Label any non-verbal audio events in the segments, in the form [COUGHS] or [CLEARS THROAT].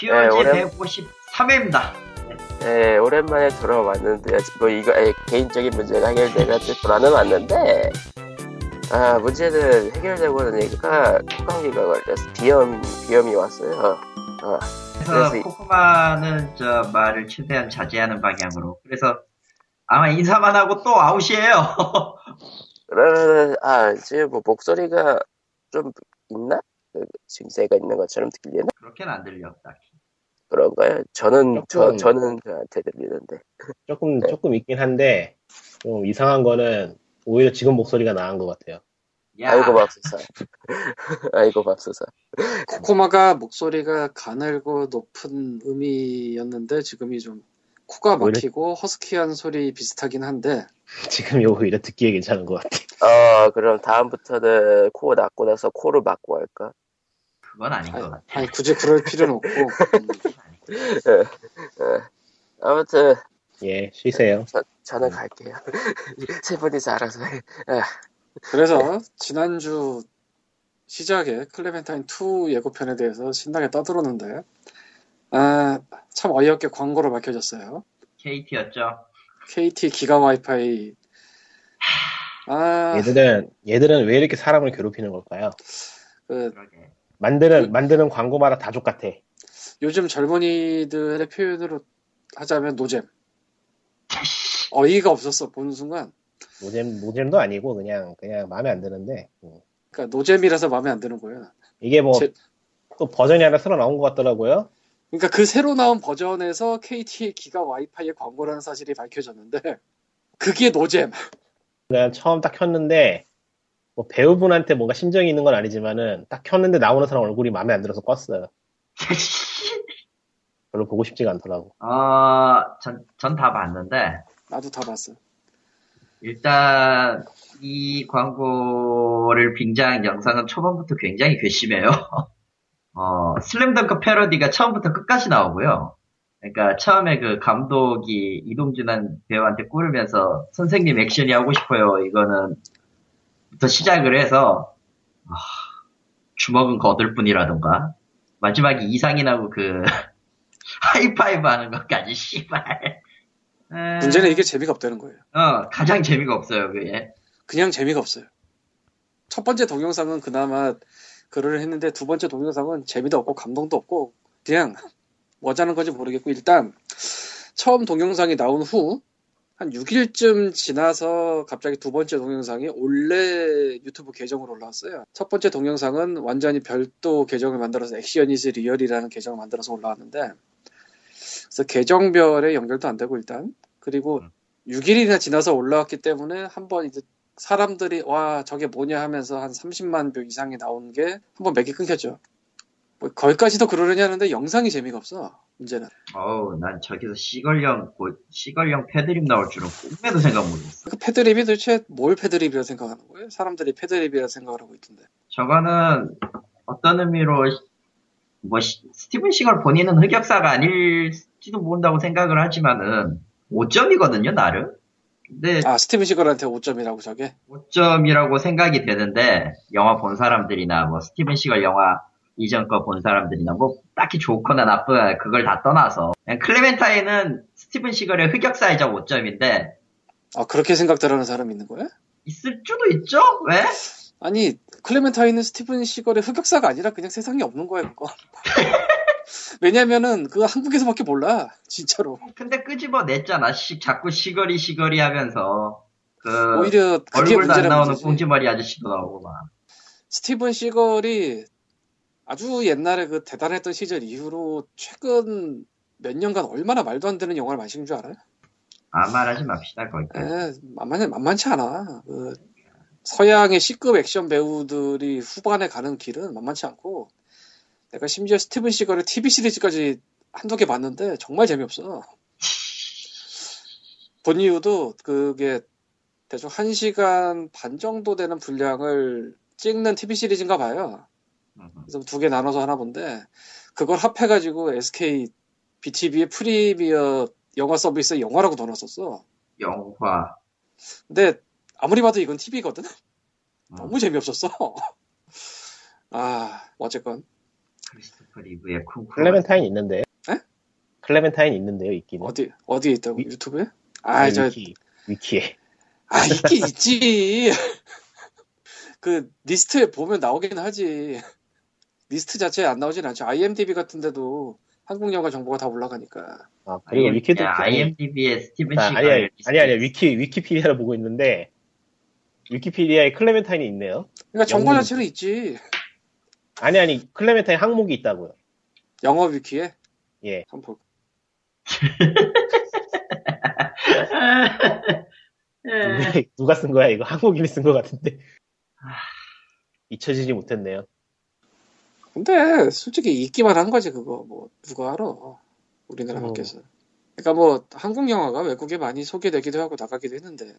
POG 오랜- 153회입니다. 네, 오랜만에 돌아왔는데, 뭐, 이거, 에, 개인적인 문제가 해결돼가지고 돌아는 왔는데, 아, 문제는 해결되고 나니까 콧감기가 걸려서 비염, 비염이 왔어요. 어, 그래서 그래서 이- 코코마는 저 말을 최대한 자제하는 방향으로. 그래서 아마 인사만 하고 또 아웃이에요. [LAUGHS] 그러면, 아, 지금 뭐, 목소리가 좀 있나? 그, 증세가 있는 것처럼 들리나? 그렇게는 안 들려, 딱히. 그런가요? 저는, 저, 조금. 저는 저한테 들리는데. 조금 네. 조금 있긴 한데 좀 이상한 거는 오히려 지금 목소리가 나은 것 같아요. 야, 아이고, 맙소사. [LAUGHS] 아이고, 맙소사. 코코마가 목소리가 가늘고 높은 음이었는데 지금이 좀 코가 막히고 허스키한 소리 비슷하긴 한데 [LAUGHS] 지금이 오히려 듣기에 괜찮은 것 같아요. 어, 그럼 다음부터는 코 낫고 나서 코를 막고 할까? 그건 아닌 것 아니, 같아. 아니, 굳이 그럴 필요는 없고 [LAUGHS] 음, 아무튼, 예, 쉬세요. 저, 저는 네. 갈게요. [LAUGHS] 세 분이서 알아서 해. 그래서 지난주 시작에 클레멘타인 2 예고편에 대해서 신나게 떠들었는데 아, 참 어이없게 광고로 밝혀졌어요. KT였죠. KT 기가 와이파이 아, 얘들은 얘들은 왜 이렇게 사람을 괴롭히는 걸까요? 그 그러게. 만드는 만드는 광고마다 다 족같아. 요즘 젊은이들의 표현으로 하자면 노잼. 어이가 없었어 보는 순간. 노잼 노잼도 아니고 그냥 그냥 마음에 안 드는데 음. 그러니까 노잼이라서 마음에 안 드는 거야. 이게 뭐또 제- 버전이 하나 새로 나온 것 같더라고요. 그러니까 그 새로 나온 버전에서 KT의 기가 와이파이의 광고라는 사실이 밝혀졌는데 그게 노잼. 그냥 처음 딱 켰는데 뭐 배우분한테 뭔가 심정이 있는 건 아니지만은 딱 켰는데 나오는 사람 얼굴이 마음에 안 들어서 껐어요. [LAUGHS] 별로 보고 싶지가 않더라고. 어, 전, 전 다 봤는데, 나도 다 봤어. 일단, 이 광고를 빙자한 영상은 초반부터 굉장히 괘씸해요. [LAUGHS] 어, 슬램덩크 패러디가 처음부터 끝까지 나오고요. 그러니까 처음에 그 감독이 이동준한 배우한테 꾸르면서 선생님 액션이 하고 싶어요. 이거는 부터 시작을 해서 아, 주먹은 거들 뿐이라던가 마지막에 이상이 나고 그 [LAUGHS] 하이파이브 하는 것까지 씨발. 에, 문제는 이게 재미가 없다는 거예요. 어, 가장 재미가 없어요, 그게. 그냥 재미가 없어요. 첫 번째 동영상은 그나마 그를 했는데 두 번째 동영상은 재미도 없고 감동도 없고 그냥 [LAUGHS] 뭐 하자는 건지 모르겠고 일단 처음 동영상이 나온 후 한 6일쯤 지나서 갑자기 두 번째 동영상이 원래 유튜브 계정으로 올라왔어요. 첫 번째 동영상은 완전히 별도 계정을 만들어서 Action Is Real이라는 계정을 만들어서 올라왔는데 그래서 계정별에 연결도 안 되고 일단 그리고 6일이나 지나서 올라왔기 때문에 한번 이제 사람들이 와 저게 뭐냐 하면서 한 30만 view 이상이 나온 게 한번 맥이 끊겼죠. 뭐 거기까지도 그러려니 하는데 영상이 재미가 없어. 문제는. 어우, 난 저기서 시걸형, 고- 시걸형 패드립 나올 줄은 꿈에도 생각 못했어. 그 패드립이 도대체 뭘 패드립이라 생각하는 거예요? 사람들이 패드립이라 생각을 하고 있던데. 저거는 어떤 의미로, 시- 뭐, 시- 스티븐 시걸 본인은 흑역사가 아닐지도 모른다고 생각을 하지만은, 5점이거든요, 나름? 근데 아 스티븐 시걸한테 5점이라고 저게? 5점이라고 생각이 되는데, 영화 본 사람들이나, 뭐, 스티븐 시걸 영화 이전 거 본 사람들이나, 뭐, 딱히 좋거나 나쁘거나 그걸 다 떠나서, 클레멘타인은 스티븐 시걸의 흑역사이자 5점인데, 아 그렇게 생각들 하는 사람이 있는 거야? 있을 수도 있죠? 왜? 아니 클레멘타인은 스티븐 시걸의 흑역사가 아니라 그냥 세상에 없는 거야 그거. [LAUGHS] 왜냐면은 그거 한국에서밖에 몰라 진짜로. 근데 끄집어 냈잖아. 시, 자꾸 시거리 시거리 하면서 그 오히려 얼굴도 안 나오는. 꽁지머리 아저씨도 나오고 막. 스티븐 시걸이 아주 옛날에 그 대단했던 시절 이후로 최근 몇 년간 얼마나 말도 안 되는 영화를 찍은 줄 알아요? 아무 말하지 맙시다 거기. 에, 만만, 만만치 않아. 그 서양의 C급 액션 배우들이 후반에 가는 길은 만만치 않고 내가 심지어 스티븐 시걸의 TV 시리즈까지 한두 개 봤는데 정말 재미없어. 본 이유도 그게 대충 1시간 반 정도 되는 분량을 찍는 TV 시리즈인가 봐요. 그래서 두 개 나눠서 하나 본데 그걸 합해가지고 SK BTV의 프리미어 영화 서비스에 영화라고 넣어놨었어. 영화. 근데 아무리 봐도 이건 TV거든. 음. 너무 재미없었어. [LAUGHS] 아 어쨌건 크리스토퍼 리브의 쿵쿵. 클레멘타인 있는데요. 에? 클레멘타인 있는데요, 있기는. 어디 어디에 있다고 위- 유튜브에? 아니, 아저 위키, 위키에. 아, 있긴 있지. [LAUGHS] 그, 리스트에 보면 나오긴 하지. 리스트 자체에 안 나오진 않죠. IMDb 같은 데도 한국 영화 정보가 다 올라가니까. 아, 그리고 IM, 위키도. 야, IMDb의 스티븐 아, 시가 아니, 아니, 아니, 아니, 위키, 위키피디아를 보고 있는데, 위키피디아에 클레멘타인이 있네요. 그러니까 정보 영문. 자체는 있지. 아니, 아니, 클레멘타인 항목이 있다고요. 영어 위키에. 예. 한번 볼- 누가, 누가 쓴 거야, 이거? 한국인이 쓴 거 같은데. 잊혀지지 못했네요. 근데, 솔직히 있기만 한 거지, 그거. 뭐, 누가 알아. 우리나라 어. 밖에서. 그러니까 뭐, 한국 영화가 외국에 많이 소개되기도 하고 나가기도 했는데,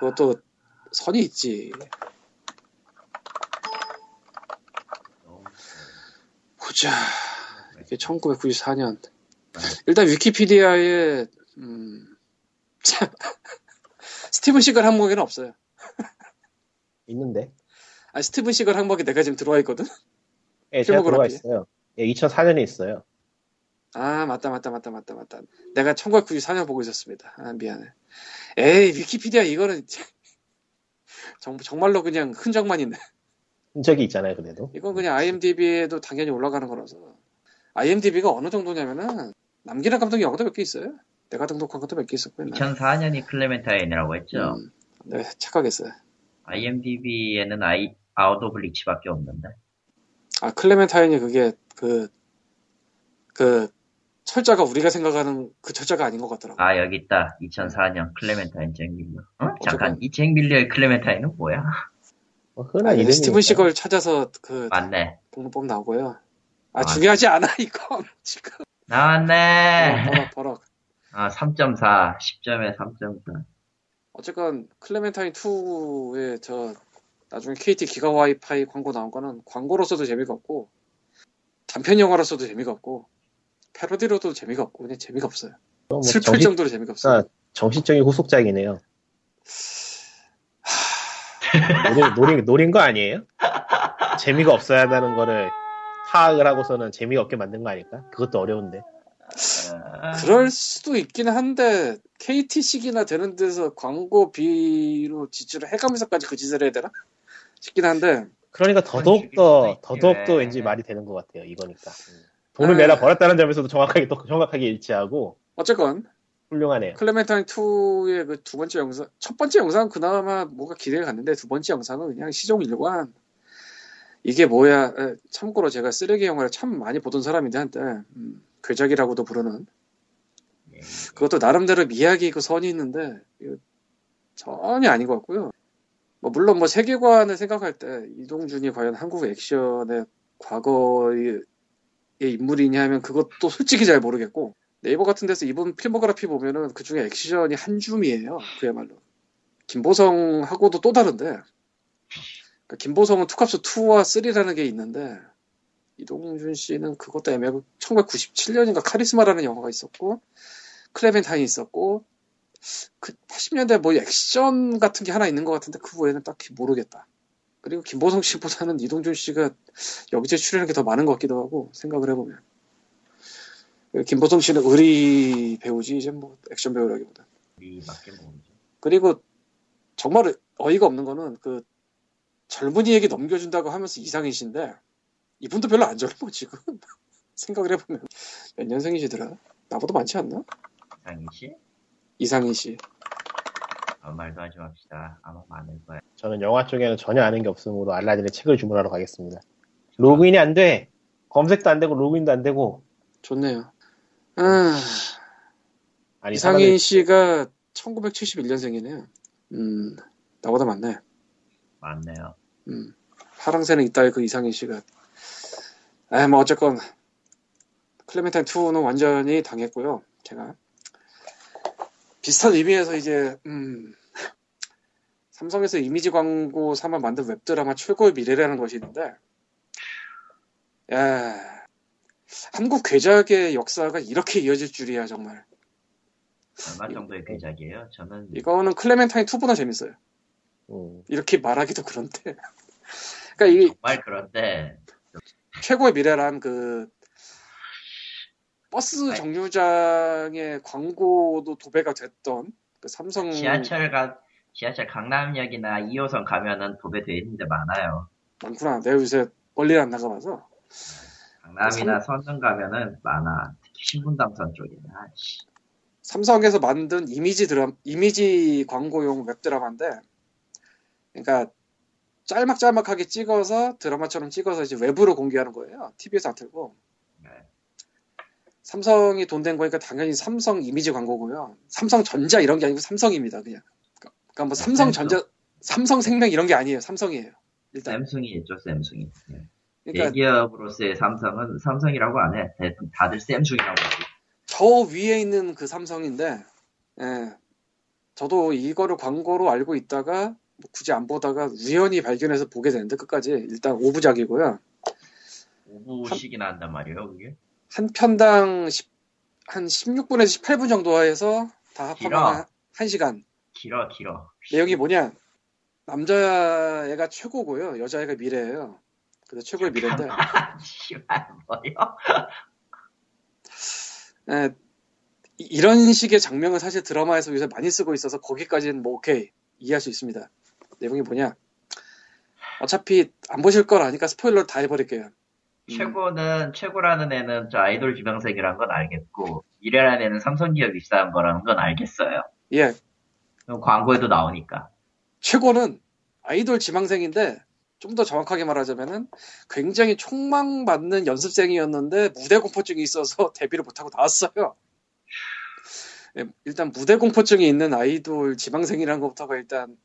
그것도 선이 있지. 보자. 이게 1994년. 일단 위키피디아에 음, 참, [LAUGHS] 스티븐 시걸 항목에는 없어요. 있는데. 아 스티븐 시걸 항목에 내가 지금 들어와 있거든. 예, 제가 필모그래피. 있어요. 예, 2004년에 있어요. 아 맞다 맞다 맞다 맞다 맞다. 내가 1994년 보고 있었습니다. 아 미안해. 에이 위키피디아 이거는 [LAUGHS] 정, 정말로 그냥 흔적만 있네. 흔적이 있잖아요, 그래도. 이건 그냥 IMDb에도 당연히 올라가는 거라서. IMDb가 어느 정도냐면은 남기란 감독이 영화도 몇 개 있어요. 내가 등록한 것도 몇 개 있었고 옛날에. 2004년이 클레멘타인이라고 했죠. 음, 네, 착각했어요. IMDb에는 아이, Out of Reach밖에 없는데. 아, 클레멘타인이 그게, 그, 그, 철자가 우리가 생각하는 그 철자가 아닌 것 같더라고. 아, 여기 있다. 2004년 클레멘타인 잭 밀러. 어? 잠깐. 이 잭 밀러의 클레멘타인은 뭐야? 뭐 흔한 아니, 이름이. 스티븐 시걸 찾아서 그, 맞네. 등록법 나오고요. 아, 아. 중요하지 않아, [LAUGHS] 이건. 지금. 나왔네. 버럭, 버럭. [LAUGHS] 아, 3.4. 10점에 3.4. 어쨌건, 클레멘타인 2에 저, 나중에 KT 기가 와이파이 광고 나온 거는 광고로서도 재미가 없고, 단편 영화로서도 재미가 없고, 패러디로도 재미가 없고, 그냥 재미가 없어요. 뭐 슬플 정신, 정도로 재미가 없어요. 아, 정신적인 후속작이네요. 노린, 노린, 노린 거 아니에요? 재미가 없어야 한다는 거를 파악을 하고서는 재미가 없게 만든 거 아닐까? 그것도 어려운데. 아, 그럴 수도 있긴 한데 KT식이나 되는 데서 광고비로 지출을 해가면서까지 그 짓을 해야 되나 싶긴 한데 그러니까 더더욱더, 더더욱더 왜. 왠지 말이 되는 것 같아요, 이거니까. 음. 돈을 아. 내라 버렸다는 점에서도 정확하게, 또 정확하게 일치하고, 어쨌건 훌륭하네요. 클레멘타인 2의 그 두 번째 영상 첫 번째 영상은 그나마 뭐가 기대가 갔는데 두 번째 영상은 그냥 시종 일관 이게 뭐야 에, 참고로 제가 쓰레기 영화를 참 많이 보던 사람인데 한때 음, 괴작이라고도 부르는 예. 그것도 나름대로 미학이 있고 선이 있는데 전혀 아닌 것 같고요. 뭐 물론 뭐 세계관을 생각할 때 이동준이 과연 한국 액션의 과거의 인물이냐 하면 그것도 솔직히 잘 모르겠고 네이버 같은 데서 이분 필모그래피 보면은 그 중에 액션이 한 줌이에요. 그야말로 김보성하고도 또 다른데 그러니까 김보성은 투캅스 2와 3라는 게 있는데 이동준 씨는 그것도 애매하고 1997년인가 카리스마라는 영화가 있었고 클레멘타인이 있었고 그 80년대 뭐 액션 같은 게 하나 있는 것 같은데 그 외에는 딱히 모르겠다. 그리고 김보성 씨보다는 이동준 씨가 여기저기 출연한 게 더 많은 것 같기도 하고 생각을 해보면 김보성 씨는 의리 배우지 이제 뭐 액션 배우라기보다. 그리고 정말 어이가 없는 거는 그 젊은이에게 넘겨준다고 하면서 이상희 씨인데 이분도 별로 안 젊어 지금 [LAUGHS] 생각을 해보면 몇 년생이시더라 나보다 많지 않나 이상희 씨? 이상희 씨 아무 말도 하지 맙시다. 아마 많을 거야. 저는 영화 쪽에는 전혀 아는 게 없으므로 알라딘의 책을 주문하러 가겠습니다. 로그인이 안 돼! 검색도 안 되고, 로그인도 안 되고. 좋네요 아, 아니, 이상희 씨가 1971년생이네요 음 나보다 많네 많네요. 음, 파랑새는 있다 그 이상희 씨가. 에, 뭐 어쨌건 클레멘타인 2는 완전히 당했고요. 제가 비슷한 의미에서 이제 음, 삼성에서 이미지 광고 삼아 만든 웹드라마 최고의 미래라는 것이 있는데, 야, 한국 괴작의 역사가 이렇게 이어질 줄이야 정말. 얼마 정도의 괴작이에요? 저는 이거는 클레멘타인 2보다 재밌어요. 음, 이렇게 말하기도 그런데. [LAUGHS] 그러니까 이 정말 그런데 최고의 미래란 그 버스 아이. 정류장의 광고도 도배가 됐던 그 삼성 지하철 가 지하철 강남역이나 2호선 가면은 도배돼 있는 데 많아요. 많구나. 내가 요새 멀리 안 나가봐서 강남이나 선릉 가면은 많아. 특히 신분당선. 아이씨. 삼성에서 만든 이미지 드라 이미지 광고용 웹 드라마인데 그러니까 짤막짤막하게 찍어서 드라마처럼 찍어서 이제 외부로 공개하는 거예요. TV에서 안 틀고. 네. 삼성이 돈 된 거니까 당연히 삼성 이미지 광고고요. 삼성전자 이런 게 아니고 삼성입니다. 그냥. 그러니까 뭐 네, 삼성전자, 삼성생명 이런 게 아니에요. 삼성이에요. 일단. 샘숭이 있죠, 샘숭이. 예. 그러니까 대기업으로서의 삼성은 삼성이라고 안 해. 대- 다들 샘숭이라고 하지. 저 위에 있는 그 삼성인데, 예. 저도 이거를 광고로 알고 있다가 뭐 굳이 안 보다가 우연히 발견해서 보게 되는데 끝까지 일단 5부작이고요. 5부씩이나 한단 말이에요, 그게. 한 편당 10, 한 16분에서 18분 정도 해서 다. 합하면 한- 한 시간. 길어, 길어. 내용이 뭐냐? 남자애가 최고고요. 여자애가 미래예요. 근데 최고의 미래인데 [LAUGHS] 씨발, 뭐요? 예, [LAUGHS] 이- 이런 식의 장면은 사실 드라마에서 요새 많이 쓰고 있어서 거기까지는 뭐 오케이 이해할 수 있습니다. 내용이 뭐냐? 어차피 안 보실 걸 아니까 스포일러 다 해버릴게요. 음, 최고는, 최고라는 애는 저 아이돌 지망생이라는 건 알겠고, 미래라는 애는 삼성기업 입사한 거라는 건 알겠어요. 예, 그럼 광고에도 나오니까. 최고는 아이돌 지망생인데 좀 더 정확하게 말하자면은 굉장히 촉망받는 연습생이었는데 무대 공포증이 있어서 [LAUGHS] 데뷔를 못하고 나왔어요. 예, 일단 무대 공포증이 있는 아이돌 지망생이라는 것부터가 일단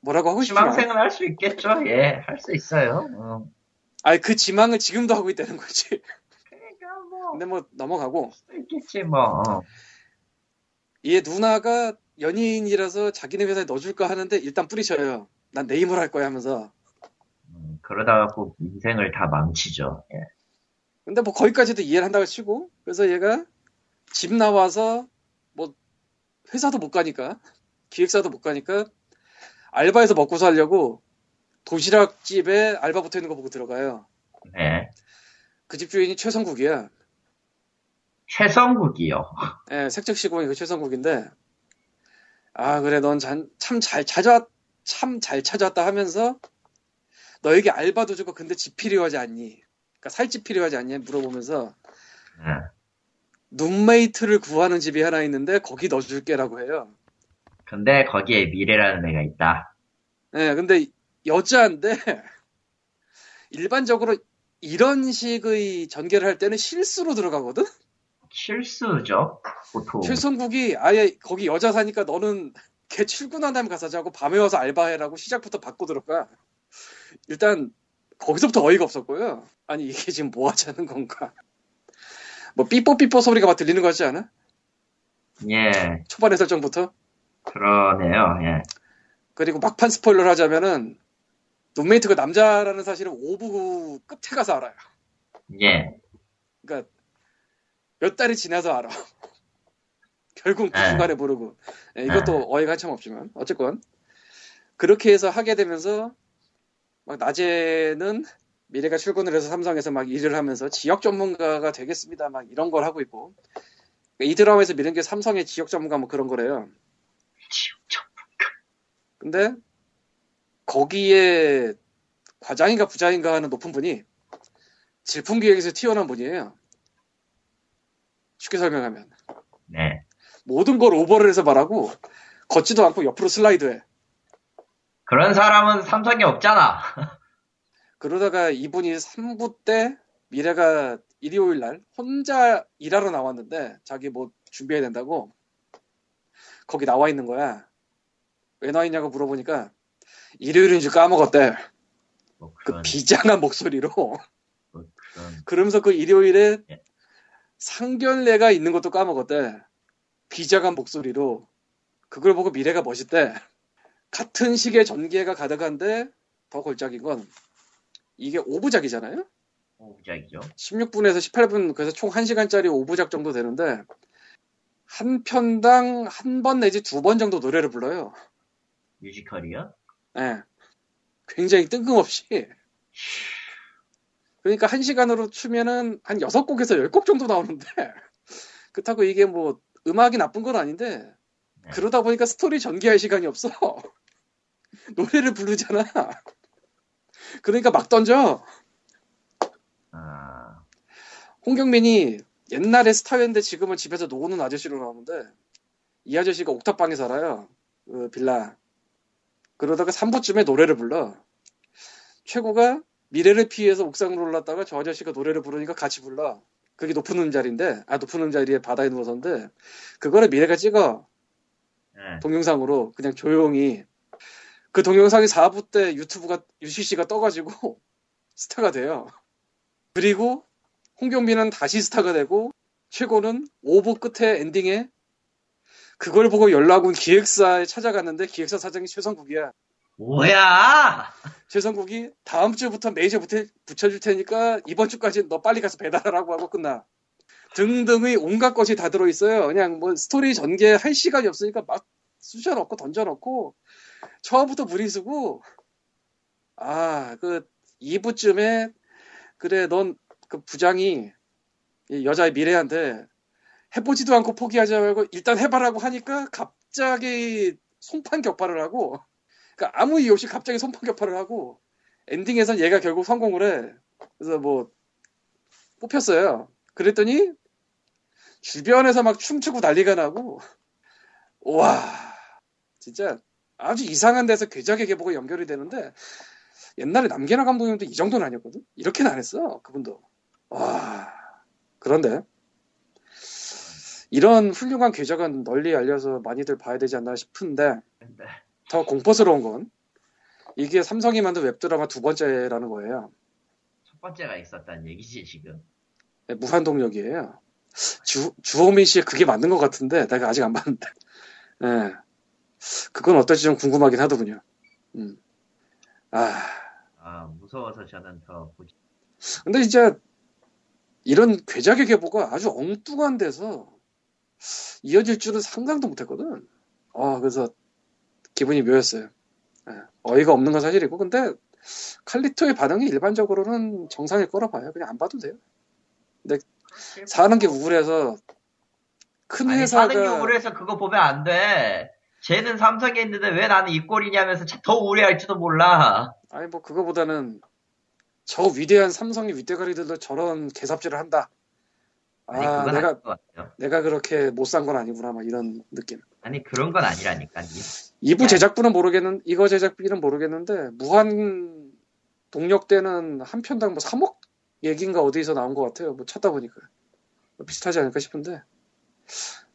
뭐라고 하고 싶지만 지망생은 할 수 있겠죠? 예, 할 수 있어요. 어. 아니 그 지망을 지금도 하고 있다는 거지. 그러니까 뭐, 근데 뭐 넘어가고 수 있겠지, 뭐. 어. 얘 누나가 연예인이라서 자기네 회사에 넣어줄까 하는데 일단 뿌리쳐요. 난 내 힘으로 할 거야 하면서. 음, 그러다가 꼭 인생을 다 망치죠. 예. 근데 뭐 거기까지도 이해를 한다고 치고 그래서 얘가 집 나와서 뭐 회사도 못 가니까 기획사도 못 가니까 알바해서 먹고 살려고 도시락집에 알바 붙어 있는 거 보고 들어가요. 네. 그 집 주인이 최성국이야. 최성국이요. 예, 색적시공이 그 최성국인데 아 그래 넌 참 잘 찾아 참 잘 찾았다 하면서 너에게 알바도 주고 근데 집 필요하지 않니? 그러니까 살 집 필요하지 않니? 물어보면서 예. 룸메이트를 구하는 집이 하나 있는데 거기 넣어줄게라고 해요. 근데 거기에 미래라는 애가 있다. 예, 근데 여자인데 [LAUGHS] 일반적으로 이런 식의 전개를 할 때는 실수로 들어가거든. 실수죠. 보통. 최성국이 아예 거기 여자 사니까 너는 걔 출근한 다음에 가서 자고 밤에 와서 알바해라고 시작부터 받고 들어가. 일단 거기서부터 어이가 없었고요. 아니 이게 지금 뭐 하자는 건가? 뭐 삐뽀삐뽀 소리가 막 들리는 거 같지 않아? 예, 초반의 설정부터. 그러네요. 예. 그리고 막판 스포일러를 하자면은 룸메이트가 남자라는 사실은 5부 끝에 가서 알아요. 예. 그러니까 몇 달이 지나서 알아. [LAUGHS] 결국 그 네. 중간에 모르고. 예, 이것도 어이가 한참 없지만 어쨌건 그렇게 해서 하게 되면서 막 낮에는 미래가 출근을 해서 삼성에서 막 일을 하면서 지역 전문가가 되겠습니다. 막 이런 걸 하고 있고 이 드라마에서 미는 게 삼성의 지역 전문가 뭐 그런 거래요. 근데 거기에 과장인가 부장인가 하는 높은 분이 질풍기획에서 튀어나온 분이에요. 쉽게 설명하면 네. 모든 걸 오버를 해서 말하고 걷지도 않고 옆으로 슬라이드해. 그런 사람은 삼성에 없잖아. [LAUGHS] 그러다가 이분이 3부 때 미래가 일요일 날 혼자 일하러 나왔는데 자기 뭐 준비해야 된다고 거기 나와 있는 거야. 왜 나와 있냐고 물어보니까 일요일인 줄 까먹었대. 뭐그 비장한 목소리로. 뭐 그런. 그러면서 그 일요일에 예. 상견례가 있는 것도 까먹었대. 비장한 목소리로. 그걸 보고 미래가 멋있대. 같은 식의 전개가 가득한데 더 골짝인 건 이게 5부작이잖아요? 오부작이죠. 16분에서 18분, 그래서 총 1시간짜리 5부작 정도 되는데 한 편당 한 번 내지 두 번 정도 노래를 불러요. 뮤지컬이요? 예. 굉장히 뜬금없이 그러니까 한 시간으로 추면은 한 여섯 곡에서 열곡 정도 나오는데 [LAUGHS] 그렇다고 이게 뭐 음악이 나쁜 건 아닌데 네. 그러다 보니까 스토리 전개할 시간이 없어. [LAUGHS] 노래를 부르잖아. 그러니까 막 던져. 아, 홍경민이 옛날에 스타였는데 지금은 집에서 노는 아저씨로 나오는데 이 아저씨가 옥탑방에 살아요. 그 빌라. 그러다가 3부쯤에 노래를 불러. 최고가 미래를 피해서 옥상으로 올랐다가 저 아저씨가 노래를 부르니까 같이 불러. 그게 높은 음자리인데, 아, 높은 음자리에 바다에 누워서인데, 그거를 미래가 찍어. 네. 동영상으로 그냥 조용히. 그 동영상이 4부 때 유튜브가, UCC가 떠가지고 [LAUGHS] 스타가 돼요. 그리고 홍경민은 다시 스타가 되고, 최고는 5부 끝에 엔딩에 그걸 보고 연락 온 기획사에 찾아갔는데 기획사 사장이 최성국이야. 뭐야? 최성국이 다음 주부터 메이저 붙여, 붙여줄 테니까 이번 주까지 너 빨리 가서 배달하라고 하고 끝나. 등등의 온갖 것이 다 들어있어요. 그냥 뭐 스토리 전개 할 시간이 없으니까 막 쑤셔넣고 던져넣고 처음부터 무리수고 아 그 2부쯤에 그래 넌 그 부장이 이 여자의 미래한테 해보지도 않고 포기하지 말고 일단 해봐라고 하니까 갑자기 송판 격파를 하고 그러니까 아무 이유 없이 갑자기 손판 격파를 하고 엔딩에선 얘가 결국 성공을 해. 그래서 뭐 뽑혔어요. 그랬더니 주변에서 막 춤추고 난리가 나고 와 진짜 아주 이상한 데서 괴작의 계보가 연결이 되는데 옛날에 남계나 감독님도 이 정도는 아니었거든. 이렇게는 안 했어 그분도. 와 그런데 이런 훌륭한 괴작은 널리 알려서 많이들 봐야 되지 않나 싶은데 네. 더 공포스러운 건 이게 삼성이 만든 웹드라마 두 번째라는 거예요. 첫 번째가 있었다는 얘기지 지금. 네, 무한동력이에요. 주, 주호민 씨의 그게 맞는 것 같은데 내가 아직 안 봤는데. 예. 그건 어떨지 좀 궁금하긴 하더군요. 음. 아, 아 무서워서 저는 더 보지. 근데 진짜 이런 괴작의 계보가 아주 엉뚱한 데서 이어질 줄은 상상도 못했거든. 아, 그래서 기분이 묘했어요. 예, 어이가 없는 건 사실이고, 근데 칼리토의 반응이 일반적으로는 정상일 거라 봐요. 그냥 안 봐도 돼요. 사는 게 우울해서 큰 아니 회사가 사는 게 우울해서 그거 보면 안 돼. 쟤는 삼성에 있는데 왜 나는 이 꼴이냐면서 더 우울해할지도 몰라. 아니 뭐 그거보다는 저 위대한 삼성의 윗대가리들도 저런 개삽질을 한다. 아니 아, 그건 내가 아닐 것 같아요. 내가 그렇게 못 산 건 아니구나 막 이런 느낌. 아니 그런 건 아니라니까. 2부 제작부는 모르겠는, 이거 제작비는 모르겠는데, 무한 동력 때는 한 편당 뭐 3억 얘기인가 어디서 나온 것 같아요. 뭐 찾다 보니까. 뭐 비슷하지 않을까 싶은데.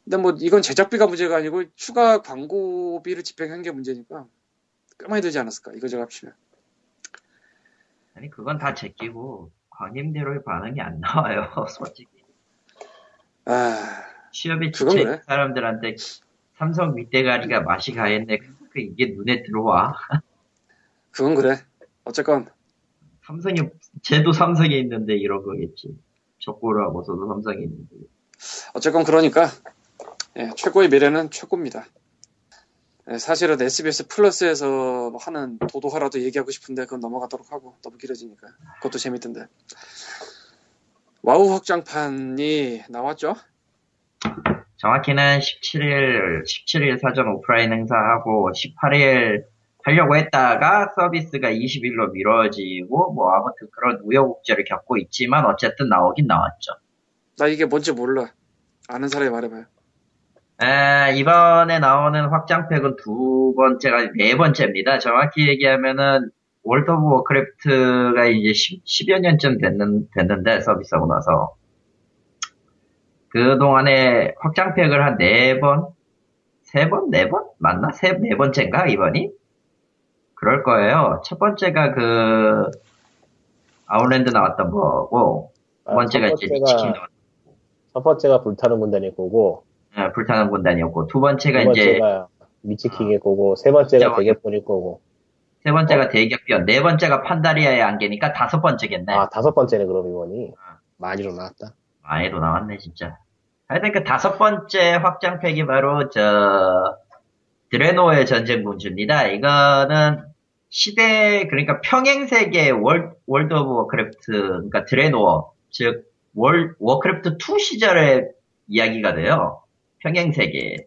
근데 뭐 이건 제작비가 문제가 아니고 추가 광고비를 집행한 게 문제니까 꽤 많이 들지 않았을까. 이거 제가 합치면. 아니 그건 다 제끼고 광님대로의 반응이 안 나와요. [LAUGHS] 솔직히 아, 취업에 그건 지쳐 그래. 사람들한테 삼성 밑대가리가 맛이 가했네. 그 이게 눈에 들어와. [LAUGHS] 그건 그래. 어쨌건, 삼성이 쟤도 삼성에 있는데 이런 거겠지. 적고를 하고서도 삼성에 있는데. 어쨌건 그러니까, 예, 최고의 미래는 최고입니다. 예, 사실은 SBS 플러스에서 하는 도도하라도 얘기하고 싶은데 그건 넘어가도록 하고 너무 길어지니까 그것도 재밌던데 와우 확장판이 나왔죠? 정확히는 17일, 17일 사전 오프라인 행사하고 18일 하려고 했다가 서비스가 20일로 미뤄지고 뭐 아무튼 그런 우여곡절을 겪고 있지만 어쨌든 나오긴 나왔죠. 나 이게 뭔지 몰라 아는 사람이 말해봐요 에, 이번에 나오는 확장팩은 두 번째가 네 번째입니다. 정확히 얘기하면은 월드 오브 워크래프트가 이제 10, 여 년쯤 됐는, 됐는데 서비스하고 나서 그동안에 확장팩을 한네 번, 세 번, 네 번? 맞나? 세, 네 번째인가, 이번이? 그럴 거예요. 첫 번째가 그, 아웃랜드 나왔던 거고, 두 아, 번째가 첫 리치킹 나왔 첫 번째가 불타는 군단일 거고, 어, 불타는 군단이었고, 두 번째가 두 이제, 번째가 리치킹일 거고, 세 번째가 진짜 대격변일 거고, 세 번째가 대격변, 네 번째가 판다리아의 안개니까 다섯 번째겠네. 아, 다섯 번째는 그럼 이번이. 아. 많이로 나왔다. 많이도 나왔네, 진짜. 하여튼 그 다섯 번째 확장팩이 바로, 저, 드레노의 전쟁 군주입니다. 이거는 시대 그러니까 평행 세계 월 월드 오브 워크래프트 그러니까 드레노어 즉 월, 워크래프트 2 시절의 이야기가 돼요. 평행 세계.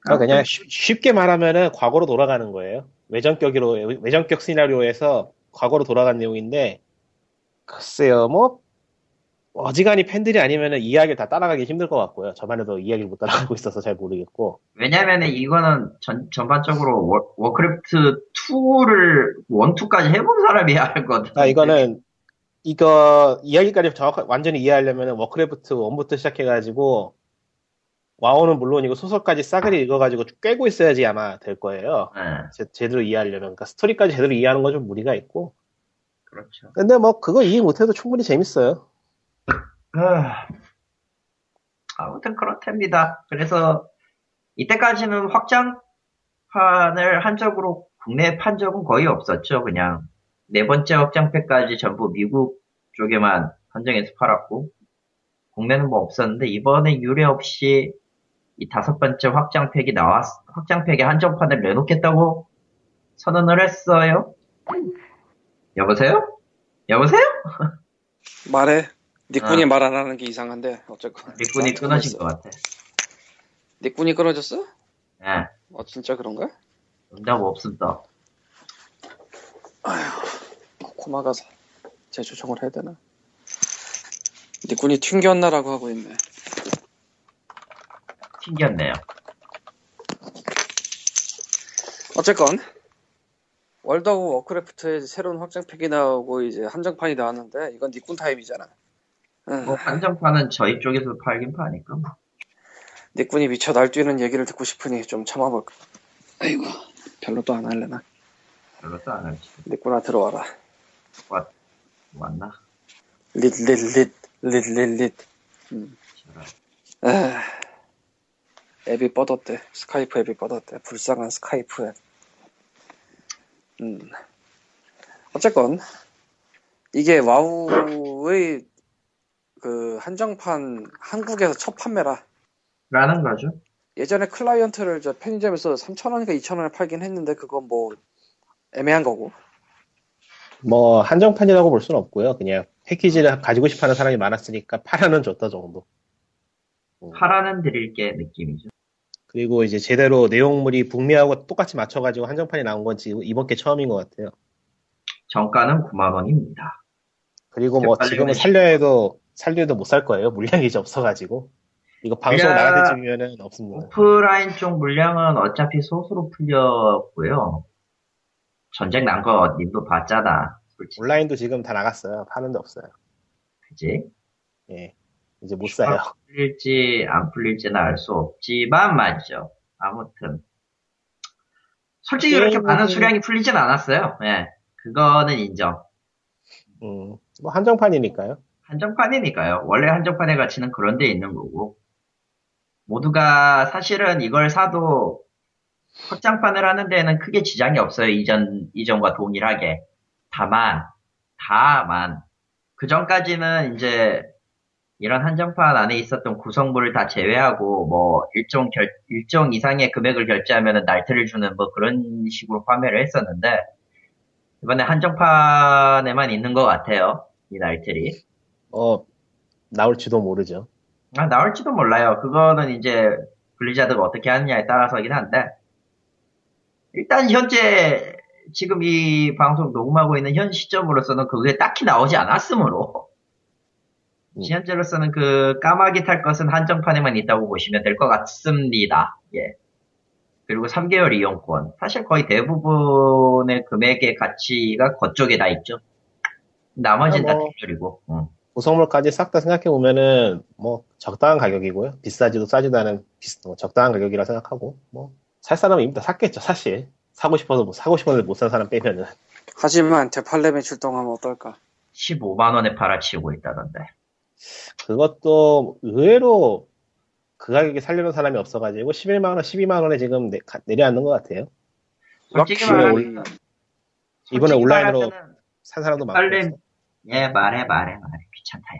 그러니까 그냥 쉽- 쉽게 말하면은 과거로 돌아가는 거예요. 외전격으로 외전격 시나리오에서 과거로 돌아간 내용인데 글쎄요 뭐 어지간히 팬들이 아니면은 이야기를 다 따라가기 힘들 것 같고요. 저만 해도 이야기를 못 따라가고 있어서 잘 모르겠고 왜냐면은 이거는 전, 전반적으로 워, 워크래프트 2를 1, 2까지 해본 사람이 해야 할거든. 아 이거는 이거 이야기까지 정확하게 완전히 이해하려면은 워크래프트 1부터 시작해가지고 와우는 물론이고 소설까지 싸그리 읽어가지고 쭉 꿰고 있어야지 아마 될 거예요. 네, 제, 대로 이해하려면 그러니까 스토리까지 제대로 이해하는 건 좀 무리가 있고 그렇죠. 근데 뭐 그거 이해 못해도 충분히 재밌어요. 아, 아무튼 그렇답니다. 그래서 이때까지는 확장판을 한적으로 국내에 판 적은 거의 없었죠. 그냥 네 번째 확장팩까지 전부 미국 쪽에만 한정해서 팔았고 국내는 뭐 없었는데 이번에 유례 없이 이 다섯 번째 확장팩이 나왔 확장팩에 한정판을 내놓겠다고 선언을 했어요. 여보세요? 여보세요? [LAUGHS] 말해. 니꾼이 아. 말안 하는 게 이상한데 어쨌건. 닉군이 끊어진 것 같아. 니꾼이 끊어졌어? 예. 어 진짜 그런가? 응답 없습니다. 코마가 사- 재조정을 해야 되나? 니꾼이 튕겼나라고 하고 있네. 튕겼네요. 어쨌건 월드 오브 워크래프트의 새로운 확장팩이 나오고 이제 한정판이 나왔는데 이건 니꾼 타임이잖아. 응. 뭐 한정판은 저희 쪽에서 팔긴 파니까. 뭐. 니꾼이 미쳐 날뛰는 얘기를 듣고 싶으니 좀 참아볼까. 아이고 별로 또 안 할래나. 별로도 안 할지. 니꾼아 들어와라. 왔나? 릿 릿 릿 릿 릿릿. 제가 에 앱이 뻗었대. 스카이프 앱이 뻗었대. 불쌍한 스카이프 앱. 음. 어쨌건, 이게 와우의 그 한정판 한국에서 첫 판매라. 라는 거죠. 예전에 클라이언트를 저 편의점에서 3,000원인가 2,000원에 팔긴 했는데 그건 뭐 애매한 거고. 뭐 한정판이라고 볼 수는 없고요. 그냥 패키지를 가지고 싶어 하는 사람이 많았으니까 팔아는 줬다 정도. 음. 파라는 드릴게 느낌이죠. 그리고 이제 제대로 내용물이 북미하고 똑같이 맞춰가지고 한정판이 나온 건지 이번 게 처음인 것 같아요. 정가는 9만 원입니다. 그리고 뭐 지금은 살려 해도 살려 해도 못 살 거예요. 물량이 이제 없어가지고 이거 방송 나갈 때쯤이면은 없습니다. 오프라인 쪽 물량은 어차피 소수로 풀렸고요. 전쟁 난 거 님도 봤잖아. 솔직히. 온라인도 지금 다 나갔어요. 파는 데 없어요. 그지? 예, 이제 못 사요. 풀릴지 안 풀릴지는 알 수 없지만 맞죠. 아무튼 솔직히 그렇게 게임은- 많은 수량이 풀리진 않았어요. 예, 그거는 인정. 음, 뭐 한정판이니까요. 한정판이니까요. 원래 한정판의 가치는 그런 데 있는 거고 모두가 사실은 이걸 사도 확장판을 하는 데는 크게 지장이 없어요. 이전 이전과 동일하게. 다만 다만 그 전까지는 이제 이런 한정판 안에 있었던 구성물을 다 제외하고 뭐 일정 결 일정 이상의 금액을 결제하면 날트를 주는 뭐 그런 식으로 판매를 했었는데 이번에 한정판에만 있는 것 같아요. 이 날틀이. 어, 나올지도 모르죠. 아, 나올지도 몰라요. 그거는 이제 블리자드가 어떻게 하느냐에 따라서긴 한데 일단 현재 지금 이 방송 녹음하고 있는 현 시점으로서는 그게 딱히 나오지 않았으므로 음. 현재로서는 그 까마귀 탈 것은 한정판에만 있다고 보시면 될 것 같습니다. 예. 그리고 3개월 이용권. 사실 거의 대부분의 금액의 가치가 그쪽에 다 있죠. 나머지는 아, 다 뭐. 대결이고. 응. 구성물까지 싹 다 생각해 보면은 뭐 적당한 가격이고요. 비싸지도 싸지도 않은 비슷- 뭐 적당한 가격이라 생각하고 뭐 살 사람은 이미 다 샀겠죠. 사실 사고 싶어도 뭐 사고 싶었는데 못 산 사람 빼면은 하지만 대팔렘에 출동하면 어떨까? 15만 원에 팔아치우고 있다던데. 그것도 의외로 그 가격에 살려는 사람이 없어가지고 11만 원, 12만 원에 지금 내, 려앉는 것 같아요. 솔직히 말하면 이번에 온라인으로 산 사람도 많고 빨리. 예 말해 말해 말해 귀찮다야.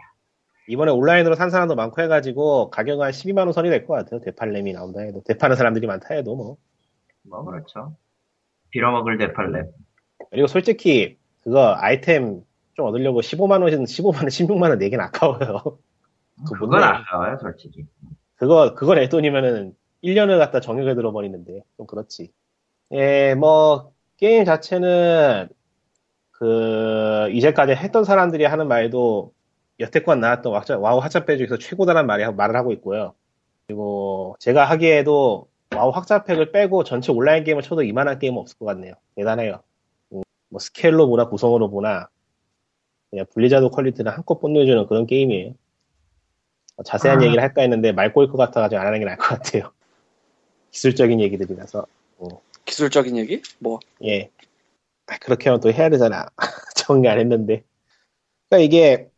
이번에 온라인으로 산 사람도 많고 해가지고 가격은 한 12만 원 선이 될 것 같아요. 대팔렘이 나온다 해도 대파는 사람들이 많다 해도 뭐 뭐 그렇죠. 빌어먹을 대팔렘. 그리고 솔직히 그거 아이템 좀 얻으려고 15만 원, 15만 원, 16만 원 내긴 아까워요. 그거 그건 못. 아까워요, 솔직히. 그거 그거 낼 돈이면은 1년을 갖다 정액을 들어버리는데 좀 그렇지. 예, 뭐 게임 자체는 그 이제까지 했던 사람들이 하는 말도 여태껏 나왔던 와우 학자배 중에서 최고다란 말이 말을 하고 있고요. 그리고 제가 하기에도 와우 확장팩을 빼고 전체 온라인 게임을 쳐도 이만한 게임은 없을 것 같네요. 대단해요. 음, 뭐 스케일로 보나 구성으로 보나 그냥 블리자드 퀄리티를 한껏 뽐내주는 그런 게임이에요. 어, 자세한 아. 얘기를 할까 했는데 말 꼬일 것 같아가지고 안 하는 게 나을 것 같아요. [LAUGHS] 기술적인 얘기들이라서. 기술적인 얘기? 뭐 예. 아, 그렇게 하면 또 해야 되잖아. [LAUGHS] 정리 안 했는데. 그러니까 이게,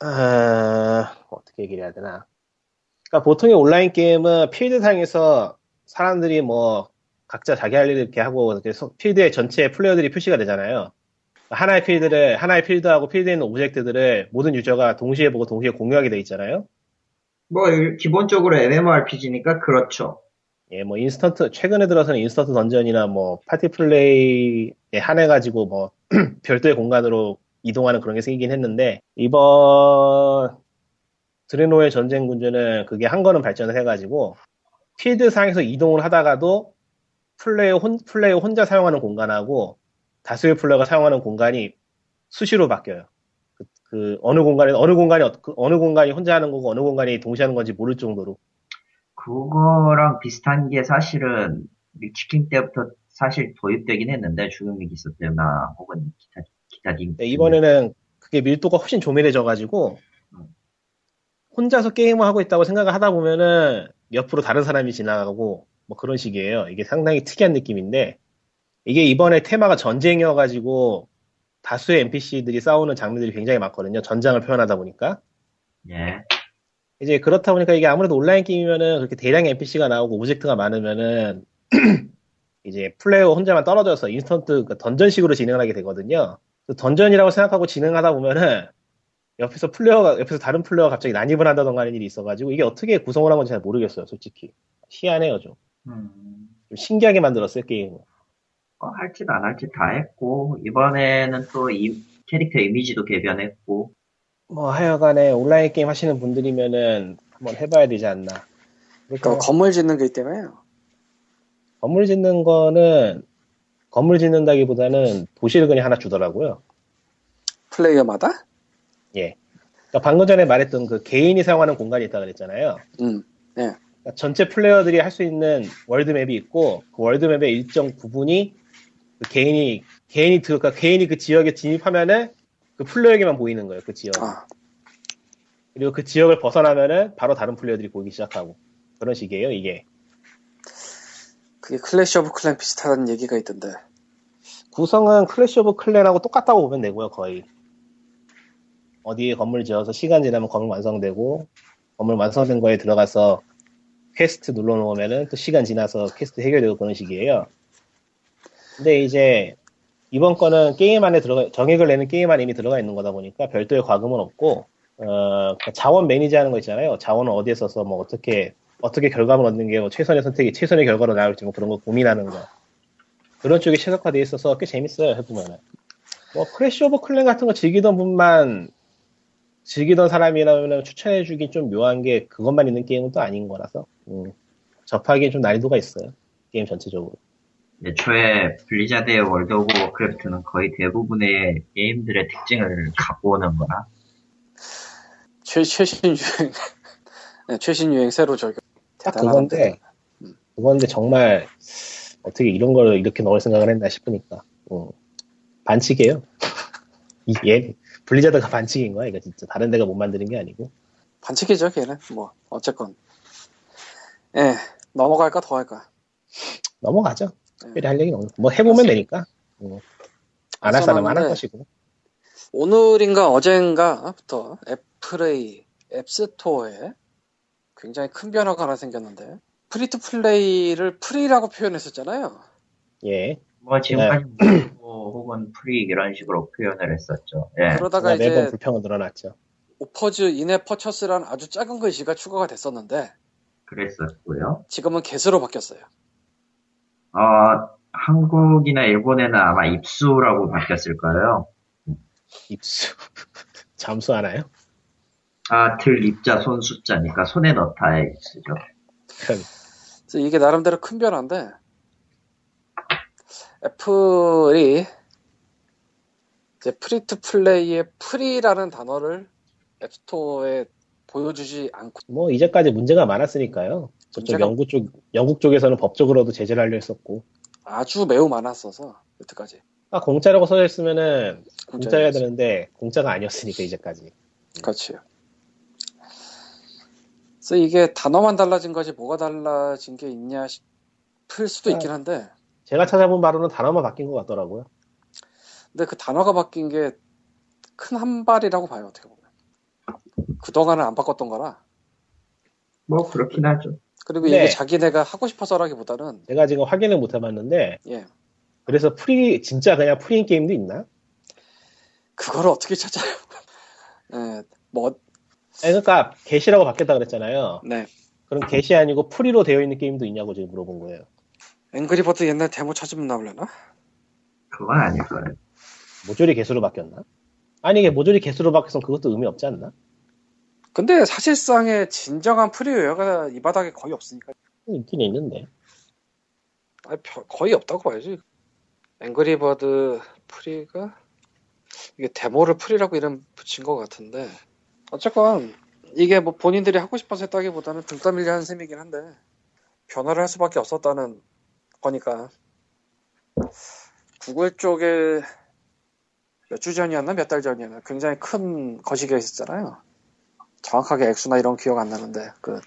아, 어떻게 얘기를 해야 되나. 그러니까 보통의 온라인 게임은 필드상에서 사람들이 뭐, 각자 자기 할 일을 이렇게 하고, 소- 필드에 전체 플레이어들이 표시가 되잖아요. 하나의 필드를, 하나의 필드하고 필드에 있는 오브젝트들을 모든 유저가 동시에 보고 동시에 공유하게 돼 있잖아요. 뭐, 일- 기본적으로 MMORPG니까 그렇죠. 예, 뭐 인스턴트 최근에 들어서는 인스턴트 던전이나 뭐 파티 플레이에 한해 가지고 뭐 [CLEARS THROAT] 별도의 공간으로 이동하는 그런 게 생기긴 했는데 이번 드레노의 전쟁 군주는 그게 한 걸음 발전을 해가지고 필드 상에서 이동을 하다가도 플레이어 혼 플레이어 혼자 사용하는 공간하고 다수의 플레이어가 사용하는 공간이 수시로 바뀌어요. 그, 그 어느 공간에 어느 공간이 어- 그 어느 공간이 혼자 하는 거고 어느 공간이 동시에 하는 건지 모를 정도로 그거랑 비슷한 게 사실은 밀치킹 때부터 사실 도입되긴 했는데 죽음의 기소 때나 혹은 기타 기타딘 네, 이번에는 그게 밀도가 훨씬 조밀해져가지고 혼자서 게임을 하고 있다고 생각을 하다 보면은 옆으로 다른 사람이 지나가고 뭐 그런 식이에요. 이게 상당히 특이한 느낌인데 이게 이번에 테마가 전쟁이어가지고 다수의 NPC들이 싸우는 장면들이 굉장히 많거든요. 전장을 표현하다 보니까 예 이제 그렇다 보니까 이게 아무래도 온라인 게임이면은 그렇게 대량의 NPC가 나오고 오브젝트가 많으면은 [CLEARS THROAT] 이제 플레이어 혼자만 떨어져서 인스턴트 그러니까 던전식으로 진행을 하게 되거든요. 그 던전이라고 생각하고 진행하다 보면은 옆에서 플레이어가 옆에서 다른 플레이어가 갑자기 난입을 한다던가 하는 일이 있어가지고 이게 어떻게 구성을 한 건지 잘 모르겠어요, 솔직히. 희한해요, 좀. 음, 좀 신기하게 만들었어요, 게임을. 뭐 할 짓 안 할 짓 다 했고 이번에는 또 이 캐릭터 이미지도 개변했고 뭐 하여간에 온라인 게임 하시는 분들이면은 한번 해봐야 되지 않나. 그러니까 건물 짓는 게 때문에요. 건물 짓는 거는 건물 짓는다기보다는 도시를 그냥 하나 주더라고요. 플레이어마다? 예. 그러니까 방금 전에 말했던 그 개인이 사용하는 공간이 있다고 그랬잖아요. 음. 그러니까 전체 플레이어들이 할 수 있는 world map이 있고 그 world map의 일정 부분이 그 개인이 개인이 그 그러니까 개인이 그 지역에 진입하면은 그 플레이어에게만 보이는 거예요. 그 지역. 아, 그리고 그 지역을 벗어나면은 바로 다른 플레이어들이 보이기 시작하고 그런 식이에요. 이게 그게 클래시 오브 클랜 비슷하다는 얘기가 있던데. 구성은 클래시 오브 클랜하고 똑같다고 보면 되고요. 거의 어디에 건물 지어서 시간 지나면 건물 완성되고 건물 완성된 거에 들어가서 퀘스트 눌러놓으면은 또 시간 지나서 퀘스트 해결되고 그런 식이에요. 근데 이제 이번 거는 게임 안에 들어가 정액을 내는 게임 안에 이미 들어가 있는 거다 보니까 별도의 과금은 없고 어, 그 자원 manage하는 거 있잖아요. 자원을 어디에 써서 뭐 어떻게 어떻게 결과물 얻는 게 뭐 최선의 선택이 최선의 결과로 나올지 뭐 그런 거 고민하는 거. 그런 쪽이 최적화되어 있어서 꽤 재밌어요 해보면은. 뭐 크래시 오브 클랜 같은 거 즐기던 분만 즐기던 사람이라면 추천해주기 좀 묘한 게 그것만 있는 게임은 또 아닌 거라서 음, 접하기엔 좀 난이도가 있어요 게임 전체적으로 애초에 블리자드의 월드 오브 워크래프트는 거의 대부분의 게임들의 특징을 갖고 오는 거라 최, 최신 유행, [LAUGHS] 네, 최신 유행 새로 적용. 딱 대단하던데. 그건데 그건데 정말 어떻게 이런 걸 이렇게 넣을 생각을 했나 싶으니까 음, 반칙이에요 [LAUGHS] 이게 블리자드가 반칙인 거야 이거 진짜 다른 데가 못 만드는 게 아니고 반칙이죠, 걔는. 뭐, 어쨌건. 예, 넘어갈까, 더 할까? 넘어가죠 네. 특별히 할 얘기는 없고. 뭐 해보면 되니까. 음. 안할 사람은 안 할 것이고. 오늘인가 어젠가부터 애플의 앱스토어에 굉장히 큰 변화가 하나 생겼는데 free to play를 free라고 표현했었잖아요. 예. 뭐 지금까지 무료 [CLEARS THROAT] 혹은 free 이런 식으로 표현을 했었죠. 예. 그러다가 매번 이제 불평은 늘어났죠. offers in-app purchases라는 아주 작은 글씨가 추가가 됐었는데 그랬었고요. 지금은 Get으로 바뀌었어요. 어, 한국이나 일본에는 아마 입수라고 바뀌었을 거예요. 입수. [LAUGHS] 잠수 하나요? 아, 들 입자 손 숫자니까 손에 넣다의 입수죠. 그래서 이게 나름대로 큰 변화인데 애플이 이제 free to play의 free라는 단어를 앱스토어에 보여주지 않고 뭐 이제까지 문제가 많았으니까요. 저쪽 문제가- 영국 쪽 영국 쪽에서는 법적으로도 제재를 하려 했었고. 아주 매우 많았어서 여태까지 아 공짜라고 써져 있으면은 공짜여야. 되는데 공짜가 아니었으니까 이제까지. 그렇지. 그래서 이게 단어만 달라진 거지 뭐가 달라진 게 있냐 싶을 수도 아. 있긴 한데 제가 찾아본 바로는 단어만 바뀐 것 같더라고요. 근데 그 단어가 바뀐 게 큰 한 발이라고 봐요 어떻게 보면 그동안은 안 바꿨던 거라 뭐, 그렇긴 하죠. 그리고 네. 이게 자기네가 하고 싶어서라기보다는 제가 지금 확인을 못 해봤는데 예 그래서 free 진짜 그냥 free인 게임도 있나? 그걸 어떻게 찾아요 [LAUGHS] 예, 뭐, 그러니까 Get이라고 바뀌었다 그랬잖아요. 네. 그럼 Get이 아니고 free로 되어 있는 게임도 있냐고 지금 물어본 거예요. 앵그리버드 옛날 데모 찾으면 나올려나? 그건 아닐 거예요. 모조리 Get으로 바뀌었나? 아니 이게 모조리 Get으로 바뀌어서 그것도 의미 없지 않나? 근데 사실상의 진정한 프리웨어가 이 바닥에 거의 없으니까 있긴 있는데. 아니, 별- 거의 없다고 봐야지. 앵그리버드 free가 이게 데모를 free라고 이름 붙인 것 같은데 어쨌건 이게 뭐 본인들이 하고 싶어서 했다기보다는 등 떠밀려 한 셈이긴 한데 변화를 할 수밖에 없었다는 거니까 구글 쪽에 몇 주 전이었나 몇 달 전이었나 굉장히 큰 거시기가 있었잖아요. 정확하게 액수나 이런 기억 안 나는데 그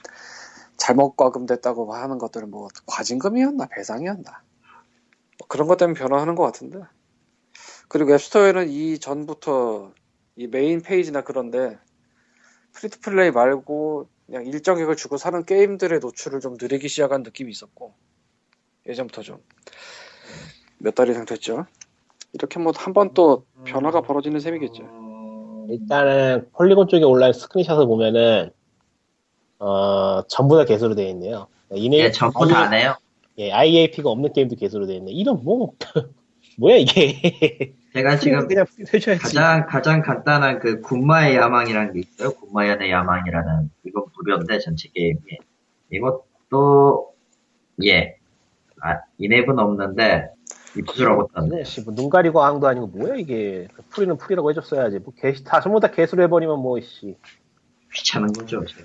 잘못 과금됐다고 하는 것들은 뭐 과징금이었나 배상이었나? 뭐 그런 것 때문에 변화하는 것 같은데. 그리고 앱스토어에는 이 전부터 이 메인 페이지나 그런데 free to play 말고 그냥 일정액을 주고 사는 게임들의 노출을 좀 늘리기 시작한 느낌이 있었고 예전부터 좀 몇 달 이상 됐죠. 이렇게 뭐 한 번 또 변화가 벌어지는 셈이겠죠 일단은 폴리곤 쪽에 올라온 스크린샷을 보면은 어 전부 다 개수로 되어 있네요. 이네 예, 전부 다안 해요. 예, IAP가 없는 게임도 개수로 되어 있네. 이런 뭐 [LAUGHS] 뭐야 이게? 제가 [LAUGHS] 지금 그냥. 가장 가장 간단한 그 군마의 야망이라는 게 있어요. 군마연의 야망이라는 이건 무료인데 전체 게임이 이것도 예, 아, 이앱은 없는데 입수라고 떴네. 네, 씨, 뭐, 눈 가리고 앙도 아니고 뭐야 이게? 풀이는 풀이라고 해줬어야지. 뭐 개시 다 전부 다 개수로 해버리면 뭐 씨. 귀찮은 거죠. 지금.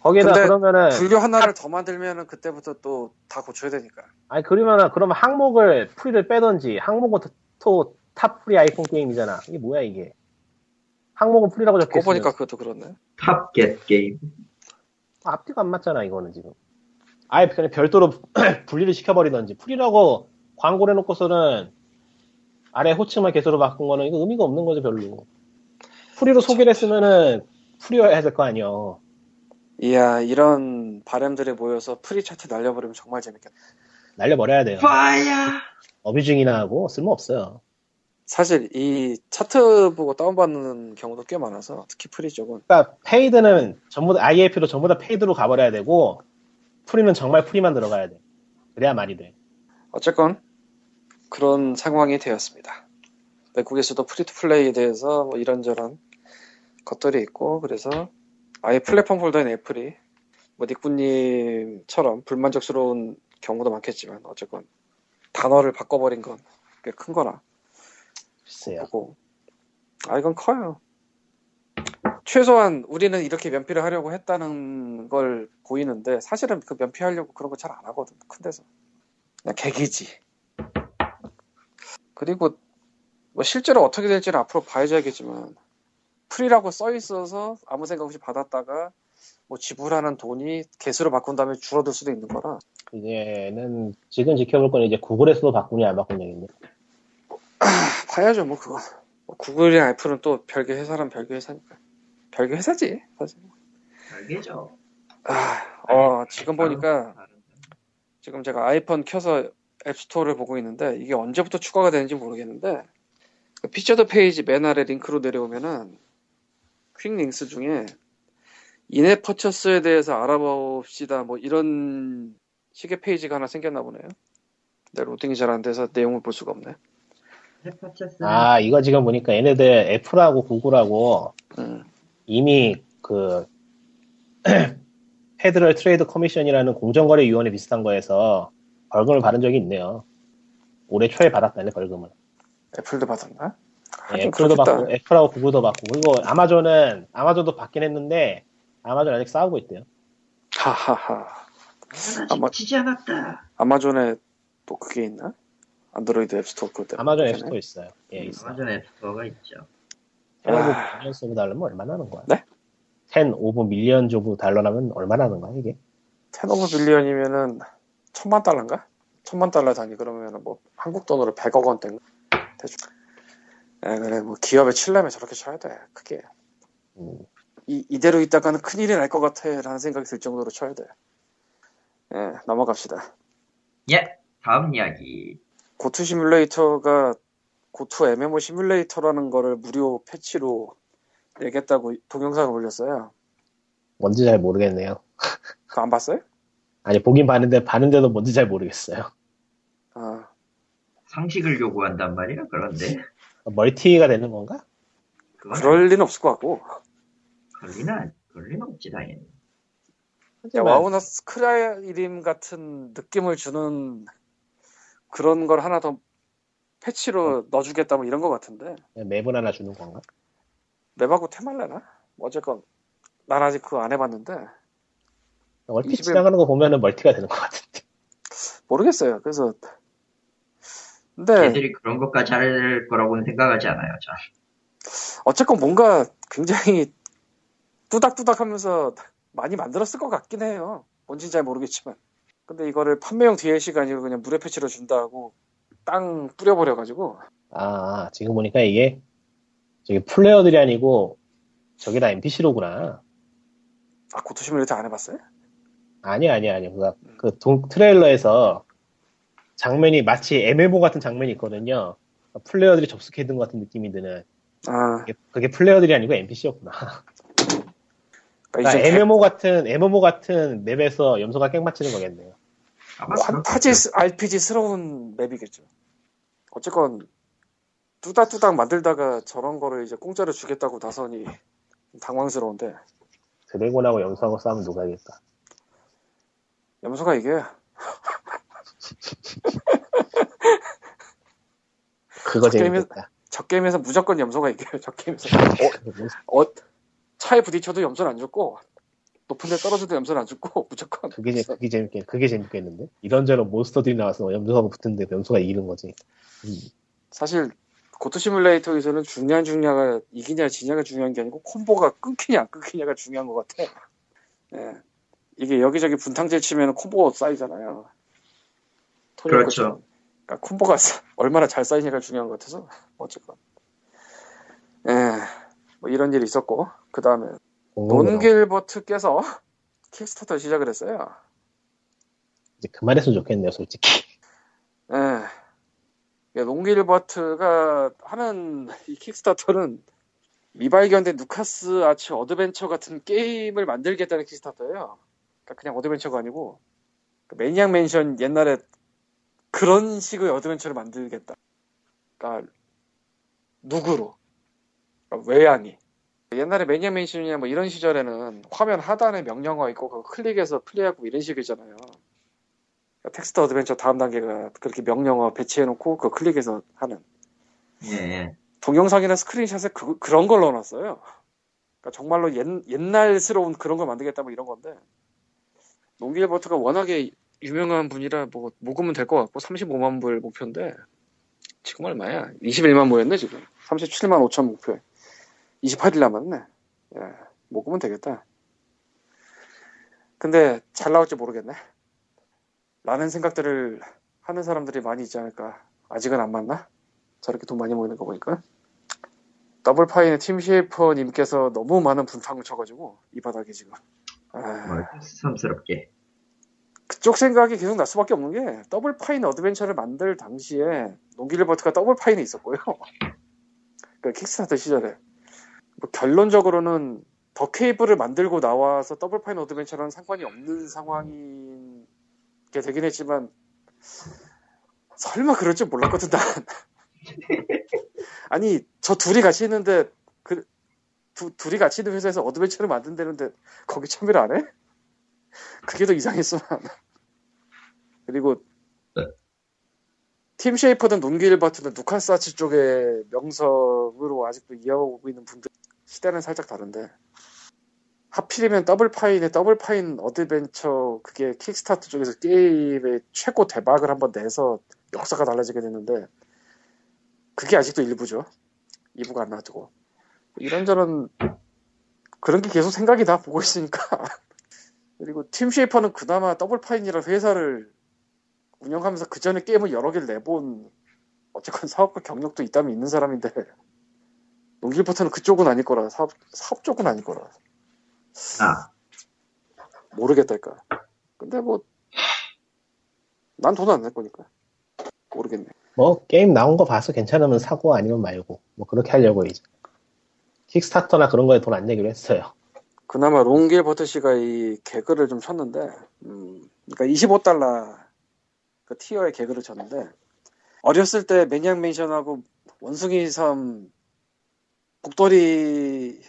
거기다 그러면은 분류 하나를 더 만들면은 그때부터 또 다 고쳐야 되니까 아니 그러면은 그러면 항목을 free를 빼던지 항목은 또 top free 아이폰 게임이잖아. 이게 뭐야 이게? 항목은 free라고 적혀 보니까 그것도 그렇네 top Get 게임. 앞뒤가 안 맞잖아 이거는 지금. 아예 그냥 별도로 [CLEARS THROAT] 분리를 시켜버리던지 free라고 광고를 해놓고서는 아래 호칭만 Get으로 바꾼 거는 이거 의미가 없는 거죠 별로. free로 소개를 했으면은 free여야 될 거 아니여. 이야 이런 바램들이 모여서 free 차트 날려버리면 정말 재밌겠다 날려버려야 돼요. Fire. Abusing이나 하고 쓸모없어요. 사실 이 차트 보고 다운받는 경우도 꽤 많아서 특히 free 쪽은 그러니까 paid는 전부 다 IAP로 전부 다 paid로 가버려야 되고 free는 정말 free만 들어가야 돼. 그래야 말이 돼. 어쨌건 그런 상황이 되었습니다 외국에서도 free to play에 대해서 뭐 이런저런 것들이 있고 그래서 아예 platform holder인 애플이 뭐 니꾸님처럼 불만족스러운 경우도 많겠지만 어쨌건 단어를 바꿔버린 건 꽤 큰 거라 글쎄요. 보고 아 이건 커요. 최소한 우리는 이렇게 면피를 하려고 했다는 걸 보이는데 사실은 그 면피하려고 그런 거 잘 안 하거든 큰 데서 그냥 계기지. 그리고 뭐 실제로 어떻게 될지는 앞으로 봐야겠지만 프리라고 써 있어서 아무 생각 없이 받았다가 뭐 지불하는 돈이 개수로 바꾼 다음에 줄어들 수도 있는 거라 이제는 지금 지켜볼 건 이제 구글에서도 바꾸냐 안 바꾸냐인데. [CLEARS THROAT] 봐야죠 뭐 그거 뭐 구글이랑 애플은 또 별개 회사란 별개 회사니까 별개 회사지 사실 알겠죠. 아, 어, 지금 보니까 지금 제가 아이폰 켜서 앱스토어를 보고 있는데 이게 언제부터 추가가 되는지 모르겠는데 그 featured 페이지 맨 아래 링크로 내려오면은 quick links 중에 in-app purchase에 대해서 알아봅시다 뭐 이런 식의 페이지가 하나 생겼나 보네요. 내 로딩이 잘 안 돼서 내용을 볼 수가 없네. 아, 이거 지금 보니까 얘네들 애플하고 구글하고 음. 이미 그 [CLEARS THROAT] Federal Trade Commission이라는 공정거래위원회 비슷한 거에서 벌금을 받은 적이 있네요. 올해 초에 받았다네 벌금을. 애플도 받았나? 예, 애플도 그렇겠다. 받고 애플하고 구글도 받고 그리고 아마존은 아마존도 받긴 했는데 아마존 아직 싸우고 있대요. 하하하. 아마- 치지 않았다. 아마존에 또 그게 있나? 안드로이드 앱스토어 그때. 아마존 앱스토어 있어요. 예, 있어. 아마존 앱스토어가 있죠. 10 of 아. million of 달러면 얼마나 하는 거야? 네? 10 of million of 달러라면 얼마나 하는 거야 이게? 10 of million이면은 천만 달러인가? 천만 달러 단위 그러면은 뭐 한국 돈으로 100억 원대인가? 대충. 에, 그래 뭐 기업에 칠려면 저렇게 쳐야 돼. 크게. 음, 이, 이대로 있다가는 큰일이 날 것 같아 라는 생각이 들 정도로 쳐야 돼. 예, 넘어갑시다. 예, 다음 이야기. 고투 시뮬레이터가 고투 MMO 시뮬레이터라는 거를 무료 패치로 내겠다고 동영상을 올렸어요. 뭔지 잘 모르겠네요. 그거 안 봤어요? 아니 보긴 봤는데 봤는데도 뭔지 잘 모르겠어요. 아, 상식을 요구한단 말이야. 그런데 멀티가 되는 건가? 그럴 리는 없을 것 같고. 걸리나 걸리는 없지 당연히. 야, 하지만 와우나 스크라이림 같은 느낌을 주는 그런 걸 하나 더 패치로 넣어주겠다 뭐 이런 것 같은데 그냥 맵을 하나 주는 건가? 맵하고 테말래나? 뭐 어쨌건 난 아직 그거 안 해봤는데 얼핏 20일 지나가는 거 보면은 멀티가 되는 것 같은데. 모르겠어요. 그래서 근데 걔들이 그런 것까지 할 거라고는 생각하지 않아요. 전. 어쨌건 뭔가 굉장히 뚜닥뚜닥하면서 많이 만들었을 것 같긴 해요. 뭔지 잘 모르겠지만. 근데 이거를 판매용 DLC가 아니고 그냥 무료 패치로 준다고 땅 뿌려버려가지고 아 지금 보니까 이게 저기 플레이어들이 아니고 저게 다 NPC로구나. 아 고토 시뮬레이터 안 해봤어요? 아니 아니 아니 그, 그 동- 트레일러에서 장면이 마치 MMO 같은 장면이 있거든요. 플레이어들이 접속해 둔것 같은 느낌이 드는 아 그게, 그게 플레이어들이 아니고 NPC였구나. 그러니까 그러니까 이제 MMO 같은 MMO 같은 맵에서 염소가 깽 맞히는 거겠네요. 판타지 RPG스러운 맵이겠죠. 어쨌건 뚜닥뚜닥 만들다가 저런 거를 이제 공짜로 주겠다고 나서니 당황스러운데 드래곤하고 염소하고 싸우면 누가 이길까? 염소가 이게 그거 게임에- 재밌겠다. 저 게임에서 무조건 염소가 이겨요. [LAUGHS] 저 게임에서 그거 뭐- 어, 차에 부딪혀도 염소는 안 죽고 높은 데 떨어져도 염소는 안 죽고 [LAUGHS] 무조건 그게, 재- 그게 재밌겠, 그게 재밌겠는데? 이런저런 몬스터들이 나와서 염소하고 붙는데 염소가 이기는 거지. 음. 사실 고토 시뮬레이터에서는 중요한 중요가 이기냐 지냐가 중요한 게 아니고 콤보가 끊기냐 안 끊기냐가 중요한 것 같아. 예. 이게 여기저기 분탕질 치면 콤보 쌓이잖아요. 그렇죠. 그러니까 콤보가 쌓- 얼마나 잘 쌓이냐가 중요한 것 같아서 어쨌건. 예. 뭐 이런 일이 있었고 그 다음에. 론 길버트께서 킥스타터 시작을 했어요. 이제 그만했으면 좋겠네요, 솔직히. 예. 예, 론 길버트가 하는 이 킥스타터는 미발견된 루카스 아츠 어드벤처 같은 게임을 만들겠다는 킥스타터예요. 그러니까 그냥 어드벤처가 아니고 그 매니악 맨션 옛날에 그런 식의 어드벤처를 만들겠다. 그러니까 look으로? 그러니까 외양이. 옛날에 매니악 맨션이나 뭐 이런 시절에는 화면 하단에 명령어 있고 그거 클릭해서 플레이하고 이런 식이잖아요. 그러니까 텍스트 어드벤처 다음 단계가 그렇게 명령어 배치해놓고 그 클릭해서 하는 예, 예. 동영상이나 스크린샷에 그, 그런 걸 넣어놨어요. 그러니까 정말로 옛, 옛날스러운 그런 걸 만들겠다 뭐 이런 건데 농기일버트가 워낙에 유명한 분이라 뭐 모금은 될 것 같고 35만 불 목표인데 지금 얼마야? 21만 모였네 지금 37만 5천 목표에 28일 남았네. 예, 모금은 되겠다. 근데 잘 나올지 모르겠네. 라는 생각들을 하는 사람들이 많이 있지 않을까. 아직은 안 맞나? 저렇게 돈 많이 모이는 거 보니까. 더블파인의 팀 쉐이퍼님께서 너무 많은 분탕을 쳐가지고, 이 바닥에 지금. 아, 뭐, 새삼스럽게. 그쪽 생각이 계속 날 수밖에 없는 게, 더블 파인 어드벤처를 만들 당시에, 론 길버트가 더블 파인에 있었고요. [LAUGHS] 그 킥스타터 시절에. 뭐 결론적으로는 더 케이브를 만들고 나와서 더블 파인 어드벤처랑 상관이 없는 상황이 게 되긴 했지만 설마 그럴 줄 몰랐거든 난. [LAUGHS] 아니 저 둘이 같이 있는데 그 두, 둘이 같이 있는 회사에서 어드벤처를 만든다는데 거기 참여를 안 해? 그게 더 이상했어. 난. 그리고 네. 팀 쉐이퍼든 론 길버트는 루카스아츠 쪽의 명성으로 아직도 이어오고 있는 분들 시대는 살짝 다른데 하필이면 더블 파인의 더블 파인 어드벤처 그게 킥스타트 쪽에서 게임의 최고 대박을 한번 내서 역사가 달라지게 됐는데 그게 아직도 1부죠. 2부가 안 나왔고 이런저런 그런 게 계속 생각이 나 보고 있으니까. [LAUGHS] 그리고 팀 쉐이퍼는 그나마 더블 파인이라는 회사를 운영하면서 그 전에 게임을 여러 개를 내본 어쨌건 사업가 경력도 있다면 있는 사람인데 농길버터는 그쪽은 아닐 거라 사업, 사업 쪽은 아닐 거라 아, 모르겠달까. 근데 뭐 난 돈 안 낼 거니까. 모르겠네. 뭐 게임 나온 거 봐서 괜찮으면 사고 아니면 말고 뭐 그렇게 하려고 이제 킥스타터나 그런 거에 돈 안 내기로 했어요. 그나마 롱길 버터 씨가 이 개그를 좀 쳤는데, 음, 그러니까 25달러 그 티어의 개그를 쳤는데, 어렸을 때 매니악 맨션하고 원숭이 섬 복돌이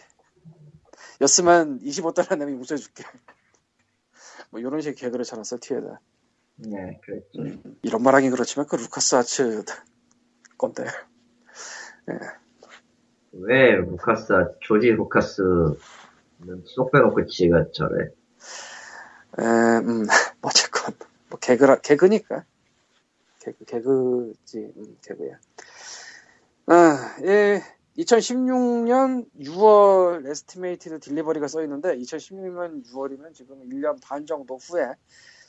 였으면 25달러 내면 웃어줄게. [LAUGHS] 뭐 이런 식의 개그를 쳐놨어 티에다. 네, 그랬죠. 이런 말하긴 그렇지만 그 루카스 아츠 건데. 왜 루카스, 조지 루카스는 쏙 빼놓고 지가 저래. 에, 음, 어쨌건 뭐 개그라 개그니까 개그 개그지 음, 개그야. 아, 예, 2016년 6월 estimated delivery가 써 있는데 2016년 6월이면 지금 1년 반 정도 후에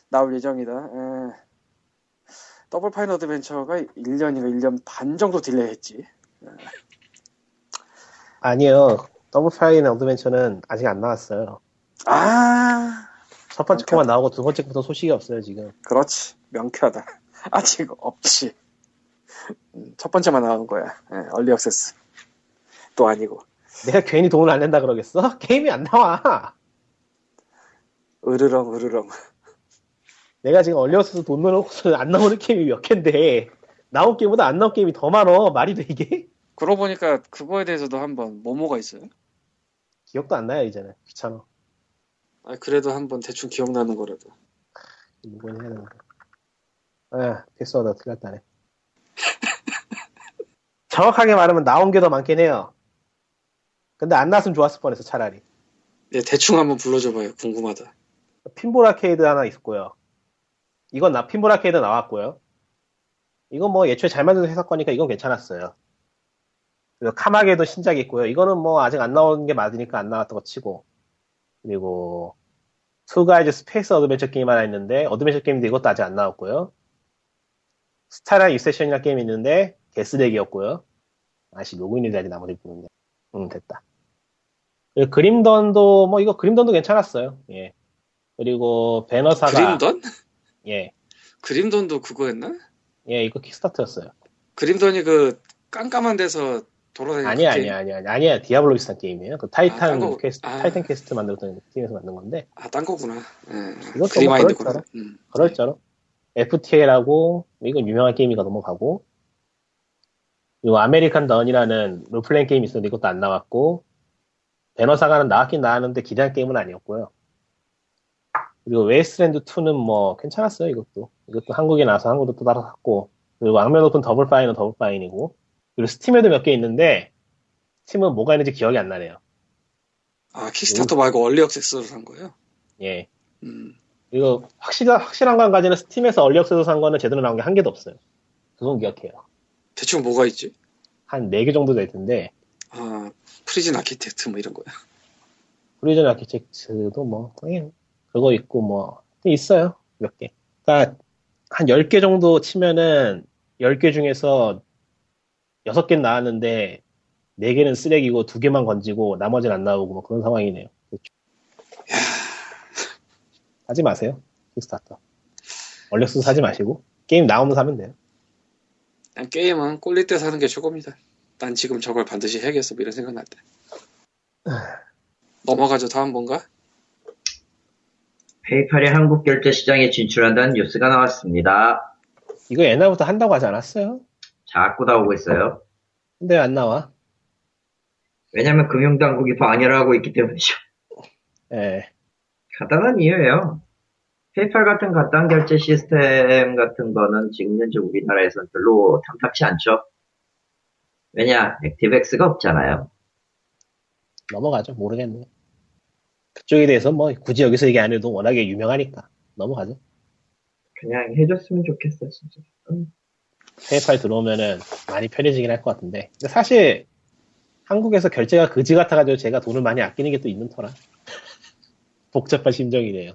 나올 예정이다. 에, 더블 파인 어드벤처가 1년인가 1년 반 정도 delay했지. 아니요. 더블 파인 어드벤처는 아직 안 나왔어요. 아, 첫 번째 거만 나오고 두 번째 거부터 소식이 없어요 지금. 그렇지. 명쾌하다. [LAUGHS] 아직 없지. 음, 첫 번째만 나온 거야. 예, 얼리 액세스. 또 아니고. 내가 괜히 돈을 안 낸다 그러겠어? 게임이 안 나와. 으르렁, 으르렁. 내가 지금 얼리어스에서 돈 넣어놓고서 안 나오는 게임이 몇 갠데 나온 게임보다 안 나온 게임이 더 많어. 말이 돼 이게? 그러고 보니까 그거에 대해서도 한번 뭐뭐가 있어요. 기억도 안 나요 이제는. 귀찮아. 아, 그래도 한번 대충 기억나는 거라도. 이건 해야 되는데. 아, 패스워드가 틀렸다네. [LAUGHS] 정확하게 말하면 나온 게 더 많긴 해요. 근데 안 나왔으면 좋았을 뻔했어 차라리. 네, 대충 한번 불러줘봐요. 궁금하다. 핀볼 아케이드 하나 있고요. 이건 나 핀볼 아케이드 나왔고요. 이건 뭐 예초에 잘 만든 회사 거니까 이건 괜찮았어요. 그리고 카마게돈 신작이 있고요. 이거는 뭐 아직 안 나온 게 맞으니까 안 나왔던 거 치고. 그리고 투가이즈 스페이스 어드벤처 게임 하나 있는데 어드벤처 게임인데 이것도 아직 안 나왔고요. 스타라 유세션이라는 게임이 있는데 개쓰레기였고요. 아씨 로그인이 돼야지 나머지 보는데. 응 됐다. 그림던도 뭐 이거 그림던도 괜찮았어요. 예. 그리고 배너사가 그림던? 예. 그림던도 그거였나? 예, 이거 킥스타트였어요. 그림던이 그 깜깜한 데서 돌아다니는 아니야, 그 게임. 아니야, 아니야, 아니야. 디아블로 비슷한 게임이에요. 그 아, 타이탄 딴 거- 퀘스트, 아. 타이탄 퀘스트 만들었던 팀에서 만든 건데, 아, 딴 거구나. 예. 이것도. 뭐 음. 그럴저러. FTL하고, 이건 유명한 게임이니까 넘어가고, 그리고 아메리칸 던이라는 롤플레잉 게임이 있었는데 이것도 안 나왔고, 배너 사가는 나왔긴 나왔는데 기대한 게임은 아니었고요. 그리고 웨이스트랜드 2는 뭐 괜찮았어요, 이것도. 이것도 한국에 나와서 한국도 또 따로 샀고, 그리고 악면 오픈 더블 파인은 더블 파인이고, 그리고 스팀에도 몇 개 있는데, 스팀은 뭐가 있는지 기억이 안 나네요. 아, 킥스타터 말고 early access로 산 거예요? 예. 음. 이거 확실한, 확실한 거한 가지는 스팀에서 early access에서 산 거는 제대로 나온 게 한 개도 없어요. 그건 기억해요. 대충 뭐가 있지? 한 4개 정도 될 텐데, 아, 프리즌 아키텍트 뭐 이런 거야. 프리즌 아키텍트도 뭐, 예, 그거 있고 뭐, 있어요. 몇 개. 그니까, 한 10개 정도 치면은, 10개 중에서 6개 나왔는데, 4개는 쓰레기고 2개만 건지고, 나머지는 안 나오고 뭐 그런 상황이네요. 그렇죠. 하지 마세요. 킥스타터. early access 사지 마시고, 게임 나오면 사면 돼요. 난 게임은 꼴릴 때 사는 게 최고입니다. 난 지금 저걸 반드시 해야겠어. 뭐 이런 생각 날 때. [SIGHS] 넘어가죠. 다음 뭔가? 페이팔이 한국 결제 시장에 진출한다는 뉴스가 나왔습니다. 이거 옛날부터 한다고 하지 않았어요? 자꾸 나오고 있어요. 근데 왜안 나와? 왜냐면 금융당국이 방해를 하고 있기 때문이죠. 예. 간단한 이유예요. 페이팔 같은 간단 결제 시스템 같은 거는 지금 현재 우리나라에서는 별로 탐탁치 않죠. 왜냐, ActiveX가 없잖아요. 넘어가죠. 모르겠네. 그쪽에 대해서 뭐 굳이 여기서 얘기 안 해도 워낙에 유명하니까 넘어가죠. 그냥 해줬으면 좋겠어, 진짜. 음. 페이팔 들어오면은 많이 편해지긴 할 것 같은데. 근데 사실 한국에서 결제가 그지 같아가지고 제가 돈을 많이 아끼는 게 또 있는 터라. [LAUGHS] 복잡한 심정이네요.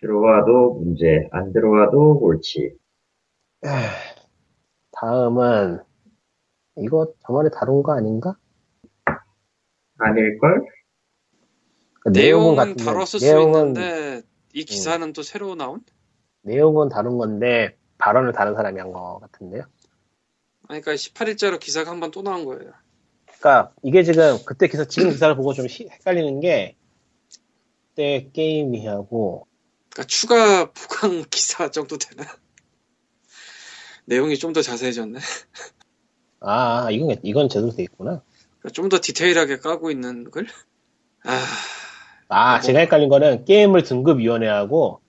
들어와도 문제, 안 들어와도 옳지. 다음은 이거 저번에 다룬 거 아닌가? 아닐걸? 그 내용은 같은데, 다뤘을 수 내용은 있는데 이 기사는 또 새로 나온? 내용은 다른 건데 발언을 다른 사람이 한거 같은데요. 아니, 그러니까 18일자로 기사가 한 번 또 나온 거예요. 그러니까 이게 지금 그때 기사 지금 기사를 보고 좀 시- 헷갈리는 게 그때 게임이하고 그러니까 추가 보강 [LAUGHS] 기사 정도 되나? [LAUGHS] 내용이 좀 더 자세해졌네. 아 이건 이건 제대로 돼 있구나. 그러니까 좀 더 디테일하게 까고 있는 걸? 아, 아 뭐- 제가 헷갈린 거는 게임을 등급위원회하고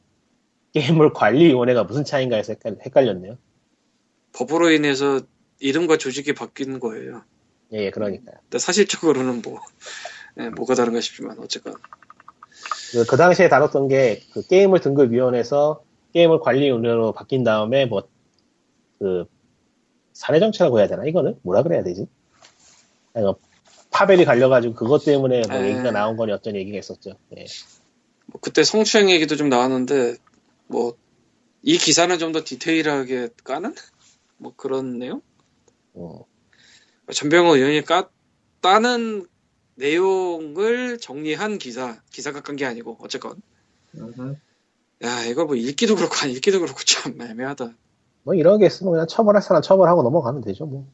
게임을 관리위원회가 무슨 차이인가 해서 헷갈, 헷갈 렸네요. 법으로 인해서 이름과 조직이 바뀌는 거예요. 예, 예, 그러니까요. 근데 사실적으로는 뭐, 예, 뭐가 다른가 싶지만, 어쨌건. 그, 그 당시에 다뤘던 게, 그 게임을 등급위원회에서 게임을 관리위원회로 바뀐 다음에 뭐, 그, 사내정치라고 해야 되나, 이거는? 뭐라 그래야 되지? 아니, 뭐 파벨이 갈려가지고 그것 때문에 뭐 에. 얘기가 나온 거니 어쩐 얘기가 있었죠. 예. 뭐 그때 성추행 얘기도 좀 나왔는데, 뭐, 이 기사는 좀 더 디테일하게 까는? 뭐 그런 내용? 어, 전병호 의원이 까, 따는 내용을 정리한 기사, 기사가 깐 게 아니고, 어쨌건. 야, 이거 뭐 읽기도 그렇고, 안 읽기도 그렇고, 참 애매하다. 뭐 이런 게 있으면 그냥 처벌할 사람 처벌하고 넘어가면 되죠, 뭐.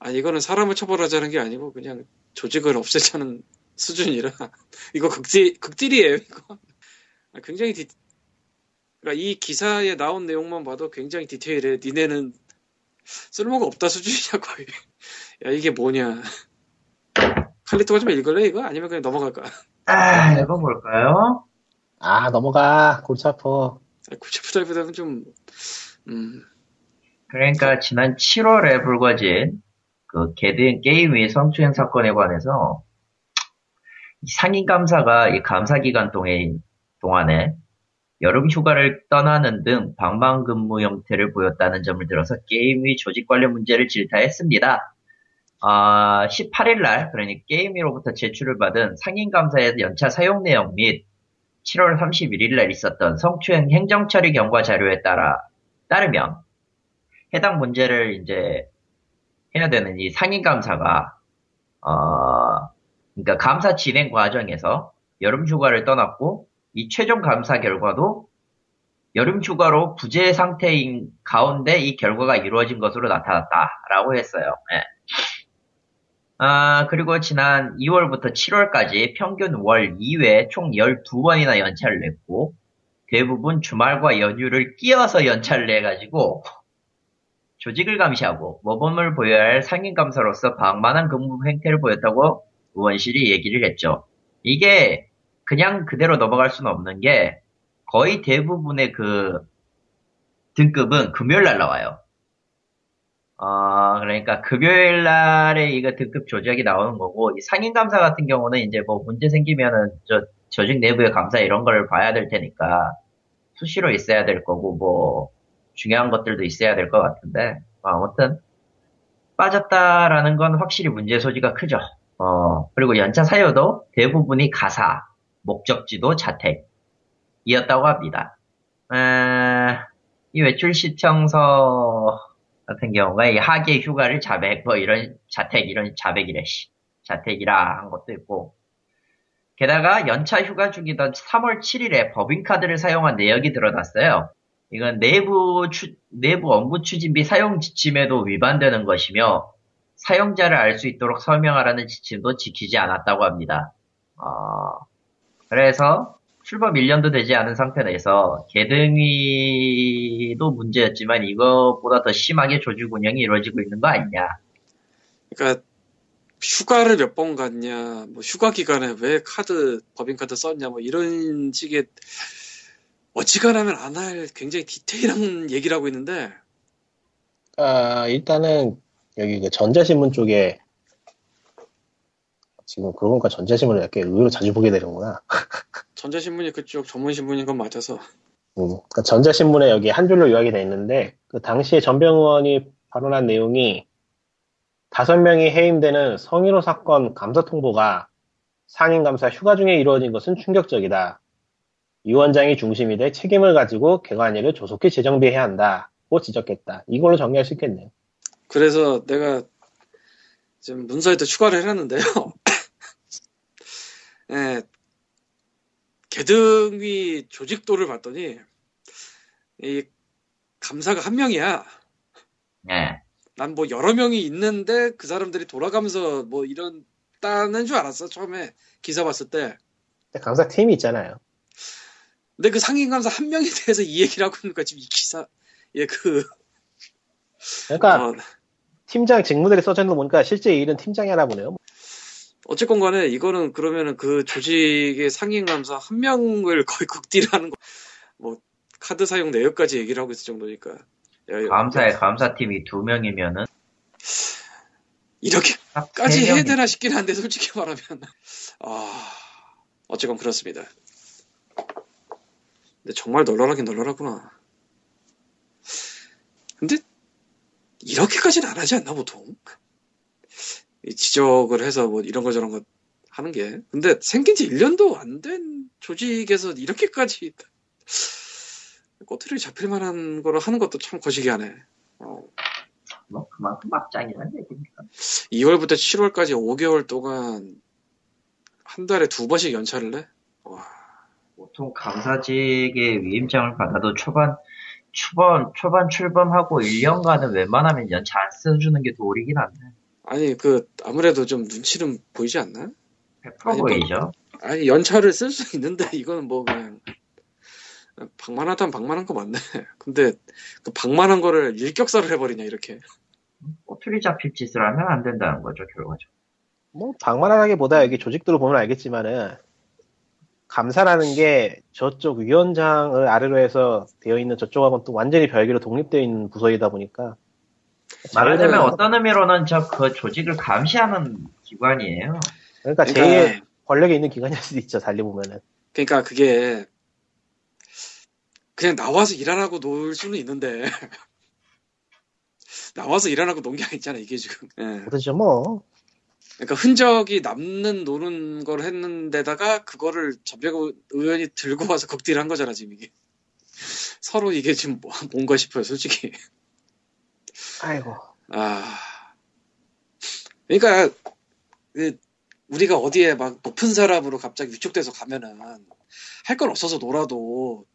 아, 이거는 사람을 처벌하자는 게 아니고, 그냥 조직을 없애자는 수준이라. [LAUGHS] 이거 극딜, 극딜이에요, 이거. 아, 굉장히 디, 그러니까 이 기사에 나온 내용만 봐도 굉장히 디테일해. 니네는 쓸모가 없다 수준이야, 거의. [LAUGHS] 야, 이게 뭐냐. 칼리토가 좀 읽을래, 이거? 아니면 그냥 넘어갈까? 아, 읽어볼까요? 아, 넘어가. 골치 아파. 구체프달보다는 좀, 음, 그러니까 지난 7월에 불거진 그 개드인 게임의 성추행 사건에 관해서 이 상임감사가 이 감사 기간 동안, 동안에 여름 휴가를 떠나는 등 방방 근무 형태를 보였다는 점을 들어서 게임의 조직 관련 문제를 질타했습니다. 아, 18일 날, 그러니 게임위로부터 제출을 받은 상임감사의 연차 사용 내용 및 7월 31일 날 있었던 성추행 행정처리 경과 자료에 따라, 따르면 해당 문제를 이제 해야 되는 이 상임감사가 어 그러니까 감사 진행 과정에서 여름 휴가를 떠났고 이 최종 감사 결과도 여름 휴가로 부재 상태인 가운데 이 결과가 이루어진 것으로 나타났다라고 했어요. 예. 아, 그리고 지난 2월부터 7월까지 평균 월 2회 총 12번이나 연차를 냈고 대부분 주말과 연휴를 끼어서 연차를 내가지고 조직을 감시하고 모범을 보여야 할 상임 감사로서 방만한 근무 행태를 보였다고 의원실이 얘기를 했죠. 이게 그냥 그대로 넘어갈 수는 없는 게 거의 대부분의 그 등급은 금요일 날 나와요. 어, 그러니까 금요일 날에 이거 등급 조작이 나오는 거고 이 상임감사 같은 경우는 이제 뭐 문제 생기면은 저 조직 내부의 감사 이런 걸 봐야 될 테니까 수시로 있어야 될 거고 뭐 중요한 것들도 있어야 될 것 같은데 뭐 아무튼 빠졌다라는 건 확실히 문제 소지가 크죠. 어 그리고 연차 사유도 대부분이 가사, 목적지도 자택이었다고 합니다. 에, 이 외출 시청서 같은 경우가 이 하계 휴가를 자백 뭐 이런 자택 이런 자백이래 씨 자택이라 한 것도 있고 게다가 연차 휴가 중이던 3월 7일에 법인카드를 사용한 내역이 드러났어요. 이건 내부 추, 내부 업무 추진비 사용 지침에도 위반되는 것이며 사용자를 알 수 있도록 설명하라는 지침도 지키지 않았다고 합니다. 어, 그래서 출범 1년도 되지 않은 상태에서 개등위도 문제였지만 이것보다 더 심하게 조직 운영이 이루어지고 있는 거 아니냐. 그러니까 휴가를 몇 번 갔냐, 뭐 휴가 기간에 왜 카드 법인카드 썼냐, 뭐 이런 식의 어지간하면 안 할 굉장히 디테일한 [LAUGHS] 얘기를 하고 있는데 아, 일단은 여기 그 전자신문 쪽에 지금 그러고 보니까 전자신문을 이렇게 의외로 자주 보게 되는구나. [LAUGHS] 전자신문이 그쪽 전문신문인 건 맞아서 음, 그러니까 전자신문에 여기 한 줄로 요약이 돼 있는데 그 당시에 전병 의원이 발언한 내용이 다섯 명이 해임되는 성희로 사건 감사 통보가 상임 감사 휴가 중에 이루어진 것은 충격적이다. 위원장이 중심이 돼 책임을 가지고 개관일을 조속히 재정비해야 한다고 지적했다. 이걸로 정리할 수 있겠네요. 그래서 내가 지금 문서에도 추가를 해놨는데요. 예, 개등위 조직도를 봤더니 이 감사가 한 명이야. 예. 난뭐 여러 명이 있는데 그 사람들이 돌아가면서 뭐 이런 따는 줄 알았어 처음에 기사 봤을 때. 근데 감사 팀이 있잖아요. 근데 그 상임 감사 한 명에 대해서 이 얘기를 하고 있는 거야 지금 이 기사. 예그 그러니까 어, 팀장 직무들이 써져 있는 거 보니까 실제 일은 팀장이 하나 보네요. 어쨌건 간에 이거는 그러면은 그 조직의 상임 감사 한 명을 [LAUGHS] 거의 극딜하는 거. 뭐 카드 사용 내역까지 얘기를 하고 있을 정도니까. 야, 감사에 감사팀이 두 명이면은 이렇게까지 해야 되나 싶긴 한데 솔직히 말하면 아 어쨌건 그렇습니다. 근데 정말 널널하긴 널널하구나. 근데 이렇게까지는 안 하지 않나 보통? 이 지적을 해서 뭐 이런 거 저런 거 하는 게 근데 생긴 지 1년도 안 된 조직에서 이렇게까지 [LAUGHS] 꼬투리 잡힐 만한 거를 하는 것도 참 거시기하네. 어. 뭐 그만큼 막장이라는 얘기니까. 2월부터 7월까지 5개월 동안 한 달에 두 번씩 연차를 내? 와, 보통 감사직의 위임장을 받아도 초반 초반 초반 출범하고 1년간은 웬만하면 연차 안 써주는 게 도리긴 한데 아니 그 아무래도 좀 눈치는 보이지 않나? 100% 아니, 뭐- 보이죠. 아니 연차를 쓸 수 있는데 이거는 뭐 그냥 방만하다면 방만한 거 맞네. [LAUGHS] 근데 그 방만한 거를 일격사를 해버리냐 이렇게. 꼬투리 잡힐 짓을 하면 안 된다는 거죠 결과적으로. 뭐 방만하기보다 여기 조직도를 보면 알겠지만은 감사라는 게 저쪽 위원장을 아래로 해서 되어 있는 저쪽하고는 또 완전히 별개로 독립되어 있는 부서이다 보니까 말하자면 제일- 어떤 의미로는 저 그 조직을 감시하는 기관이에요. 그러니까 그러니까- 제일 권력이 있는 기관일 수도 있죠 달리 보면은. 그러니까 그게 그냥 나와서 일안 하고 놀 수는 있는데. [LAUGHS] 나와서 일안 하고 논 게 아니잖아 이게 지금. 예. 그렇죠 뭐. 그러니까 흔적이 남는 노는 걸 했는데다가 그거를 전병 의원이 들고 와서 [LAUGHS] 극딜을 한 거잖아 지금 이게. 서로 이게 지금 뭐- 뭔가 싶어요 솔직히 아이고 아 그러니까 그 우리가 어디에 막 높은 사람으로 갑자기 위촉돼서 가면은 할 건 없어서 놀아도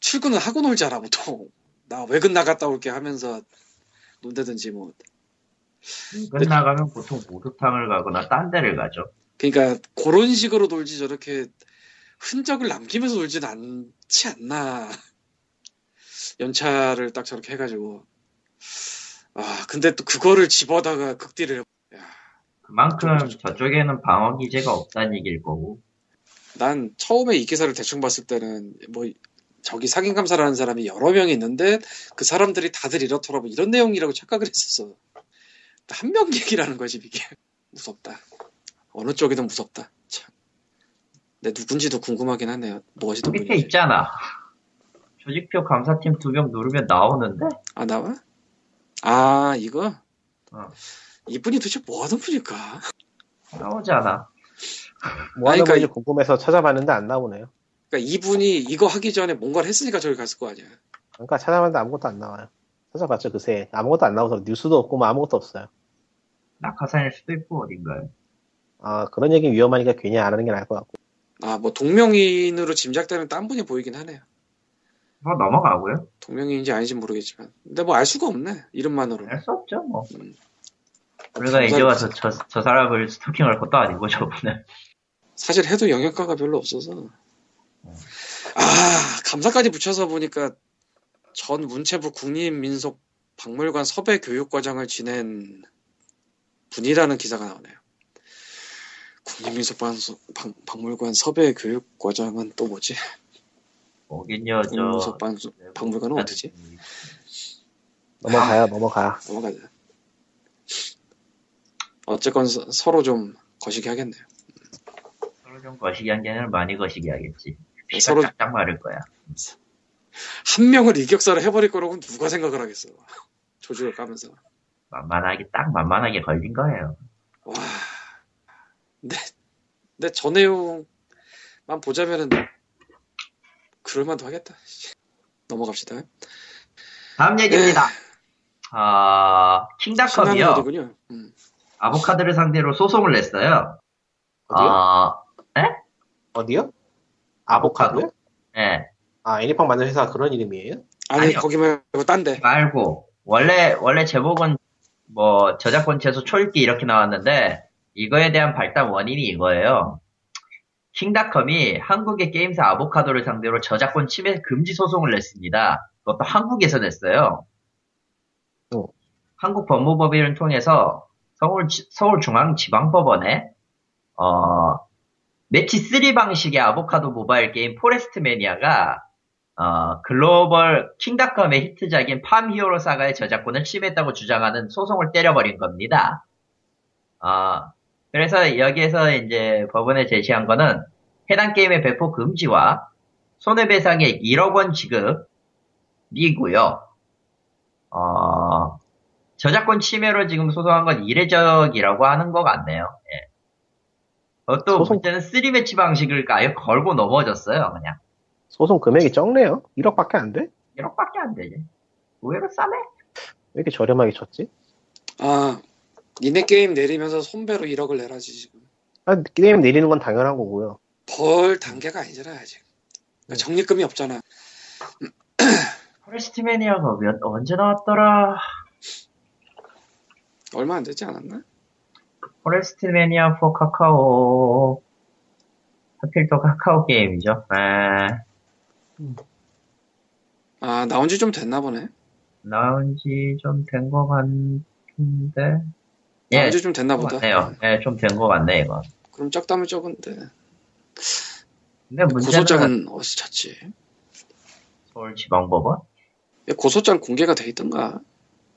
출근은 하고 놀잖아 보통 [LAUGHS] 나 외근 나갔다 올게 하면서 논다든지 뭐 끝나가면 보통 목욕탕을 가거나 딴 데를 가죠. 그러니까 그런 식으로 놀지 저렇게 흔적을 남기면서 놀진 않지 않나. 연차를 딱 저렇게 해가지고. 아, 근데 또 그거를 집어다가 극딜을 해. 그만큼 저쪽에는 방어 기제가 없다는 얘기일 거고. 난 처음에 이 기사를 대충 봤을 때는 뭐 저기 상인감사라는 사람이 여러 명이 있는데 그 사람들이 다들 이렇더라 뭐 이런 내용이라고 착각을 했었어. 한 명 얘기라는 거지 이게. 무섭다. 어느 쪽이든 무섭다. 참. 내 누군지도 궁금하긴 하네요. 무엇이든 밑에 분인지. 있잖아. 조직표 감사팀 두 명 누르면 나오는데? 아 나와? 아 이거? 어. 이분이 도대체 뭐 하는 분일까? 나오잖아. 뭐 하는 그러니까 궁금해서 찾아봤는데 안 나오네요 그러니까 이분이 이거 하기 전에 뭔가를 했으니까 저기 갔을 거 아니야. 그러니까 찾아봤는데 아무것도 안 나와요 찾아봤죠 그새 아무것도 안 나와서 뉴스도 없고 뭐 아무것도 없어요 낙하산일 수도 있고 어딘가에. 아 그런 얘기 위험하니까 괜히 안 하는 게 나을 것 같고 아 뭐 동명이인으로 짐작되는 딴 분이 보이긴 하네요. 뭐 넘어가고요. 동명이인지 아닌지 모르겠지만. 근데 뭐 알 수가 없네. 이름만으로. 알 수 없죠 뭐. 음. 우리가 감사- 이제 와서 저, 저 사람을 스토킹할 것도 아니고 저분은. 사실 해도 영향가가 별로 없어서. 아 감사까지 붙여서 보니까 전 문체부 국립민속 박물관 섭외 교육과장을 지낸 분이라는 기사가 나오네요. 국립민속박물관 박물관 섭외 교육과장은 또 뭐지? 거긴요, 저. 박- 박물관은 어디지? 넘어가요, 넘어가. 넘어가자. 어쨌건 서, 서로 좀 거시기 하겠네요. 서로 좀 거시기 한 게는 많이 거시기 하겠지. 서로- 쫙쫙 마를 거야. 한 명을 이격사를 해버릴 거라고 누가 생각을 하겠어. 조직을 까면서. 만만하게, 딱 만만하게 걸린 거예요. 와. 근데, 근데 저 내용만 보자면은, 그럴만도 하겠다. 넘어갑시다. 다음 얘기입니다. 아, 신나는 킹닷컴이요. 음. 아보카드를 상대로 소송을 냈어요. 어디요? 아, 어디요? 아보카도? 예. 아, 애니팡 만든 회사가 그런 이름이에요? 아니, 아니요. 거기 말고 딴 데. 말고, 원래, 원래 제목은 뭐, 저작권 취소 초읽기 이렇게 나왔는데, 이거에 대한 발단 원인이 이거예요. 킹닷컴이 한국의 게임사 아보카도를 상대로 저작권 침해 금지 소송을 냈습니다. 그것도 한국에서 냈어요. 어. 한국 법무법인을 통해서 서울, 서울중앙지방법원에, 어, 매치 3 방식의 아보카도 모바일 게임 포레스트 매니아가 어, 글로벌 킹닷컴의 히트작인 팜 히어로 사가의 저작권을 침해했다고 주장하는 소송을 때려버린 겁니다. 어, 그래서 여기에서 이제 법원에 제시한 거는 해당 게임의 배포 금지와 손해배상액 1억 원 지급이고요. 어, 저작권 침해로 지금 소송한 건 이례적이라고 하는 것 같네요. 예. 어, 또 소송- 문제는 3매치 방식을 아예 걸고 넘어졌어요, 그냥. 소송 금액이 적네요. 1억밖에 안 돼? 1억밖에 안 되지. 의외로 싸네? 왜 이렇게 저렴하게 쳤지? 아, 니네 게임 내리면서 손배로 1억을 내라지, 지금. 아, 게임 내리는 건 당연한 거고요. 벌 단계가 아니잖아, 아직. 그러니까 적립금이 없잖아. [CLEARS THROAT] 포레스트 매니아가 몇, 언제 나왔더라? 얼마 안 되지 않았나? 포레스트 매니아 4 카카오. 하필 또 카카오 게임이죠. 에, 아, 나온 지 좀 됐나 보네. 나온 지 좀 된 것 같은데. 예, 좀 됐나 보다. 맞네요. 예, 좀 된 것 같네, 이거. 그럼 적다면 적은데. 근데 문제는 고소장은 어디서 찾지? 서울지방법원? 고소장 공개가 돼 있던가?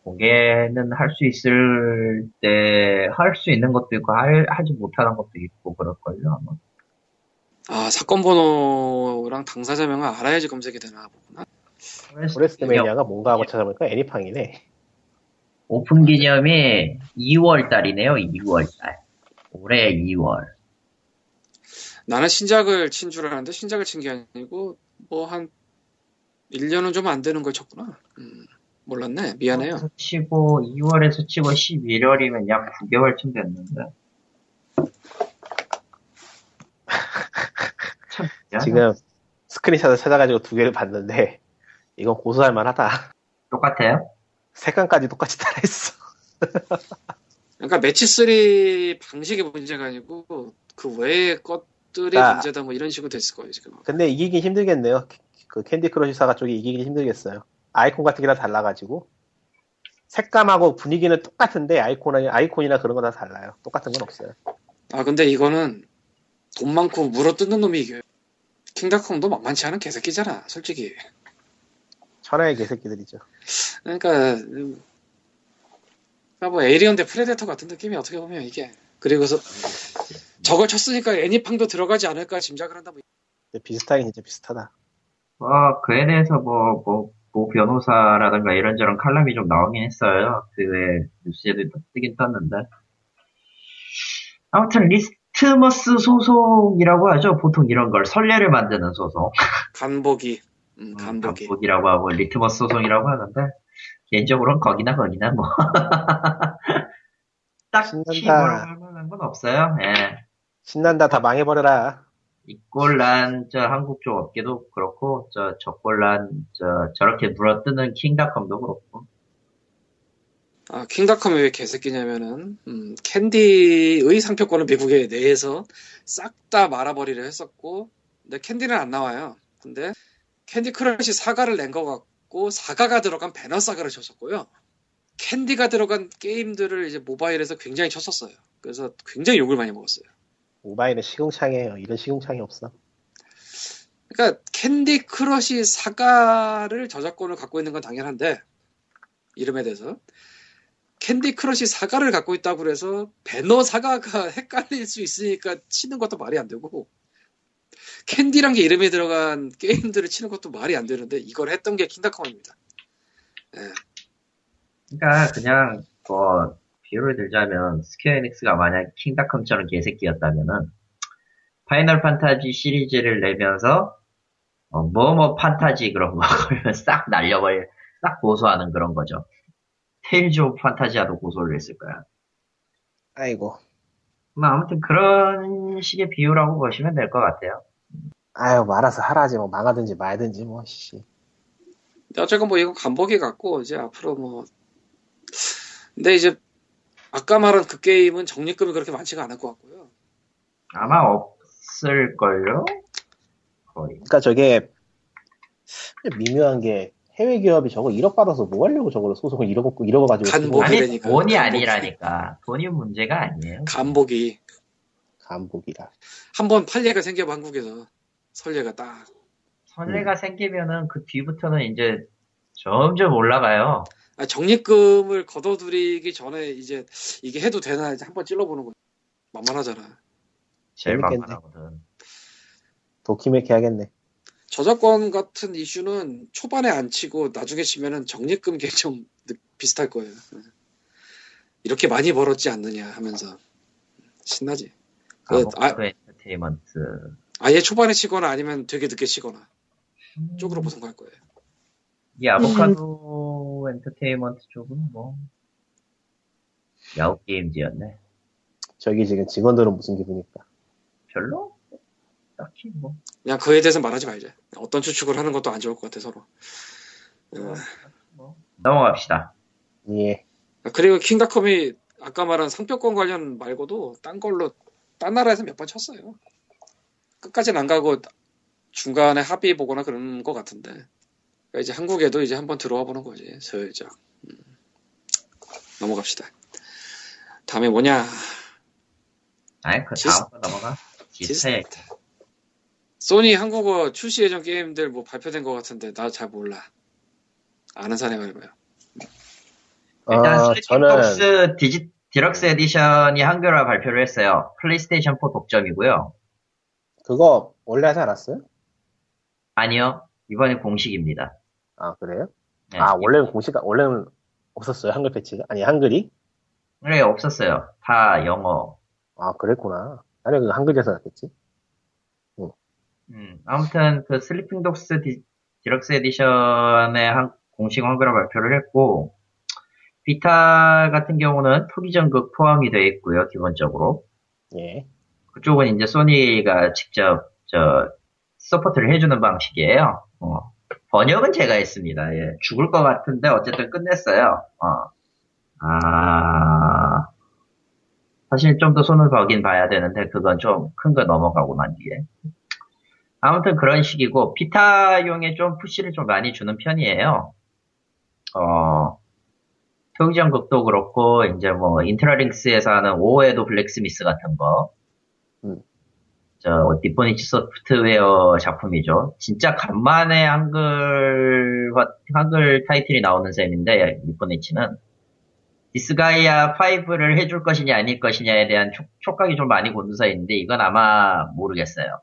공개는 할 수 있을 때, 할 수 있는 것도 있고, 할, 하지 못하는 것도 있고, 그럴걸요, 아마. 아, 사건 번호랑 당사자명을 알아야지 검색이 되나 보구나. 포레스트 매니아가 뭔가 하고 찾아보니까 애니팡이네. 오픈 기념이 2월 달이네요, 2월 달. 올해 2월. 나는 신작을 친 줄 알았는데 신작을 친 게 아니고 뭐 한 1년은 좀 안 되는 걸 쳤구나. 음, 몰랐네. 미안해요. 치고 2월에서 치고 11월이면 약 9개월쯤 됐는데. [LAUGHS] 참. 지금 스크린샷을 찾아가지고 두 개를 봤는데 이건 고소할 만하다. 똑같아요? 색감까지 똑같이 따라했어. [LAUGHS] 그러니까 매치 3 방식의 문제가 아니고 그 외의 것들이 아. 문제다 뭐 이런 식으로 됐을 거예요 지금. 근데 이기긴 힘들겠네요. 그 캔디 크러쉬 사가 쪽이 이기긴 힘들겠어요. 아이콘 같은 게 다 달라가지고 색감하고 분위기는 똑같은데 아이콘이나 아이콘이나 그런 거 다 달라요. 똑같은 건 없어요. 아 근데 이거는 돈 많고 물어 뜯는 놈이 이겨요. 킹닷컴도 만만치 않은 개새끼잖아 솔직히. 천하의 개새끼들이죠. 그러니까 음, 그러니까 뭐 에이리언 대 프레데터 같은 느낌이 어떻게 보면 이게 그리고서 저걸 쳤으니까 애니팡도 들어가지 않을까 짐작을 한다 뭐 비슷하긴 진짜 비슷하다. 뭐, 그에 대해서 뭐, 뭐, 모 변호사라든가 이런저런 칼럼이 좀 나오긴 했어요. 그 외에 뉴스에도 또 뜨긴 떴는데. 아무튼 리트머스 소송이라고 하죠. 보통 이런 걸 선례를 만드는 소송. 간보기 음, 음, 간보기 간보기라고 하고 리트머스 소송이라고 하는데 개인적으로는 거기나 거기나 뭐 [LAUGHS] 딱히 신난다. 뭐라고 할 만한 건 없어요. 예. 신난다 다 망해버려라. 이꼴란 저 한국 쪽 업계도 그렇고 저 저꼴란 저 저렇게 물어뜯는 킹닷컴도 그렇고 아, 킹닷컴이 왜 개새끼냐면은 음, 캔디의 상표권을 미국에 내에서 싹 다 말아버리려 했었고 근데 캔디는 안 나와요. 근데 캔디 크러쉬 사가를 낸 것 같고 사가가 들어간 배너 사가를 쳤었고요. 캔디가 들어간 게임들을 이제 모바일에서 굉장히 쳤었어요. 그래서 굉장히 욕을 많이 먹었어요. 모바일은 시궁창이에요. 이런 시궁창이 없어. 그러니까 캔디 크러쉬 사가를 저작권을 갖고 있는 건 당연한데 이름에 대해서 캔디 크러쉬 사가를 갖고 있다고 그래서 배너 사가가 [LAUGHS] 헷갈릴 수 있으니까 치는 것도 말이 안 되고 캔디란 게 이름에 들어간 게임들을 치는 것도 말이 안 되는데 이걸 했던 게 킹닷컴입니다. 그러니까 그냥 뭐 비유를 들자면 스퀘어 에닉스가 만약 킹닷컴처럼 개새끼였다면은 파이널 판타지 시리즈를 내면서 어, 뭐뭐 판타지 그런 거 걸면 싹 날려버릴 싹 고소하는 그런 거죠. 테일즈 오브 판타지아도 고소를 했을 거야. 아이고. 뭐 아무튼 그런 식의 비유라고 보시면 될 것 같아요. 아유, 알아서 하라지. 뭐, 망하든지 말든지, 뭐, 씨. 근데 어쨌건 뭐 이거 간보기 같고 이제 앞으로 뭐 근데 이제 아까 말한 그 게임은 적립금이 그렇게 많지가 않을 것 같고요. 아마 없을걸요? 거의. 그니까 저게, 미묘한 게, 해외 기업이 저거 1억 받아서 뭐 하려고 저거를 소송을 1억, 1억 가지고. 그러니까. 돈이. 아니라니까. 돈이 문제가 아니에요. 간보기 간복이라. 한 번 판례가 생겨 한국에서 선례가 딱 선례가 생기면은 그 뒤부터는 이제 점점 올라가요. 아, 적립금을 걷어들이기 전에 이제 이게 해도 되나 이제 한번 찔러보는 거야. 만만하잖아. 제일. 만만하거든. 도키메키 하겠네. 저작권 같은 이슈는 초반에 안 치고 나중에 치면은 적립금 개념 느- 비슷할 거예요. 이렇게 많이 벌었지 않느냐 하면서 신나지. 그, 아, 아보카도 엔터테인먼트. 아예 초반에 치거나 아니면 되게 늦게 치거나 쪽으로 보송할 거예요. 이 아보카도 엔터테인먼트 쪽은 뭐 야후 게임즈였네. 저기 지금 직원들은 무슨 기분일까? 별로? 딱히 뭐. 그냥 그에 대해서 말하지 말자. 어떤 추측을 하는 것도 안 좋을 것 같아 서로. 어, 뭐. 넘어갑시다. 예. 그리고 킹닷컴이 아까 말한 상표권 관련 말고도 딴 걸로 딴 나라에서 몇 번 쳤어요. 끝까지는 안 가고 중간에 합의 보거나 그런 것 같은데 그러니까 이제 한국에도 이제 한번 들어와 보는 거지 슬쩍 음. 넘어갑시다. 다음에 뭐냐? 아니, 그 다음 거 넘어가. 지스타 소니 한국어 출시 예정 게임들 뭐 발표된 것 같은데 나 잘 몰라. 아는 사람이 말해봐요. 일단 어, 저는, 슬리핑 독스 디, 디럭스 에디션이 한글화 발표를 했어요. 플레이스테이션 4 독점이고요. 그거 원래 하지 않았어요? 아니요. 이번엔 공식입니다. 아, 그래요? 네. 아, 원래는 공식, 원래는 없었어요? 한글 패치가? 아니, 한글이? 네, 없었어요. 다 영어. 아, 그랬구나. 아니, 그 한글에서 났겠지? 음, 아무튼 그 슬리핑 독스 디, 디럭스 에디션의 한- 공식 한글화 발표를 했고 비타 같은 경우는 토귀전 극 포함이 되어 있고요. 기본적으로 예. 그쪽은 이제 소니가 직접 저 support를 해주는 방식이에요. 어, 번역은 제가 했습니다. 예, 죽을 것 같은데 어쨌든 끝냈어요. 어. 아 사실 좀 더 손을 보긴 봐야 되는데 그건 좀 큰 거 넘어가고 난 뒤에 아무튼 그런 식이고 비타용에 좀 push를 좀 많이 주는 편이에요. 어 토귀전 극도 그렇고 이제 뭐 인트라링크스에서 하는 오오에도 블랙스미스 같은 거 저 니폰이치 소프트웨어 작품이죠. 진짜 간만에 한글 한글 타이틀이 나오는 셈인데 니폰이치는 디스가이아 5를 해줄 것이냐 아닐 것이냐에 대한 촉, 촉각이 좀 많이 곤두서 있는데 이건 아마 모르겠어요.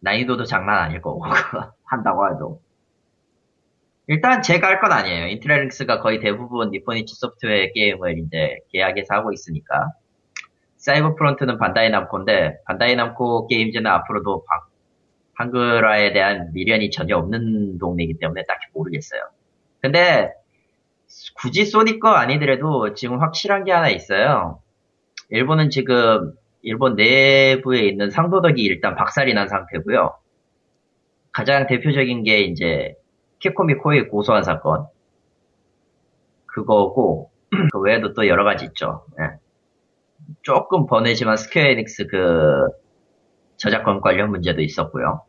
난이도도 장난 아닐 거고 [LAUGHS] 한다고 해도 일단 제가 할 건 아니에요. 인트라링크스가 거의 대부분 니폰이치 소프트웨어 게임을 이제 계약해서 하고 있으니까 사이버 프론트는 반다이 남코인데 반다이 남코 게임즈는 앞으로도 방- 한글화에 대한 미련이 전혀 없는 동네이기 때문에 딱히 모르겠어요. 근데 굳이 소니 거 아니더라도 지금 확실한 게 하나 있어요. 일본은 지금 일본 내부에 있는 상도덕이 일단 박살이 난 상태고요. 가장 대표적인 게 이제 캡콤이 코에이 고소한 사건 그거고 [CLEARS THROAT] 그 외에도 또 여러 가지 있죠. 예. 조금 번외지만 스퀘어 에닉스 그 저작권 관련 문제도 있었고요.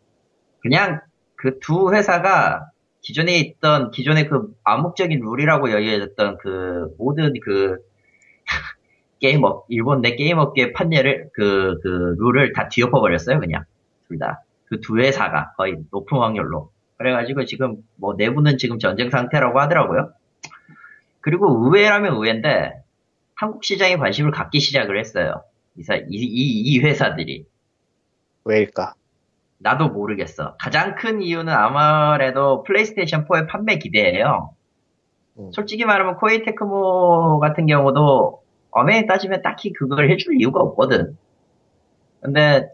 그냥 그 두 회사가 기존에 있던 기존의 그 암묵적인 룰이라고 여겨졌던 그 모든 그 [LAUGHS] 게임 업 일본 내 게임 업계 판례를 그 그 룰을 다 뒤엎어 버렸어요 그냥 둘 다 그 두 회사가 거의 높은 확률로 그래가지고 지금 뭐 내부는 지금 전쟁 상태라고 하더라고요. 그리고 의외라면 의외인데 한국 시장에 관심을 갖기 시작을 했어요. 이, 사- 이- 이- 이 회사들이 왜일까? 나도 모르겠어. 가장 큰 이유는 아무래도 플레이스테이션 4의 판매 기대예요. 음. 솔직히 말하면 코에이 테크모 같은 경우도 엄연히 따지면 딱히 그걸 해줄 이유가 없거든. 근데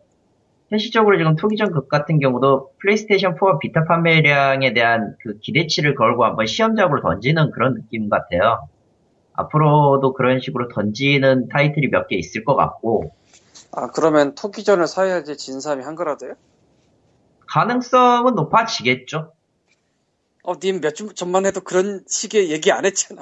현실적으로 지금 토기전 극 같은 경우도 플레이스테이션 4 비타 판매량에 대한 그 기대치를 걸고 한번 시험작으로 던지는 그런 느낌 같아요. 앞으로도 그런 식으로 던지는 타이틀이 몇 개 있을 것 같고 아 그러면 토끼전을 사야지 진삼이 한거라도요? 가능성은 높아지겠죠. 어, 님 몇 주 전만 해도 그런 식의 얘기 안 했잖아.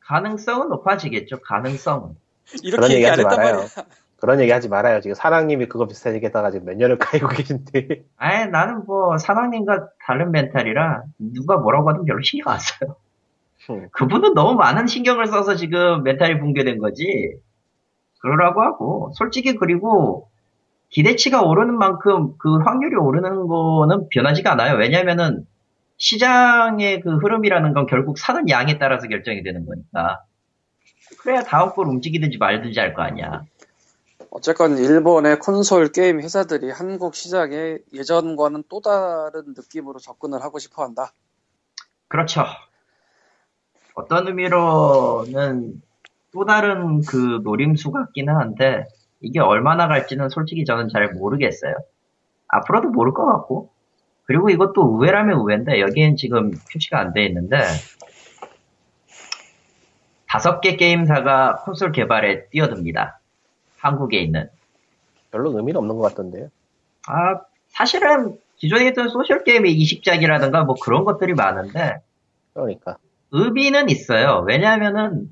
가능성은 높아지겠죠. 가능성은. 이렇게 그런 얘기 얘기 안 하지 했단 말아요. 말이야. 그런 얘기 하지 말아요. 지금 사랑님이 그거 비슷한 얘기 했다가 지금 몇 년을 가이고 계신데. 아예 나는 뭐 사장님과 다른 멘탈이라 누가 뭐라고 하든 별로 신경 안 써요. 음. 그분은 너무 많은 신경을 써서 지금 멘탈이 붕괴된 거지. 그러라고 하고 솔직히 그리고 기대치가 오르는 만큼 그 확률이 오르는 거는 변하지가 않아요. 왜냐면은 시장의 그 흐름이라는 건 결국 사는 양에 따라서 결정이 되는 거니까. 그래야 다음 걸 움직이든지 말든지 할 거 아니야. 어쨌건 일본의 콘솔 게임 회사들이 한국 시장에 예전과는 또 다른 느낌으로 접근을 하고 싶어 한다. 그렇죠. 어떤 의미로는 또 다른 그 노림수 같기는 한데 이게 얼마나 갈지는 솔직히 저는 잘 모르겠어요. 앞으로도 모를 것 같고 그리고 이것도 의외라면 의외인데 여기엔 지금 표시가 안 돼 있는데 다섯 개 게임사가 콘솔 개발에 뛰어듭니다. 한국에 있는. 별로 의미는 없는 것 같던데요. 아 사실은 기존에 있던 소셜 게임의 이식작이라든가 뭐 그런 것들이 많은데 그러니까. 의미는 있어요. 왜냐하면은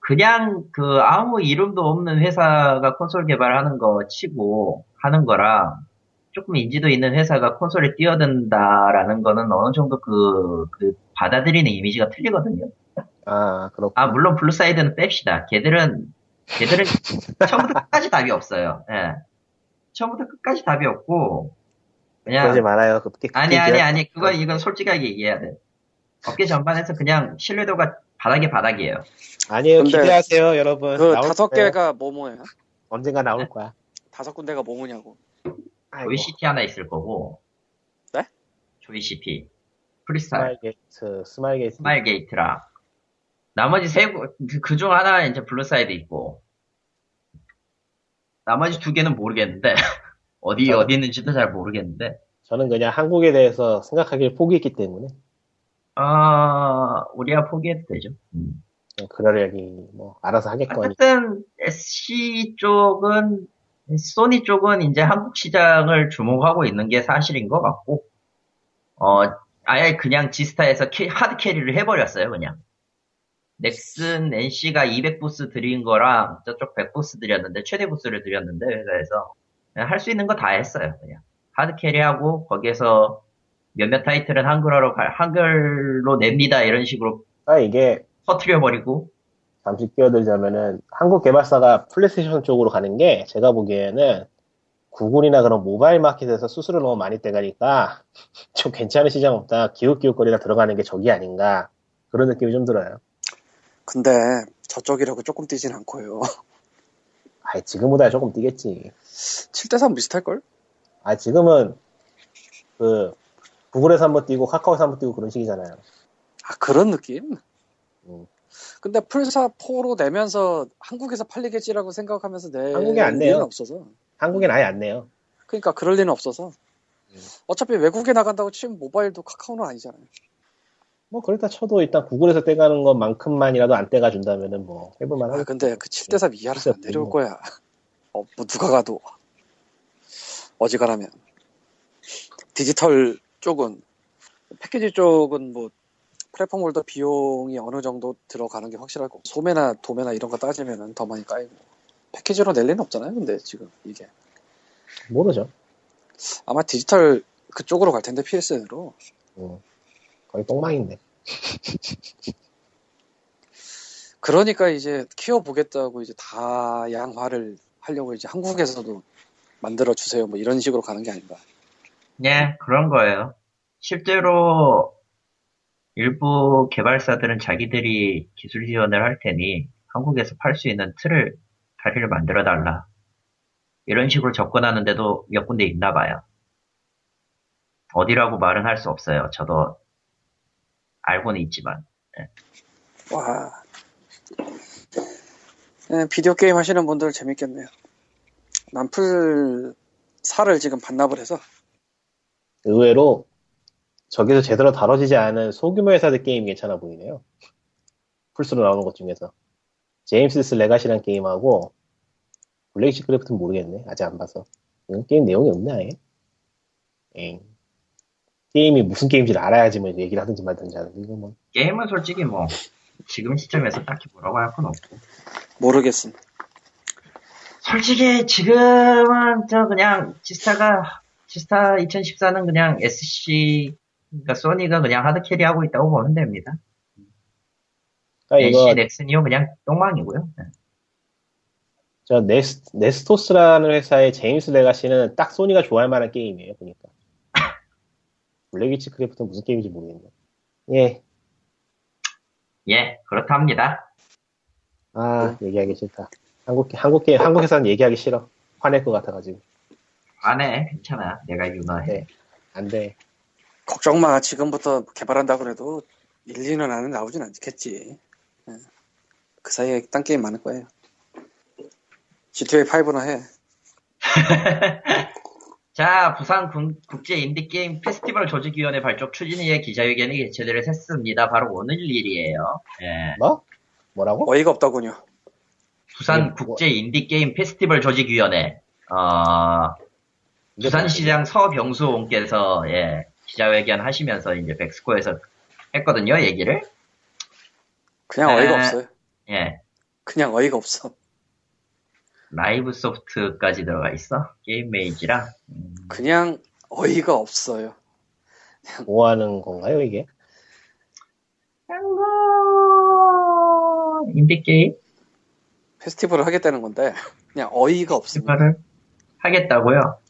그냥 그 아무 이름도 없는 회사가 콘솔 개발하는 거 치고 하는 거랑 조금 인지도 있는 회사가 콘솔에 뛰어든다라는 거는 어느 정도 그, 그 받아들이는 이미지가 틀리거든요. 아, 그렇고. 아 물론 블루사이드는 뺍시다. 걔들은 걔들은 [LAUGHS] 처음부터 끝까지 답이 없어요. 예. 처음부터 끝까지 답이 없고 그냥 그러지 말아요. 그, 그, 아니, 그 아니, 아니. 그건, 이건 솔직하게 얘기해야 돼. 업계 전반에서 그냥 신뢰도가 바닥에 바닥이에요. 아니에요. 기대하세요, 여러분. 그 다섯. 개가 뭐뭐야? 언젠가 나올 거야. 다섯 군데가 뭐뭐냐고. 조이시티 하나 있을 거고. 네? 조이시티. 프리스타일. 스마일 게이트, 스마일 게이트. 스마일 게이트랑. 나머지 세, 구- 그, 그중 하나 이제 블루사이드 있고. 나머지 두 개는 모르겠는데. [LAUGHS] 어디, 저는- 어디 있는지도 잘 모르겠는데. 저는 그냥 한국에 대해서 생각하기를 포기했기 때문에 아, 우리야 포기해도 되죠. 음. 그냥 그러려니 뭐 알아서 하겠거니. 어쨌든 SC 쪽은 소니 쪽은 이제 한국 시장을 주목하고 있는 게 사실인 것 같고 어 아예 그냥 지스타에서 캐- hard carry를 해버렸어요 그냥 넥슨 NC가 200부스 드린 거랑 저쪽 100부스 드렸는데 최대 부스를 드렸는데 회사에서 할 수 있는 거 다 했어요 그냥 hard carry하고 거기에서 몇몇 타이틀은 한글화로 갈- 한글로 냅니다 이런 식으로 아 이게 터트려 버리고 잠시 끼어들자면은 한국 개발사가 플레이스테이션 쪽으로 가는 게 제가 보기에는 구글이나 그런 모바일 마켓에서 수수료 너무 많이 떼가니까 [LAUGHS] 좀 괜찮은 시장 없다. 기웃기웃거리다 들어가는 게 저기 아닌가 그런 느낌이 좀 들어요. 근데 저쪽이라고 조금 뛰진 않고요. [LAUGHS] 아 지금보다 조금 뛰겠지. 7대3 비슷할걸? 아 지금은 그 구글에서 한번 뛰고 카카오에서 한번 뛰고 그런 식이잖아요. 아, 그런 느낌? 음. 근데 풀사4로 내면서 한국에서 팔리겠지라고 생각하면서 내 한국에 안 내요. 없어서. 한국엔 아예 안 내요. 그러니까 그럴 리는 없어서. 음. 어차피 외국에 나간다고 치면 모바일도 카카오는 아니잖아요. 뭐 그렇다 쳐도 일단 구글에서 떼가는 것만큼만이라도 안 떼가 준다면은 뭐 해볼만 아, 하겠 근데 그 7대3 이하로는 안 내려올 거야. 어, 뭐 누가 가도. 어지간하면. 디지털 쪽은, 패키지 쪽은 뭐, 플랫폼 holder 비용이 어느 정도 들어가는 게 확실하고, 소매나 도매나 이런 거 따지면은 더 많이 까이고. 패키지로 낼 리는 없잖아요, 근데 지금 이게. 모르죠. 아마 디지털 그쪽으로 갈 텐데 PSN으로. 음, 거의 똥망인데. 그러니까 이제 키워보겠다고 이제 다양화를 하려고 이제 한국에서도 만들어 주세요. 뭐 이런 식으로 가는 게 아닌가. 예, 그런 거예요. 실제로 일부 개발사들은 자기들이 기술 지원을 할 테니 한국에서 팔 수 있는 틀을 다리를 만들어 달라. 이런 식으로 접근하는 데도 몇 군데 있나 봐요. 어디라고 말은 할 수 없어요. 저도 알고는 있지만. 와. 네, 비디오 게임 하시는 분들 재밌겠네요. 남플 4를 지금 반납을 해서 의외로 저기서 제대로 다뤄지지 않은 소규모 회사들 게임 괜찮아 보이네요. 플스로 나오는 것 중에서. 제임스 스 레가시란 게임하고 블레이시 크래프트는 모르겠네. 아직 안 봐서. 이건 게임 내용이 없네 아예. 엥. 게임이 무슨 게임인지 알아야지 뭐 얘기를 하든지 말든지 하는데 이거 뭐 게임은 솔직히 뭐 지금 시점에서 딱히 뭐라고 할 건 없고. 모르겠음. 솔직히 지금은 저 그냥 지스타가 지스타 2014는 그냥 SC 그러니까 소니가 그냥 하드 캐리하고 있다고 보면 됩니다. 그러니까 이거 넥슨이요 그냥 똥망이고요. 네. 저 네스, 네스토스라는 회사의 제임스 레가시는 딱 소니가 좋아할 만한 게임이에요 보니까 [LAUGHS] 블랙위치 크래프트는 무슨 게임인지 모르겠네 예. 예, 그렇답니다. 아 얘기하기 싫다 한국 한국 게임 한국 회사는 얘기하기 싫어 화낼 것 같아가지고 안 해 괜찮아. 내가 유나해. 네. 안 돼 걱정 마. 지금부터 개발한다 그래도 1, 2년 안에 나오진 않겠지. 예. 그 사이에 딴 게임 많을 거예요. GTA 5나 해. [LAUGHS] 자, 부산 군- 국제 인디 게임 페스티벌 조직위원회 발족 추진위의 기자회견이 개최를 했습니다. 바로 오늘 일이에요. 예. 뭐? 뭐라고? 어이가 없다군요. 부산 예, 뭐- 국제 인디 게임 페스티벌 조직위원회, 어, 부산시장 서병수 의원께서, 예, 기자회견 하시면서 이제 벡스코에서 했거든요, 얘기를. 그냥 에. 어이가 없어요. 예. 그냥 어이가 없어. 라이브 소프트까지 들어가 있어. 게임 메이지랑. 음, 그냥 어이가 없어요. 뭐 하는 건가요 이게? 뭐, 인디 게임 페스티벌을 하겠다는 건데 그냥 어이가 없습니다. 페스티벌을 하겠다고요?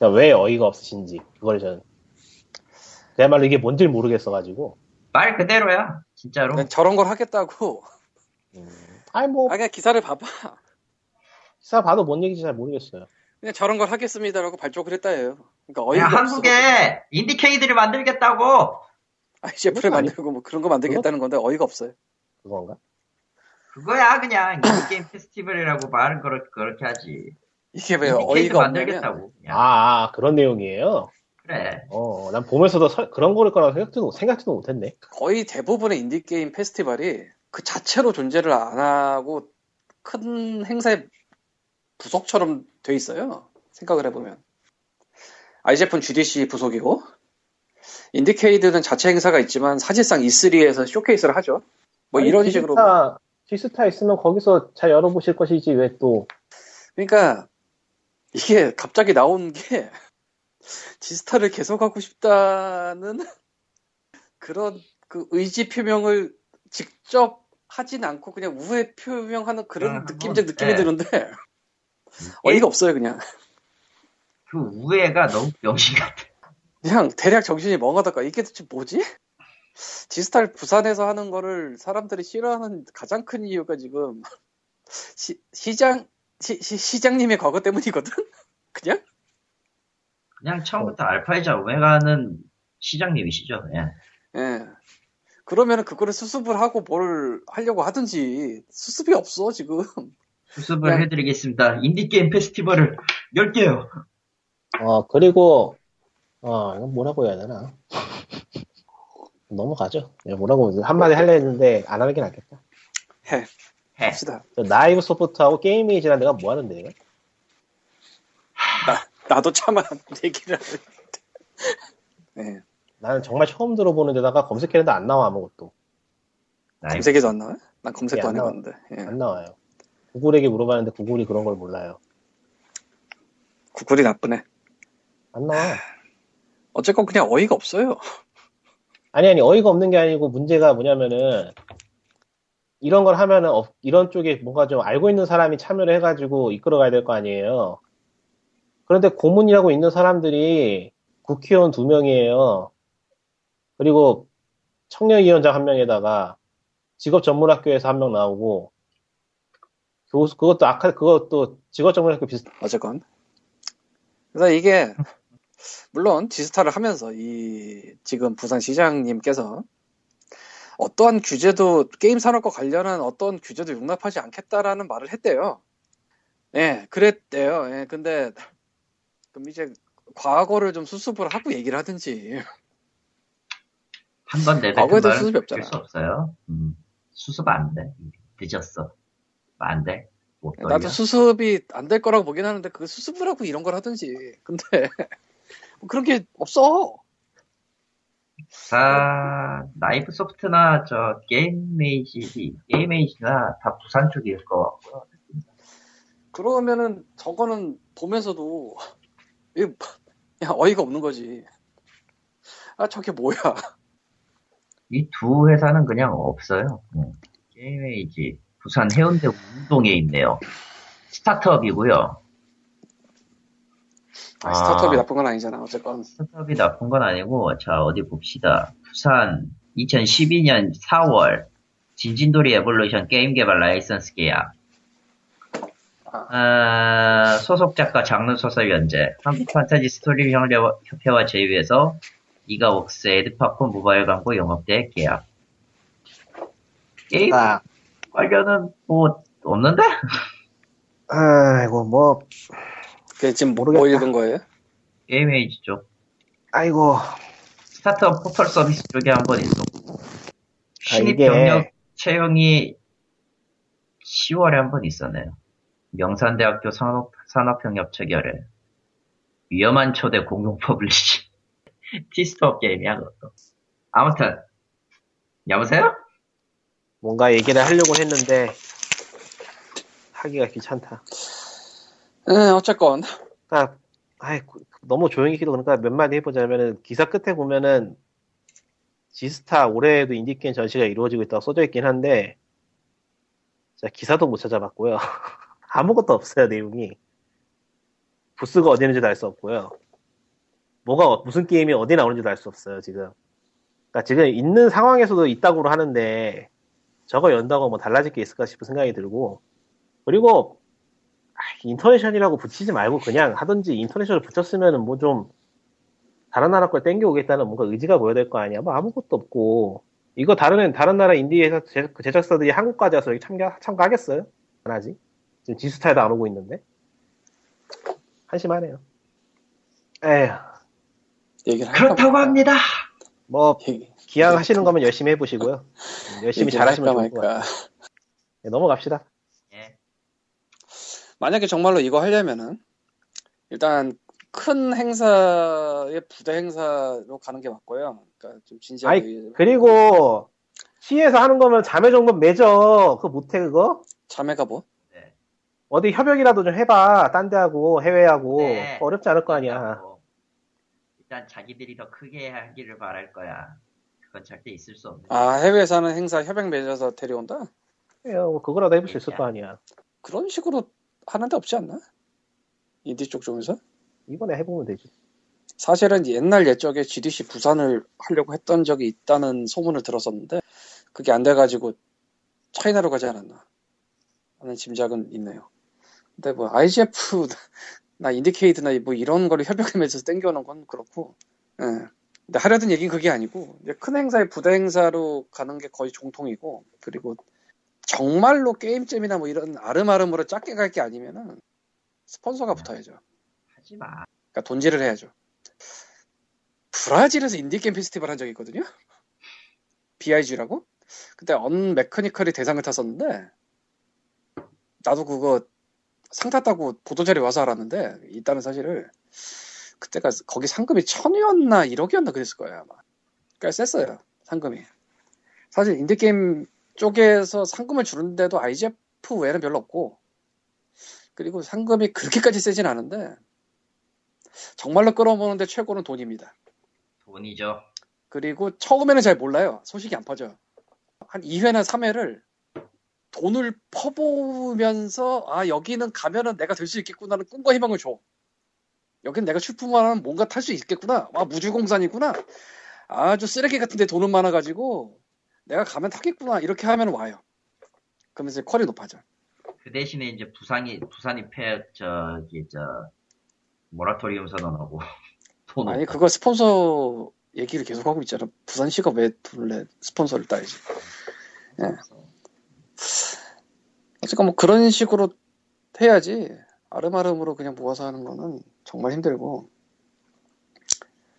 그러니까 왜 어이가 없으신지 그걸 저는 그야말로 이게 뭔지 모르겠어가지고 말 그대로야, 진짜로. 그냥 저런 걸 하겠다고. 음, 아니 뭐 아 그냥 기사를 봐봐. 기사 봐도 뭔 얘기인지 잘 모르겠어요 그냥 저런 걸 하겠습니다라고 발족을 했다예요. 그러니까 어이가 없어. 한국에 IndieCade를 만들겠다고! IGF를 아니- 만들고 뭐 그런 거 만들겠다는 건데 어이가 없어요. 그건가? 그거야, 그냥. 인디게임 [LAUGHS] 페스티벌이라고 말은 그렇, 그렇게 하지. 이게 왜 어이가 만들겠다고. 아, 아, 그런 내용이에요 그래. 어, 난 보면서도 서- 그런 거일 거라고 생각도, 생각도 못했네 거의 대부분의 인디 게임 페스티벌이 그 자체로 존재를 안 하고 큰 행사의 부속처럼 돼 있어요. 생각을 해보면. IGF는 GDC 부속이고, IndieCade는 자체 행사가 있지만 사실상 E3에서 showcase를 하죠. 뭐 아니, 이런 식으로. 지스타 있으면 거기서 잘 열어보실 것이지 왜 또 그러니까 이게 갑자기 나온 게 [LAUGHS] 지스타를 계속 하고 싶다는 그런 그 의지 표명을 직접 하진 않고 그냥 우회 표명하는 그런 아, 느낌적 뭐, 느낌이 예. 드는데 어이가 없어요 그냥 그 우애가 너무 병신 같아. 그냥 대략 정신이 멍하다가 이게 도대체 뭐지? 지스타를 부산에서 하는 거를 사람들이 싫어하는 가장 큰 이유가 지금 시, 시장 시, 시, 시 장님의 과거 때문이거든 [LAUGHS] 그냥 그냥 처음부터 알파이자 오메가는 시장님이시죠. 예. 예. 그러면은 그거를 수습을 하고 뭘 하려고 하든지 수습이 없어 지금. 수습을 그냥- 해드리겠습니다. 인디게임 페스티벌을 열게요. 어 그리고 어 이건 뭐라고 해야 되나 [LAUGHS] 넘어가죠 예, 뭐라고 한마디 하려 했는데 안 하는 게 낫겠다 해 해. 합시다. 저 나이브 소프트하고 게임메이지란 내가 뭐 하는데 이거? 나 나도 차마 얘기를 하는데. 예. 나는 정말 처음 들어보는 데다가 검색했는데 안 나와 아무것도 라이브. 검색에도 안 나와? 난 검색도 예, 안안 나와. 해봤는데. 예. 안 나와요 구글에게 물어봤는데 구글이 그런 걸 몰라요 구글이 나쁘네. 안 나와. 어쨌건 그냥 어이가 없어요. 아니, 아니, 어이가 없는 게 아니고 문제가 뭐냐면은, 이런 걸 하면은, 어, 이런 쪽에 뭔가 좀 알고 있는 사람이 참여를 해가지고 이끌어가야 될 거 아니에요. 그런데 고문이라고 있는 사람들이 국회의원 두 명이에요. 그리고 청년위원장 한 명에다가 직업 전문학교에서 한 명 나오고, 교수, 그것도 아까, 그것도 직업 전문학교 비슷, 어쨌건. 그래서 이게, 물론 디지털을 하면서 이 지금 부산 시장님께서 어떠한 규제도 게임 산업과 관련한 어떤 규제도 용납하지 않겠다라는 말을 했대요. 예, 그랬대요. 예, 근데 그럼 이제 과거를 좀 수습을 하고 얘기를 하든지 [LAUGHS] 한 번 내뱉은 과거에도 수습이 없잖아. 수 없어요. 음, 수습 안 돼. 늦었어. 안 돼. 나도 수습이 안 될 거라고 보긴 하는데 그 수습을 하고 이런 걸 하든지 근데 [LAUGHS] 뭐 그런 게 없어. 다 나이프 소프트나 저 게임메이지 게임메이지나 다 부산 쪽일 것 같고요. 그러면은 저거는 보면서도 이게 그냥 어이가 없는 거지. 아 저게 뭐야? 이 두 회사는 그냥 없어요. 음. 게임에이지 부산 해운대 우동에 있네요. startup이고요. 아, startup이 아. 나쁜 건 아니잖아. 어쨌건 startup이 나쁜 건 아니고 자 어디 봅시다. 부산 2012년 4월 진진돌이 Evolution 게임 개발 라이선스 계약. 아, 소속 작가 장르 소설 연재 한국 판타지 스토리 협회- 협회와 제휴해서 IGAWorks Adpopcorn 모바일 광고 영업대 계약. 게임 아, 관련은 뭐 없는데? 아이고, 뭐, 그게 지금 뭐, 모르겠다. 뭐 읽은 거예요? 게임 에이지 쪽. 아이고, startup 포털 서비스 쪽에 한 번 있었고. 신입 이게- 경력 채용이 10월에 한 번 있었네요. 명산대학교 산업, 산업협력 체결에 위험한 초대 공동 퍼블리시 티스톱 게임이야 그것도. 아무튼 여보세요? 뭔가 얘기를 하려고 했는데, 하기가 귀찮다. 네, 어쨌건 그러니까, 아이, 너무 조용히 기도 그러니까 몇 마디 해보자면은, 기사 끝에 보면은, 지스타 올해에도 인디게임 전시가 이루어지고 있다고 써져 있긴 한데, 자, 기사도 못 찾아봤고요. [LAUGHS] 아무것도 없어요, 내용이. 부스가 어디 있는지도 알 수 없고요. 뭐가, 어- 무슨 게임이 어디 나오는지도 알 수 없어요, 지금. 그러니까 지금 있는 상황에서도 있다고 하는데, 저거 연다고 뭐 달라질 게 있을까 싶은 생각이 들고, 그리고, 아, international이라고 붙이지 말고 그냥 하든지 international 붙였으면은 뭐좀 다른 나라 걸 땡겨오겠다는 뭔가 의지가 보여야 될 거 아니야. 뭐 아무것도 없고 이거 다른 다른 나라 인디 회사 제- 그 제작사들이 한국까지 와서 여기 참가 참가하겠어요? 안 하지? 지금 지스타에도 안 오고 있는데 한심하네요. 에휴 그렇다고 말까. 합니다. 뭐 기왕 하시는 거면 열심히 해보시고요. 열심히 잘하시면 좋을 것 같아요. 네, 넘어갑시다. 예. 만약에 정말로 이거 하려면은 일단 큰 행사의 부대 행사로 가는 게 맞고요. 그러니까 좀 진지하게 아이, 그리고 시에서 하는 거면 자매 정도 맺어. 그거 못해 그거? 자매가 뭐? 네. 어디 협약이라도 좀 해봐. 딴 데하고 해외하고 네. 어렵지 않을 거 아니야. 일단 자기들이 더 크게 하기를 바랄 거야. 그건 절대 있을 수 없는. 아 해외에서 하는 행사 협약 맺어서 데려온다? 예, 뭐 그거라도 해볼 수 있을 거 아니야. 그런 식으로 하는데 없지 않나? 인디 쪽 쪽에서? 이번에 해보면 되지. 사실은 옛날 옛적에 GDC 부산을 하려고 했던 적이 있다는 소문을 들었었는데 그게 안 돼가지고 China로 가지 않았나 하는 짐작은 있네요. 근데 뭐 IGF 나 IndieCade나 뭐 이런 거를 협약을 맺어서 땡겨오는 건 그렇고 예. 근데 하려던 얘기는 그게 아니고 이제 큰 행사에 부대 행사로 가는 게 거의 정통이고 그리고 정말로 game jam이나 뭐 이런 아름아름으로 작게 갈 게 아니면은 스폰서가 붙어야죠. 하지 마. 그러니까 돈질을 해야죠. 브라질에서 인디게임 페스티벌 한 적이 있거든요. BIG라고? 그때 Unmechanical이 대상을 탔었는데 나도 그거 상 탔다고 보도자료 와서 알았는데 있다는 사실을 그때가 거기 상금이 천이었나 1억이었나 그랬을 거예요 아마. 꽤 셌어요 상금이. 사실 인디게임 쪽에서 상금을 주는데도 IGF 외에는 별로 없고 그리고 상금이 그렇게까지 세진 않은데 정말로 끌어모으는데 최고는 돈입니다. 돈이죠. 그리고 처음에는 잘 몰라요. 소식이 안 퍼져. 한 2회나 3회를 돈을 퍼부으면서 아 여기는 가면은 내가 될 수 있겠구나는 꿈과 희망을 줘. 여긴 내가 출품하면 뭔가 탈 수 있겠구나. 아 무주공산이구나. 아주 쓰레기 같은데 돈은 많아가지고 내가 가면 타겠구나. 이렇게 하면 와요. 그러면서 퀄이 높아져. 그 대신에 이제 부산이 부산이 패 저기 저 모라토리움 선언하고 [LAUGHS] 돈 아니. 그거 스폰서 얘기를 계속 하고 있잖아. 부산시가 왜내 스폰서를 따야지. 예. 어쨌건 뭐 그런 식으로 해야지 아름아름으로 그냥 모아서 하는 거는 정말 힘들고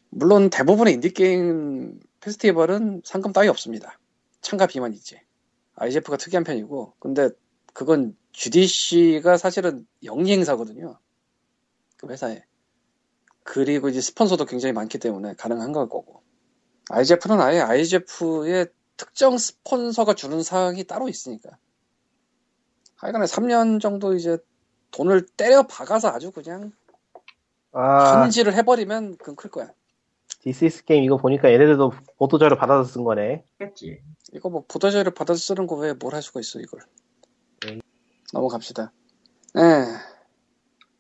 물론 대부분의 인디 게임 페스티벌은 상금 따위 없습니다. 참가 비만 있지. IGF가 특이한 편이고 근데 그건 GDC가 사실은 영리 행사거든요. 그 회사에. 그리고 이제 스폰서도 굉장히 많기 때문에 가능한 걸 거고. IGF는 아예 IGF의 특정 스폰서가 주는 사항이 따로 있으니까. 하여간에 3년 정도 이제 돈을 때려 박아서 아주 그냥 아, 현질을 해버리면 그건 클 거야. 디스이즈게임 이거 보니까 얘네들도 보도자료 받아서 쓴 거네. 했지. 이거 뭐 보도자료를 받아서 쓰는 거 왜 뭘 할 수가 있어 이걸. 네. 넘어갑시다. 예.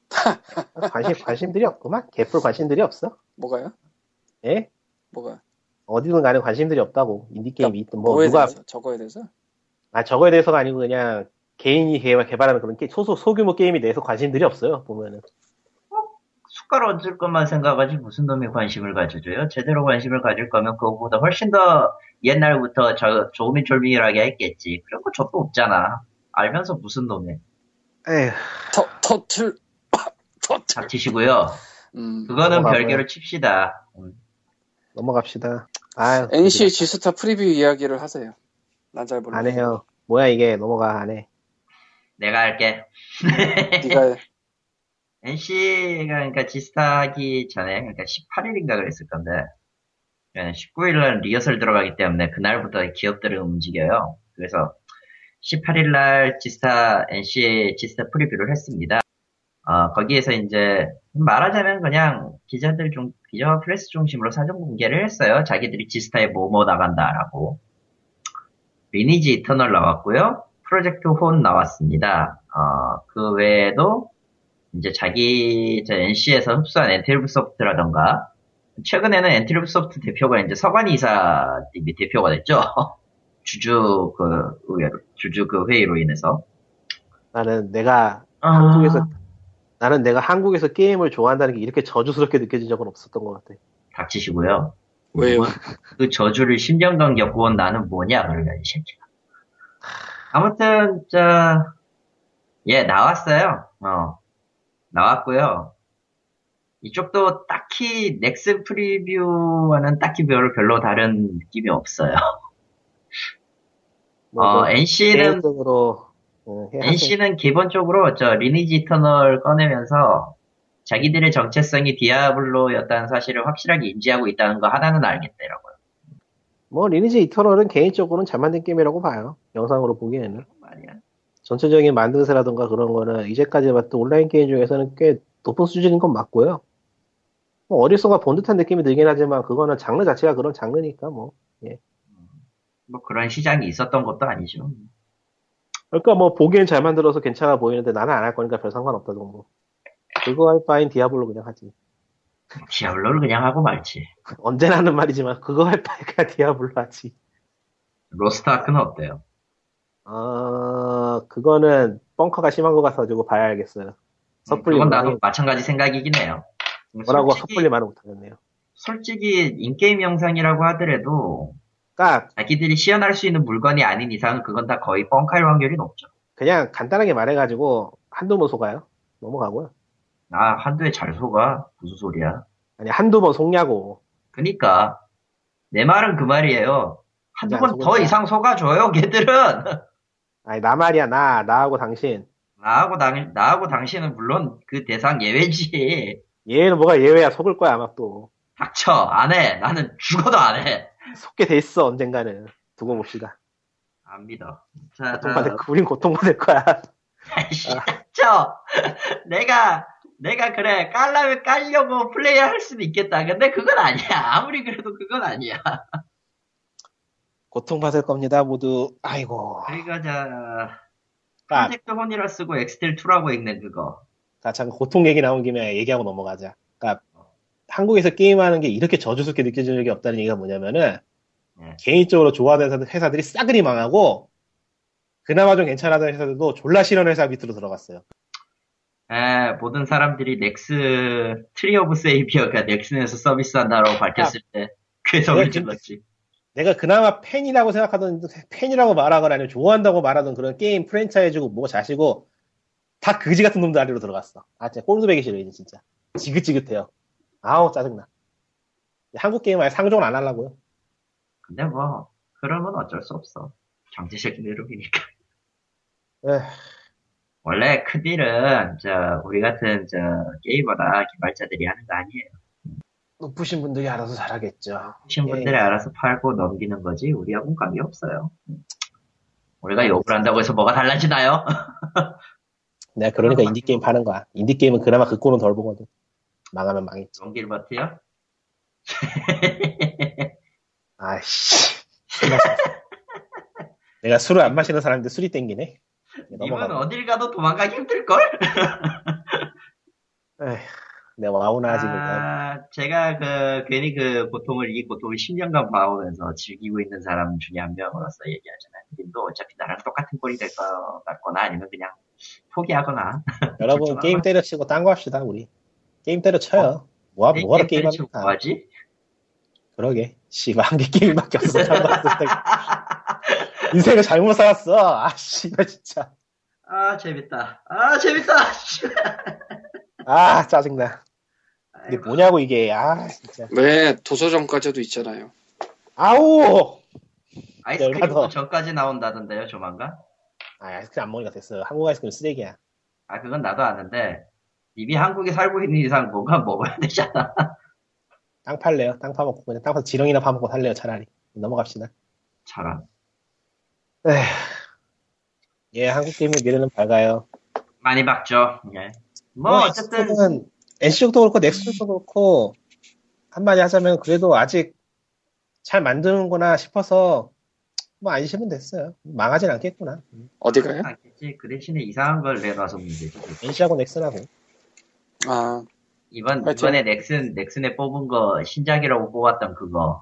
[LAUGHS] 관심, 관심들이 없구만. 개뿔 관심들이 없어. 뭐가요? 예? 뭐가? 어디든 간에 관심들이 없다고. 인디 게임이 있든 뭐, 누가, 대해서? 저거에 대해서? 아, 저거에 대해서가 아니고 그냥 개인이 개발, 개발하는 그런 게 소소, 소규모 게임에 대해서 관심들이 없어요. 보면은. 숟갈 얹을 것만 생각하지 무슨 놈이 관심을 가져줘요? 제대로 관심을 가질 거면 그거보다 훨씬 더 옛날부터 저 조민졸민하게 했겠지. 그런 거 저도 없잖아. 알면서 무슨 놈이. 에휴, 터, 터틀, [COUGHS] 터틀. 닥치시고요. 음, 그거는 넘어가고요. 별개로 칩시다. 음. 넘어갑시다. 아유. NC G스타 프리뷰 이야기를 하세요. 난잘 몰라. 안 해요. 뭐야 이게 넘어가 안 해. 내가 할게. 네가 [LAUGHS] NC가 그러니까 지스타 하기 전에 그러니까 18일인가 그랬을 건데 19일 날 리허설 들어가기 때문에 그날부터 기업들을 움직여요. 그래서 18일 날 지스타 NC 지스타 preview를 했습니다. 어, 거기에서 이제 말하자면 그냥 기자들 중 기자와 프레스 중심으로 사전 공개를 했어요. 자기들이 지스타에 뭐뭐 나간다라고. Lineage Eternal 나왔고요. 프로젝트 혼 나왔습니다. 어, 그 외에도 이제 자기 저 NC에서 흡수한 Ntreev Soft라던가 최근에는 Ntreev Soft 대표가 이제 서관희 이사님이 대표가 됐죠. [LAUGHS] 주주 그 의회로 주주 그 회의로 인해서 나는 내가 아, 한국에서 나는 내가 한국에서 게임을 좋아한다는 게 이렇게 저주스럽게 느껴진 적은 없었던 것 같아. 닥치시고요. 왜요? 그 저주를 10년간 겪어온 나는 뭐냐 그러면 이 새끼가. 아무튼 저예 나왔어요. 어 나왔고요. 이쪽도 딱히 넥슨 프리뷰와는 딱히 별로 별로 다른 느낌이 없어요. 뭐 [LAUGHS] 어, 좀 NC는 NC는 기본적으로 저 리니지 이터널 꺼내면서 자기들의 정체성이 디아블로였다는 사실을 확실하게 인지하고 있다는 거 하나는 알겠더라고요. 뭐 리니지 이터널은 개인적으로는 잘 만든 게임이라고 봐요. 영상으로 보기에는. 전체적인 만듦새라든가 그런 거는 이제까지 봤던 온라인 게임 중에서는 꽤 높은 수준인 건 맞고요. 뭐 어릴성과 본 듯한 느낌이 들긴 하지만 그거는 장르 자체가 그런 장르니까 뭐. 뭐 그런 시장이 있었던 것도 아니죠. 그러니까 뭐 보기엔 잘 만들어서 괜찮아 보이는데 나는 안 할 거니까 별 상관없다 정도. 그거 할 바엔 디아블로 그냥 하지. 디아블로를 그냥 하고 말지. 언제나 하는 말이지만 그거 할 바에 그냥 [LAUGHS] 디아블로 하지. 로스트아크는 어때요? 어, 그거는 뻥카가 심한 것 같아가지고 봐야 알겠어요. 섣불리 그건 나도 마찬가지 생각이긴 해요. 뭐라고 솔직히, 섣불리 말을 못하겠네요. 솔직히 in-game 영상이라고 하더라도 그러니까 자기들이 시연할 수 있는 물건이 아닌 이상은 그건 다 거의 뻥칼 확률이 높죠. 그냥 간단하게 말해가지고 한두 번 속아요. 넘어가고요. 아 한두에 잘 속아 무슨 소리야? 아니 한두 번 속냐고. 그니까 내 말은 그 말이에요. 한두 번 더. 이상 속아줘요 걔들은. 아니 나 말이야 나 나하고 당신. 나하고 당 나하고 당신은 물론 그 대상 예외지. 얘는 뭐가 예외야 속을 거야 아마 또. 닥쳐 안 해. 나는 죽어도 안 해. 속게 돼 있어 언젠가는. 두고 봅시다. 안 믿어. 자, 고통받을 자, 거- 우린 고통받을 거야. 아이씨, 닥쳐. 내가 내가 그래 깔라면 깔려고 플레이할 수는 있겠다. 근데 그건 아니야. 아무리 그래도 그건 아니야. 고통받을 겁니다, 모두. 아이고. 그리고 저 아, 프로젝트 혼이라 쓰고 엑스텔 2라고 읽는 그거. 자, 잠깐 고통 얘기 나온 김에 얘기하고 넘어가자. 그러니까 한국에서 게임하는 게 이렇게 저주스럽게 느껴지는 적이 없다는 얘기가 뭐냐면은 네. 개인적으로 좋아하는 회사- 회사들이 싸그리 망하고 그나마 좀 괜찮아하던 회사들도 졸라 싫은 회사 밑으로 들어갔어요. 에, 모든 사람들이 넥스 트리 오브 세이비어가 넥슨에서 서비스한다고 밝혔을 때 괴성을 네, 질렀지. 내가 그나마 팬이라고 생각하던 팬이라고 말하거나 아니면 좋아한다고 말하던 그런 게임 프랜차이즈고 뭐 자시고 다 그지 같은 놈들 아래로 들어갔어. 아 진짜 꼴도 배기 싫어 이제 진짜 지긋지긋해요. 아우 짜증나. 한국 게임 아예 상종을 안 하려고요. 근데 뭐 그러면 어쩔 수 없어. 경제적인. 에휴. 원래 큰 일은 저 우리 같은 저 게이머나 개발자들이 하는 거 아니에요. 높으신 분들이 알아서 잘하겠죠. 하신 예. 분들이 알아서 팔고 넘기는 거지 우리하고는 관계 없어요. 우리가 욕을 한다고 해서 뭐가 달라지나요? 내가 [LAUGHS] 그러니까 인디 게임 파는 거야. 인디 게임은 그나마 그 꼴은 덜 보거든. 망하면 망했지. 버티요? [LAUGHS] 아이씨. [LAUGHS] 내가 술을 안 마시는 사람인데 술이 땡기네. 넘어가. 어딜 가도 도망가기 힘들걸? 에휴, 내가 와우나 지금. 아, 제가 그 괜히 그 고통을 이 고통을 10년간 봐오면서 즐기고 있는 사람 중에 한 명으로서 얘기하잖아요. 님도 어차피 나랑 똑같은 꼴이 될 것 같거나 아니면 그냥 포기하거나 [LAUGHS] 여러분. 게임 때려치고 딴 거 합시다 우리. 게임 때려쳐요. 이 뭐하러 게임 게임 때리고 합니까? 뭐하지? 그러게. 씨발 할 게 게임밖에 없어. [LAUGHS] 인생을 잘못 살았어. 아 씨발 진짜. 아 재밌다. 아 재밌다. [LAUGHS] 아 짜증나. 이게. 뭐냐고 이게. 아 진짜. 왜 도서정가제도 있잖아요. 아우. 아이스크림 열받아. 전까지 나온다던데요 조만간? 아 아이스크림 안 먹으니까 됐어. 한국 아이스크림 쓰레기야. 아 그건 나도 아는데 님이 한국에 살고 있는 이상 뭔가 먹어야 되잖아. [LAUGHS] 땅 팔래요. 땅 파먹고 그냥 땅 파서 지렁이나 파먹고 살래요 차라리. 넘어갑시다. 저런. 에휴. 예, 한국 게임의 미래는 밝아요. 많이 박죠. 예. 뭐 어쨌든 는 NC쪽도 그렇고 넥슨도 그렇고 한마디 하자면 그래도 아직 잘 만드는구나 싶어서 뭐 안심은 됐어요. 망하진 않겠구나. 어디 가요? 않겠지. 그 대신에 이상한 걸 내놔서 문제지. NC하고 넥슨하고. 아, 이번 하여튼. 이번에 넥슨 넥슨에 뽑은 거 신작이라고 뽑았던 그거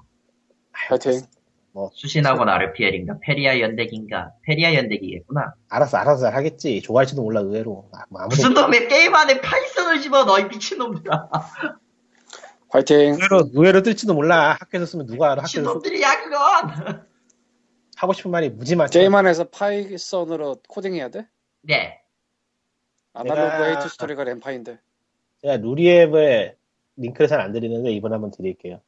하여튼 수신학원 아르피엘인가 페리아 연대기인가 페리아 연대기겠구나. 알았어, 알아서 잘 하겠지. 좋아할지도 몰라, 의외로. 아, 뭐 아무도. 무슨 놈의 게임 안에 파이썬을 집어넣니 미친놈들아. 화이팅! 의외로, 의외로 뜰지도 몰라. 학교에서 쓰면 누가 알아. 학교에서 쓰- 미친놈들이야 그건. 하고 싶은 말이 무지 많지. 게임 안에서 파이썬으로 코딩해야 돼? 네. 아날로그 내가- 에이트 스토리가 램파인데. 제가 루리웹을 링크를 잘 안 드리는데 이번에 한번 드릴게요.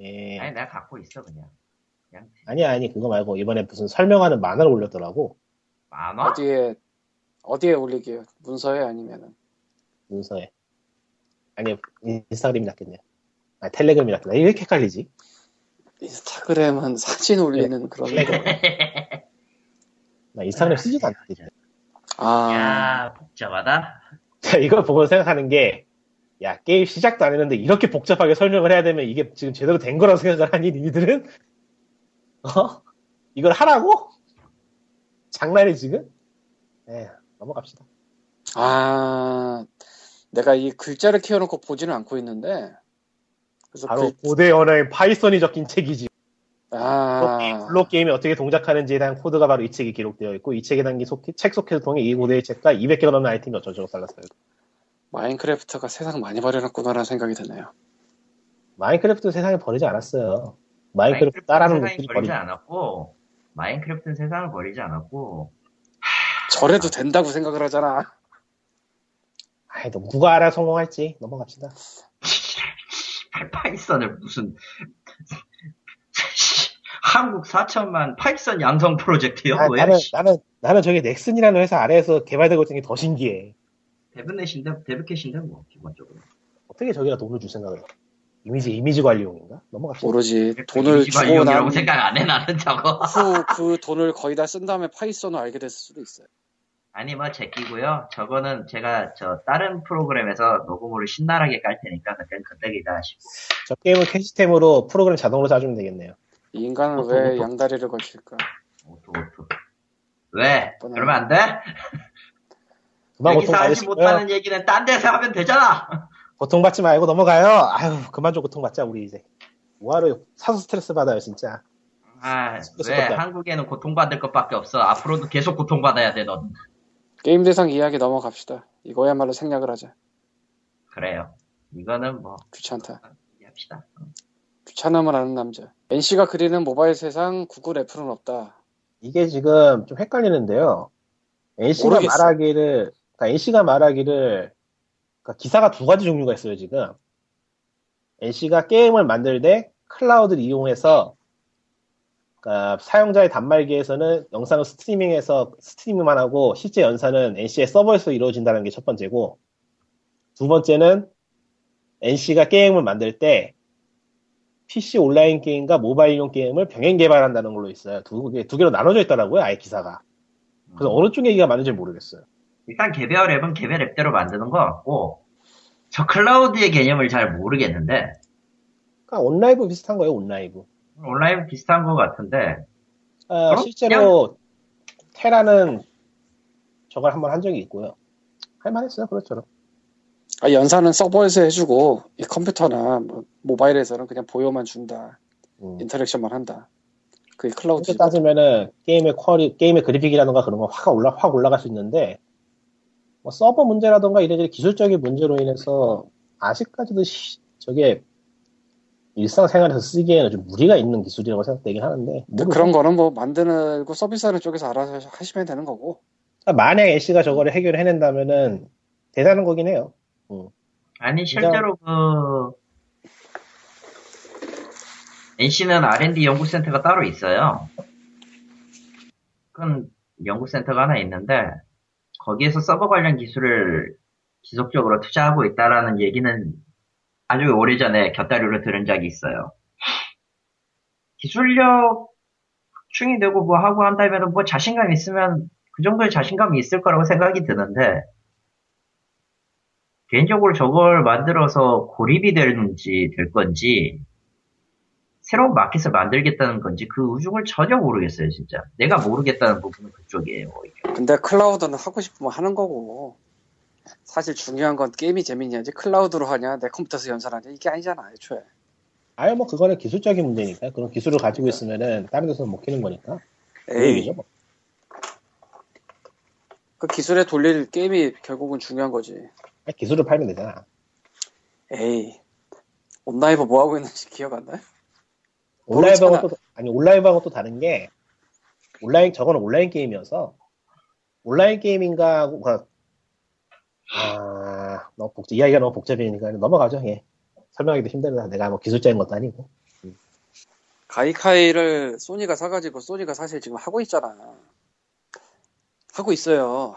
예. 아니 내가 갖고 있어 그냥. 아니야, 아니, 그거 말고 이번에 무슨 설명하는 만화를 올렸더라고. 만화? 어디에, 어디에 올리게요? 문서에 아니면은. 문서에. 아니, 인스타그램이 낫겠네. 아, 텔레그램이 낫겠네. 왜 이렇게 헷갈리지? 인스타그램은 사진 올리는 그런 거. [LAUGHS] 나 인스타그램 쓰지도 않는데. 아, 야 복잡하다. 자, 이걸 보고 생각하는 게, 야, 게임 시작도 안 했는데 이렇게 복잡하게 설명을 해야 되면 이게 지금 제대로 된 거라고 생각을 하니, 니들은? 어? 이걸 하라고? 장난이 지금? 에 넘어갑시다. 아, 내가 이 글자를 키워놓고 보지는 않고 있는데. 그래서 바로 글, 고대 언어인 파이썬이 적힌 책이지. 아, 블록 게임이 어떻게 동작하는지에 대한 코드가 바로 이 책에 기록되어 있고, 이 책에 담긴 속, 책 속해를 통해 이 고대의 책과 200개가 넘는 아이템이 어쩌고저쩌고 달랐어요. 마인크래프트가 세상 많이 버려놨구나라는 생각이 드네요. 마인크래프트 세상에 버리지 않았어요. 마인크래프트 따라하는 놈들이 버리지 버리지 않았고 마인크래프트는 세상을 버리지 않았고 저래도 된다고 생각을 하잖아. 아이, 너 누가 알아 성공할지 넘어갑시다. [LAUGHS] 파이썬을 무슨 [LAUGHS] 한국 4천만 파이썬 양성 프로젝트요? 아, 왜? 나는 나는 나는 저게 넥슨이라는 회사 아래에서 개발되고 있는 게 더 신기해. 데브넷인데 데브캣인데 뭐 기본적으로 어떻게 저기다 돈을 줄 생각을 해? 이미지 이미지 관리용인가? 넘어갑시다. 모르지. 돈을 주고 난 생각 안 해 나는 저거 후그 돈을 거의 다 쓴 다음에 파이썬을 알게 됐을 수도 있어요. 아니 뭐 제끼고요. 저거는 제가 저 다른 프로그램에서 녹음으로 신나게 깔 테니까 그땐 그때 기다 하시고. 저 게임은 캐시템으로 프로그램 자동으로 짜주면 되겠네요. 이 인간은 auto, 왜 auto. 양다리를 걸칠까? auto auto. 왜? 뻔하네. 그러면 안 돼? 여기서 하지. 못하는 얘기는 딴 데서 하면 되잖아. 고통받지 말고 넘어가요. 아유, 그만 좀 고통받자, 우리 이제. 뭐하러 사서 스트레스 받아요, 진짜. 아, 스트레스 왜 받다. 한국에는 고통받을 것밖에 없어. 앞으로도 계속 고통받아야 돼, 넌. 게임 대상 이야기 넘어갑시다. 이거야말로 생략을 하자. 그래요. 이거는 뭐 귀찮다. 합시다. 귀찮음을 아는 남자. NC가 그리는 모바일 세상 구글 애플은 없다. 이게 지금 좀 헷갈리는데요. NC가 모르겠어. 말하기를, 그러니까 NC가 말하기를, 그러니까 기사가 두 가지 종류가 있어요, 지금. NC가 게임을 만들 때 클라우드를 이용해서, 그러니까 사용자의 단말기에서는 영상을 스트리밍해서 스트리밍만 하고 실제 연산은 NC의 서버에서 이루어진다는 게 첫 번째고, 두 번째는 NC가 게임을 만들 때 PC 온라인 게임과 모바일용 게임을 병행 개발한다는 걸로 있어요. 두 개, 두 개로 나눠져 있더라고요, 아예 기사가. 그래서 어느 쪽 얘기가 맞는지 모르겠어요. 일단 개별 앱은 개별 앱대로 만드는 것 같고, 저 클라우드의 개념을 잘 모르겠는데, 그러니까 온라이브 비슷한 거예요, 온라이브. 온라인 비슷한 것 같은데, 아, 그럼 실제로 테라는 저걸 한번 한 적이 있고요. 할만했어요, 그렇죠. 아, 연산은 서버에서 해주고 이 컴퓨터나 뭐 모바일에서는 그냥 보여만 준다. 음. interaction만 한다. 그게 클라우드. 그렇게 따지면은 게임의 퀄이, 게임의 그래픽이라던가 그런 거 확 올라, 확 올라갈 수 있는데, 뭐 서버 문제라던가 이래저래 기술적인 문제로 인해서 아직까지도 시- 저게 일상생활에서 쓰기에는 좀 무리가 있는 기술이라고 생각되긴 하는데, 모르겠어요. 그런 거는 뭐 만드는 서비스하는 쪽에서 알아서 하시면 되는 거고. 그러니까 만약 NC가 저거를 해결해낸다면은 대단한 거긴 해요. 아니, 실제로 그, NC는 R&D 연구센터가 따로 있어요. 큰 연구센터가 하나 있는데, 거기에서 서버 관련 기술을 지속적으로 투자하고 있다라는 얘기는 아주 오래전에 곁다리로 들은 적이 있어요. 기술력 확충이 되고 뭐 하고 한다면 뭐 자신감 있으면 그 정도의 자신감이 있을 거라고 생각이 드는데, 개인적으로 저걸 만들어서 고립이 되는지 될 건지 새로운 마켓을 만들겠다는 건지 그 우중을 전혀 모르겠어요 진짜 내가 모르겠다는 부분은 그쪽이에요 오히려. 근데 클라우드는 하고 싶으면 하는 거고. 사실 중요한 건 게임이 재밌냐지 클라우드로 하냐 내 컴퓨터에서 연산하냐 이게 아니잖아 애초에. 아예 뭐 그거는 기술적인 문제니까 그런 기술을 가지고 있으면은 다른 데서 못 키는 거니까 그 얘기죠 뭐. 그 기술에 돌릴 게임이 결국은 중요한 거지. 기술을 팔면 되잖아. 에이 온라이브 뭐 하고 있는지 기억 안 나요? 온라인하고 모르잖아. 또 아니 온라인하고 또 다른 게 온라인 저거는 온라인 게임이어서 온라인 게임인가 하고 그러니까 아 너무 복잡 이야기가 너무 복잡해지니까 넘어가죠. 예. 설명하기도 힘들다. 내가 뭐 기술자인 것도 아니고. 가이카이를 소니가 사가지고 소니가 사실 지금 하고 있잖아. 하고 있어요.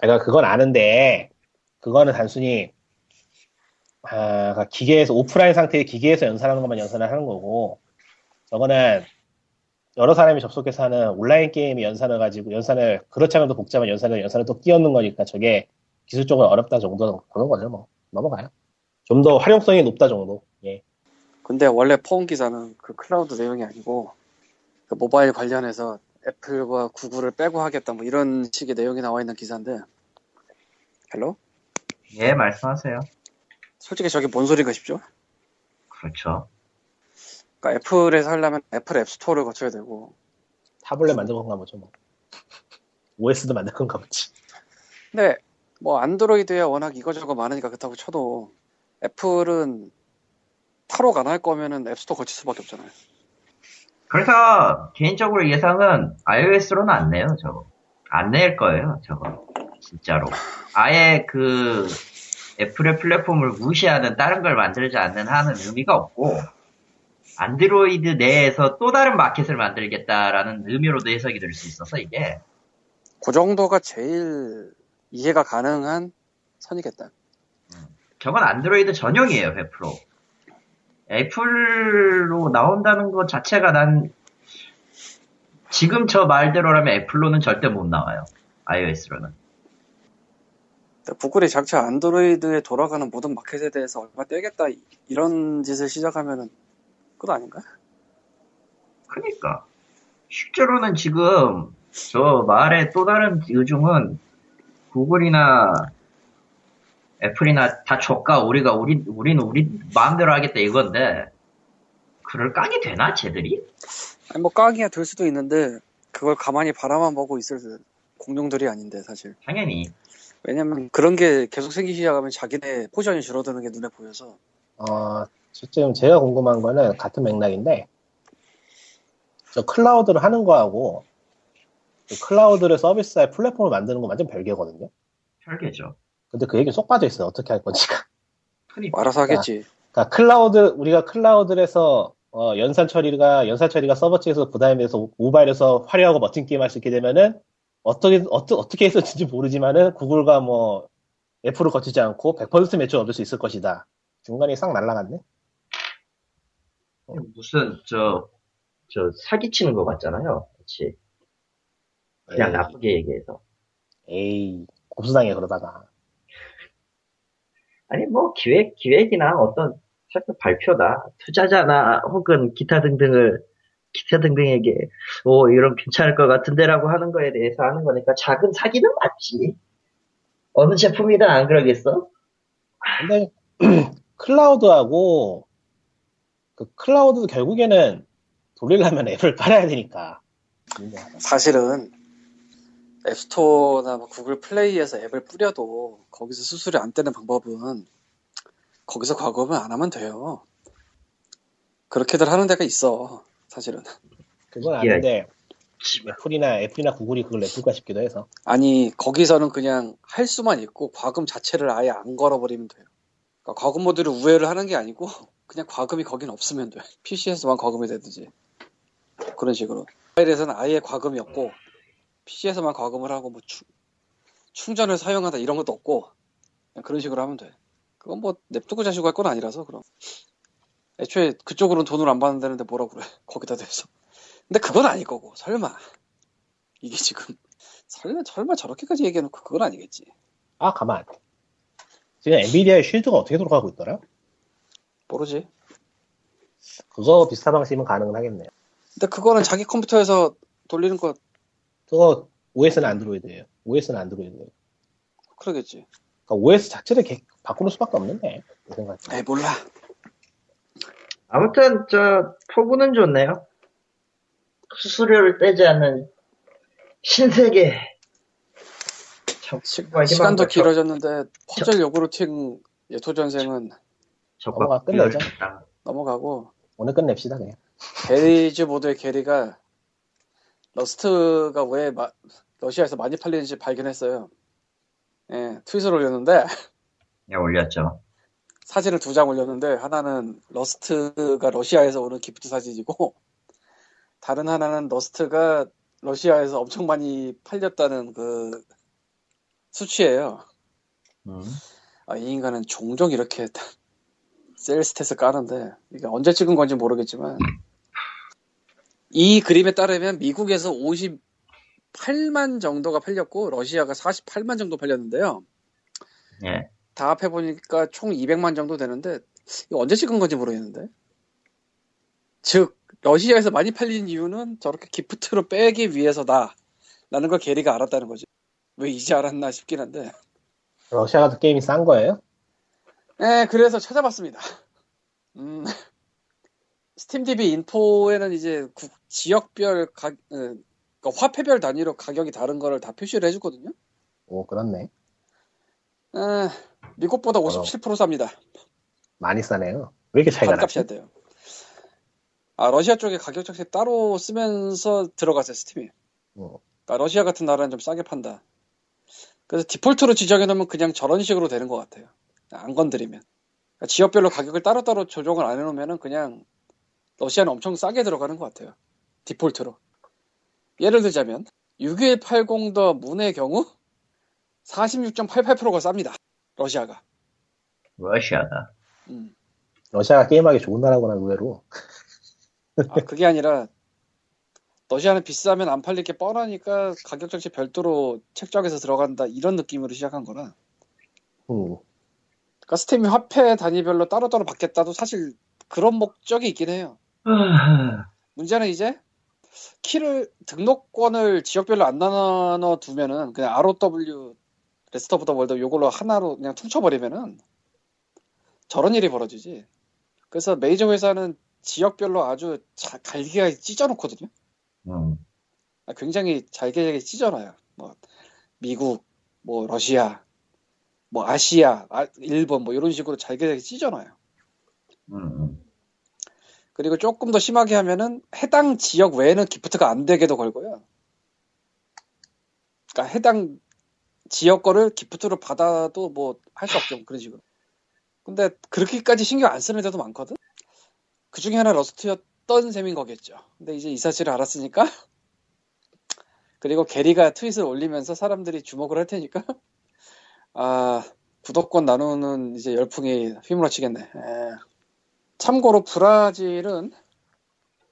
내가 그건 아는데 그거는 단순히 아, 그러니까 기계에서 오프라인 상태의 기계에서 연산하는 것만 연산을 하는 거고 저거는 여러 사람이 접속해서 하는 온라인 게임이 연산을 가지고 연산을 그렇지 않아도 복잡한 연산을 연산을 또 끼얹는 거니까 저게 기술적으로 어렵다 정도 그런 거죠 뭐. 넘어가요. 좀 더 활용성이 높다 정도. 예. 근데 원래 포옹 기사는 그 클라우드 내용이 아니고 그 모바일 관련해서 애플과 구글을 빼고 하겠다 뭐 이런 식의 내용이 나와 있는 기사인데. Hello? 예 말씀하세요. 솔직히 저게 뭔 소리인가 싶죠? 그렇죠 그러니까 애플에서 하려면 애플 앱스토어를 거쳐야 되고. 타블렛 만든 건가 보죠 뭐. OS도 만든 건가 보지. 근데 뭐 안드로이드에 워낙 이거저거 많으니까 그렇다고 쳐도 애플은 탈옥 안할 거면은 앱스토어 거칠 수밖에 없잖아요. 그래서 개인적으로 예상은 iOS로는 안 내요 저거. 안 낼 거예요 저거. 진짜로. 아예 그 애플의 플랫폼을 무시하는 다른 걸 만들지 않는 한은 의미가 없고 안드로이드 내에서 또 다른 마켓을 만들겠다라는 의미로도 해석이 될 수 있어서 이게 그 정도가 제일 이해가 가능한 선이겠다. 저건 안드로이드 전용이에요 100% 애플로 나온다는 것 자체가 난 지금 저 말대로라면 애플로는 절대 못 나와요 iOS로는. 구글이 장차 안드로이드에 돌아가는 모든 마켓에 대해서 얼마 떼겠다 이- 이런 짓을 시작하면은 그거 아닌가? 그니까. 실제로는 지금, 저 말의 또 다른 요지는, 구글이나, 애플이나 다 저가, 우리가, 우리, 우리는 우리 마음대로 하겠다 이건데, 그럴 깡이 되나, 쟤들이? 아니 뭐 깡이야 될 수도 있는데 그걸 가만히 바라만 보고 있을 공룡들이 아닌데 사실 당연히. 왜냐면 그런 게 계속 생기기 시작하면 자기네 포션이 줄어드는 게 눈에 보여서 어, 지금 제가 궁금한 거는 같은 맥락인데, 저 클라우드를 하는 거하고, 그 클라우드를 서비스할 플랫폼을 만드는 거 완전 별개거든요. 별개죠. 근데 그 얘기 쏙 빠져 있어요. 어떻게 할 건지가. 그니까. 알아서 하겠지 그러니까 클라우드, 우리가 클라우드에서, 어, 연산 처리가, 연산 처리가 서버 측에서 부담해서 모바일에서 화려하고 멋진 게임 할 수 있게 되면은, 어떻게, 어떠, 어떻게 했었는지 모르지만은, 구글과 뭐, 애플을 거치지 않고 100% 매출 얻을 수 있을 것이다. 중간에 싹 날라갔네? 무슨, 저, 저, 사기치는 것 같잖아요. 그치. 그냥 에이. 나쁘게 얘기해서. 에이, 곱수당해, 그러다가. [LAUGHS] 아니 뭐 기획 기획이나 어떤 살짝 발표나 투자자나 혹은 기타 등등을 기타 등등에게 오 이런 괜찮을 것 같은데라고 하는 거에 대해서 하는 거니까 작은 사기는 맞지. 어느 제품이든 안 그러겠어? 근데, [CLEARS THROAT] 클라우드하고, 그 클라우드도 결국에는 돌리려면 [LAUGHS] 앱을 깔아야 되니까. 사실은 앱스토어나 뭐 구글 플레이에서 앱을 뿌려도 거기서 수수료 안 떼는 방법은 거기서 과금을 안 하면 돼요. 그렇게들 하는 데가 있어. 사실은. 그건 예. 아닌데, 애플이나, 애플이나 구글이 그걸 냅둘까 싶기도 해서. 아니 거기서는 그냥 할 수만 있고 과금 자체를 아예 안 걸어버리면 돼요. 그러니까 과금 모드를 우회를 하는 게 아니고 [LAUGHS] 그냥 과금이 거긴 없으면 돼. PC에서만 과금이 되듯이 그런 식으로. 모바일에서는 아예 과금이 없고 PC에서만 과금을 하고 뭐 충, 충전을 사용하다 이런 것도 없고 그런 식으로 하면 돼. 그건 뭐 냅두고 자시고 할 건 아니라서 그럼. 애초에 그쪽으로는 돈을 안 받는다는데 뭐라고 그래. [LAUGHS] 거기다 대서. 근데 그건 아닐 거고 설마 이게 지금 [LAUGHS] 설마, 설마 저렇게까지 얘기해놓고 그건 아니겠지. 아, 가만. 지금 엔비디아의 쉴드가 어떻게 돌아가고 있더라? 모르지. 그거 비슷한 방식이면 가능은 하겠네요. 근데 그거는 자기 컴퓨터에서 돌리는 거 그거 OS는 안드로이드예요. OS는 안드로이드예요. 그러겠지. 그러니까 OS 자체를 개- 바꾸는 수밖에 없는데. 그 생각. 에이 몰라. 아무튼 저 포부는 좋네요. 수수료를 떼지 않는 신세계. 참, 시, 정말 시간도 길어졌는데 퍼즐 요구르팅 예토전생은 넘어가, 끝내자. 넘어가고 오늘 끝냅시다, 그냥. 게리즈 모드의 게리가 러스트가 왜 마- 러시아에서 많이 팔리는지 발견했어요. 예, 트윗을 올렸는데 예, 올렸죠. 사진을 두 장 올렸는데 하나는 러스트가 러시아에서 오는 gift 사진이고 다른 하나는 러스트가 러시아에서 엄청 많이 팔렸다는 그 수치예요. 음. 아, 이 인간은 종종 이렇게 [LAUGHS] sell stat을 까는데 이게 언제 찍은 건지 모르겠지만 이 그림에 따르면 미국에서 58만 정도가 팔렸고 러시아가 48만 정도 팔렸는데요. 예. 다 합해 보니까 총 200만 정도 되는데 이거 언제 찍은 건지 모르겠는데 즉 러시아에서 많이 팔린 이유는 저렇게 기프트로 빼기 위해서다 라는 걸 게리가 알았다는 거지 왜 이제 알았나 싶긴 한데 러시아 같은 게임이 싼 거예요? 네 그래서 찾아봤습니다 음, 스팀DB 인포에는 이제 국- 지역별 가, 어, 그러니까 화폐별 단위로 가격이 다른 거를 다 표시를 해주거든요 오, 그렇네. 에, 미국보다 57% 쌉니다 많이 싸네요. 왜 이렇게 차이가 나지? 안 돼요. 아, 러시아 쪽에 가격 정책 따로 쓰면서 들어갔어요, 스팀이. 어. 그러니까 러시아 같은 나라는 좀 싸게 판다. 그래서 디폴트로 지정해 놓으면 그냥 저런 식으로 되는 것 같아요. 안 건드리면. 그러니까 지역별로 가격을 따로따로 조정을 안 해놓으면 그냥 러시아는 엄청 싸게 들어가는 것 같아요. 디폴트로. 예를 들자면 6180 더 문의 경우 46.88%가 쌉니다. 러시아가. 러시아다. 음. 러시아가 게임하기 좋은 나라구나, 의외로. 아, 그게 아니라 러시아는 비싸면 안 팔릴 게 뻔하니까 가격 정책 별도로 책정해서 들어간다 이런 느낌으로 시작한 거라. 음. 그러니까 스팀이 화폐 단위별로 따로따로 받겠다도 사실 그런 목적이 있긴 해요. 문제는 이제 키를 등록권을 지역별로 안 나눠 두면은 그냥 ROW of the world 요걸로 하나로 그냥 퉁쳐버리면은 저런 일이 벌어지지. 그래서 메이저 회사는 지역별로 아주 자- 갈기갈기 찢어놓거든요. 음. 아, 굉장히 잘게 찢어놔요. 뭐 미국, 뭐 러시아, 뭐 아시아, 아, 일본 뭐 이런 식으로 잘게 찢어놔요. 음, 음. 그리고 조금 더 심하게 하면은 해당 지역 외에는 기프트가 안 되게도 걸고요. 그러니까 해당 지역 거를 기프트로 받아도 뭐 할 수 없죠. 그런 식으로. 근데 그렇게까지 신경 안 쓰는 데도 많거든? 그 중에 하나 러스트였 던 셈인 거겠죠. 근데 이제 이 사실을 알았으니까. [LAUGHS] 그리고 게리가 트윗을 올리면서 사람들이 주목을 할 테니까. [LAUGHS] 아, 구독권 나누는 이제 열풍이 휘몰아치겠네. 에. 참고로 브라질은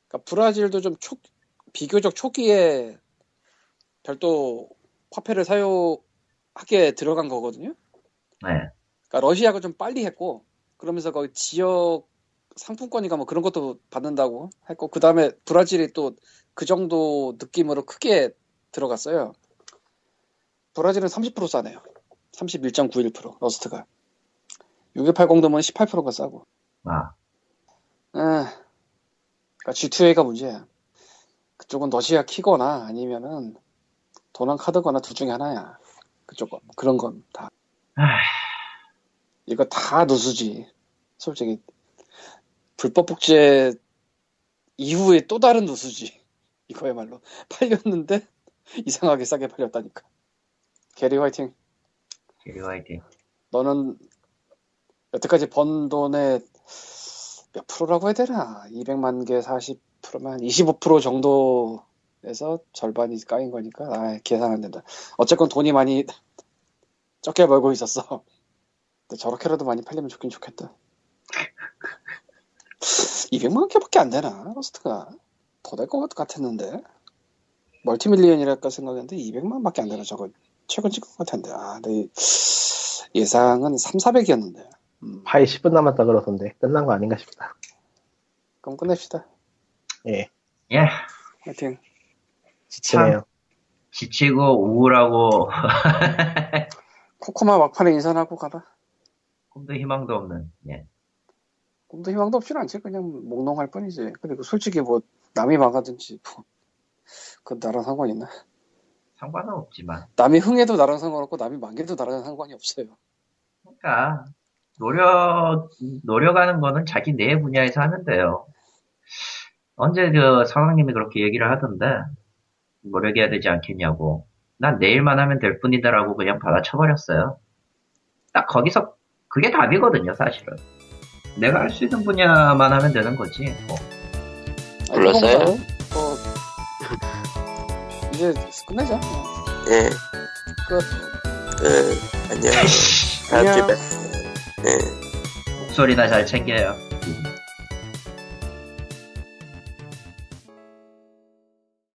그러니까 브라질도 좀 초, 비교적 초기에 별도 화폐를 사용하게 들어간 거거든요. 네. 그러니까 러시아가 좀 빨리 했고 그러면서 거기 지역 상품권이가 뭐 그런 것도 받는다고 했고 그 다음에 브라질이 또 그 정도 느낌으로 크게 들어갔어요. 브라질은 30% 싸네요. 31.91% 러스트가 6280도면 18%가 싸고 아, 아, 그러니까 G2A가 문제야. 그쪽은 러시아 키거나 아니면은 도난 카드거나 둘 중에 하나야. 그쪽은 뭐 그런 건 다. 아휴. 이거 다 누수지. 솔직히 불법 복제 이후에 또 다른 누수지. [LAUGHS] 이거야말로 팔렸는데 [LAUGHS] 이상하게 싸게 팔렸다니까. 게리 화이팅. 게리 화이팅. 너는 여태까지 번 돈의 몇 프로라고 해야 되나? 200만 개 40%만 25% 정도에서 절반이 까인 거니까 아, 계산 안 된다. 어쨌건 돈이 많이 [LAUGHS] 적게 벌고 있었어. 근데 저렇게라도 많이 팔리면 좋긴 좋겠다. 200만 개밖에 안 되나? 러스트가 더 될 것 같았는데 multi-million이랄까 생각했는데 200만밖에 안 되나 저거 최근 찍은 것 같은데 아, 내 예상은 3, 400이었는데 음, 파이 10분 남았다 그러던데 끝난 거 아닌가 싶다. 그럼 끝냅시다. 예, 예. 화이팅. 지치네요. 지치고 우울하고 [LAUGHS] 코코마 막판에 인사하고 가라. 꿈도 희망도 없는. 예. 꿈도 희망도 없진 않지. 그냥 몽롱할 뿐이지. 그리고 솔직히 뭐 남이 망하든지 뭐, 그 나랑 상관 있나? 상관은 없지만. 남이 흥해도 나랑 상관없고 남이 망해도 나랑 상관이 없어요. 그러니까 노력 노력하는 거는 자기 내 분야에서 하면 돼요. 언제 그 사장님이 그렇게 얘기를 하던데 노력해야 되지 않겠냐고. 난 내일만 하면 될 뿐이다라고 그냥 받아쳐버렸어요. 딱 거기서 그게 답이거든요, 사실은. 내가 할 수 있는 분야만 하면 되는 거지. 뭐. 아니, 불렀어요? 뭐, [LAUGHS] 이제 끝내자. 어, 예, 끝. 그, 안녕. 다음 주에 안녕. 뵙. 예. 목소리나 잘 챙겨요.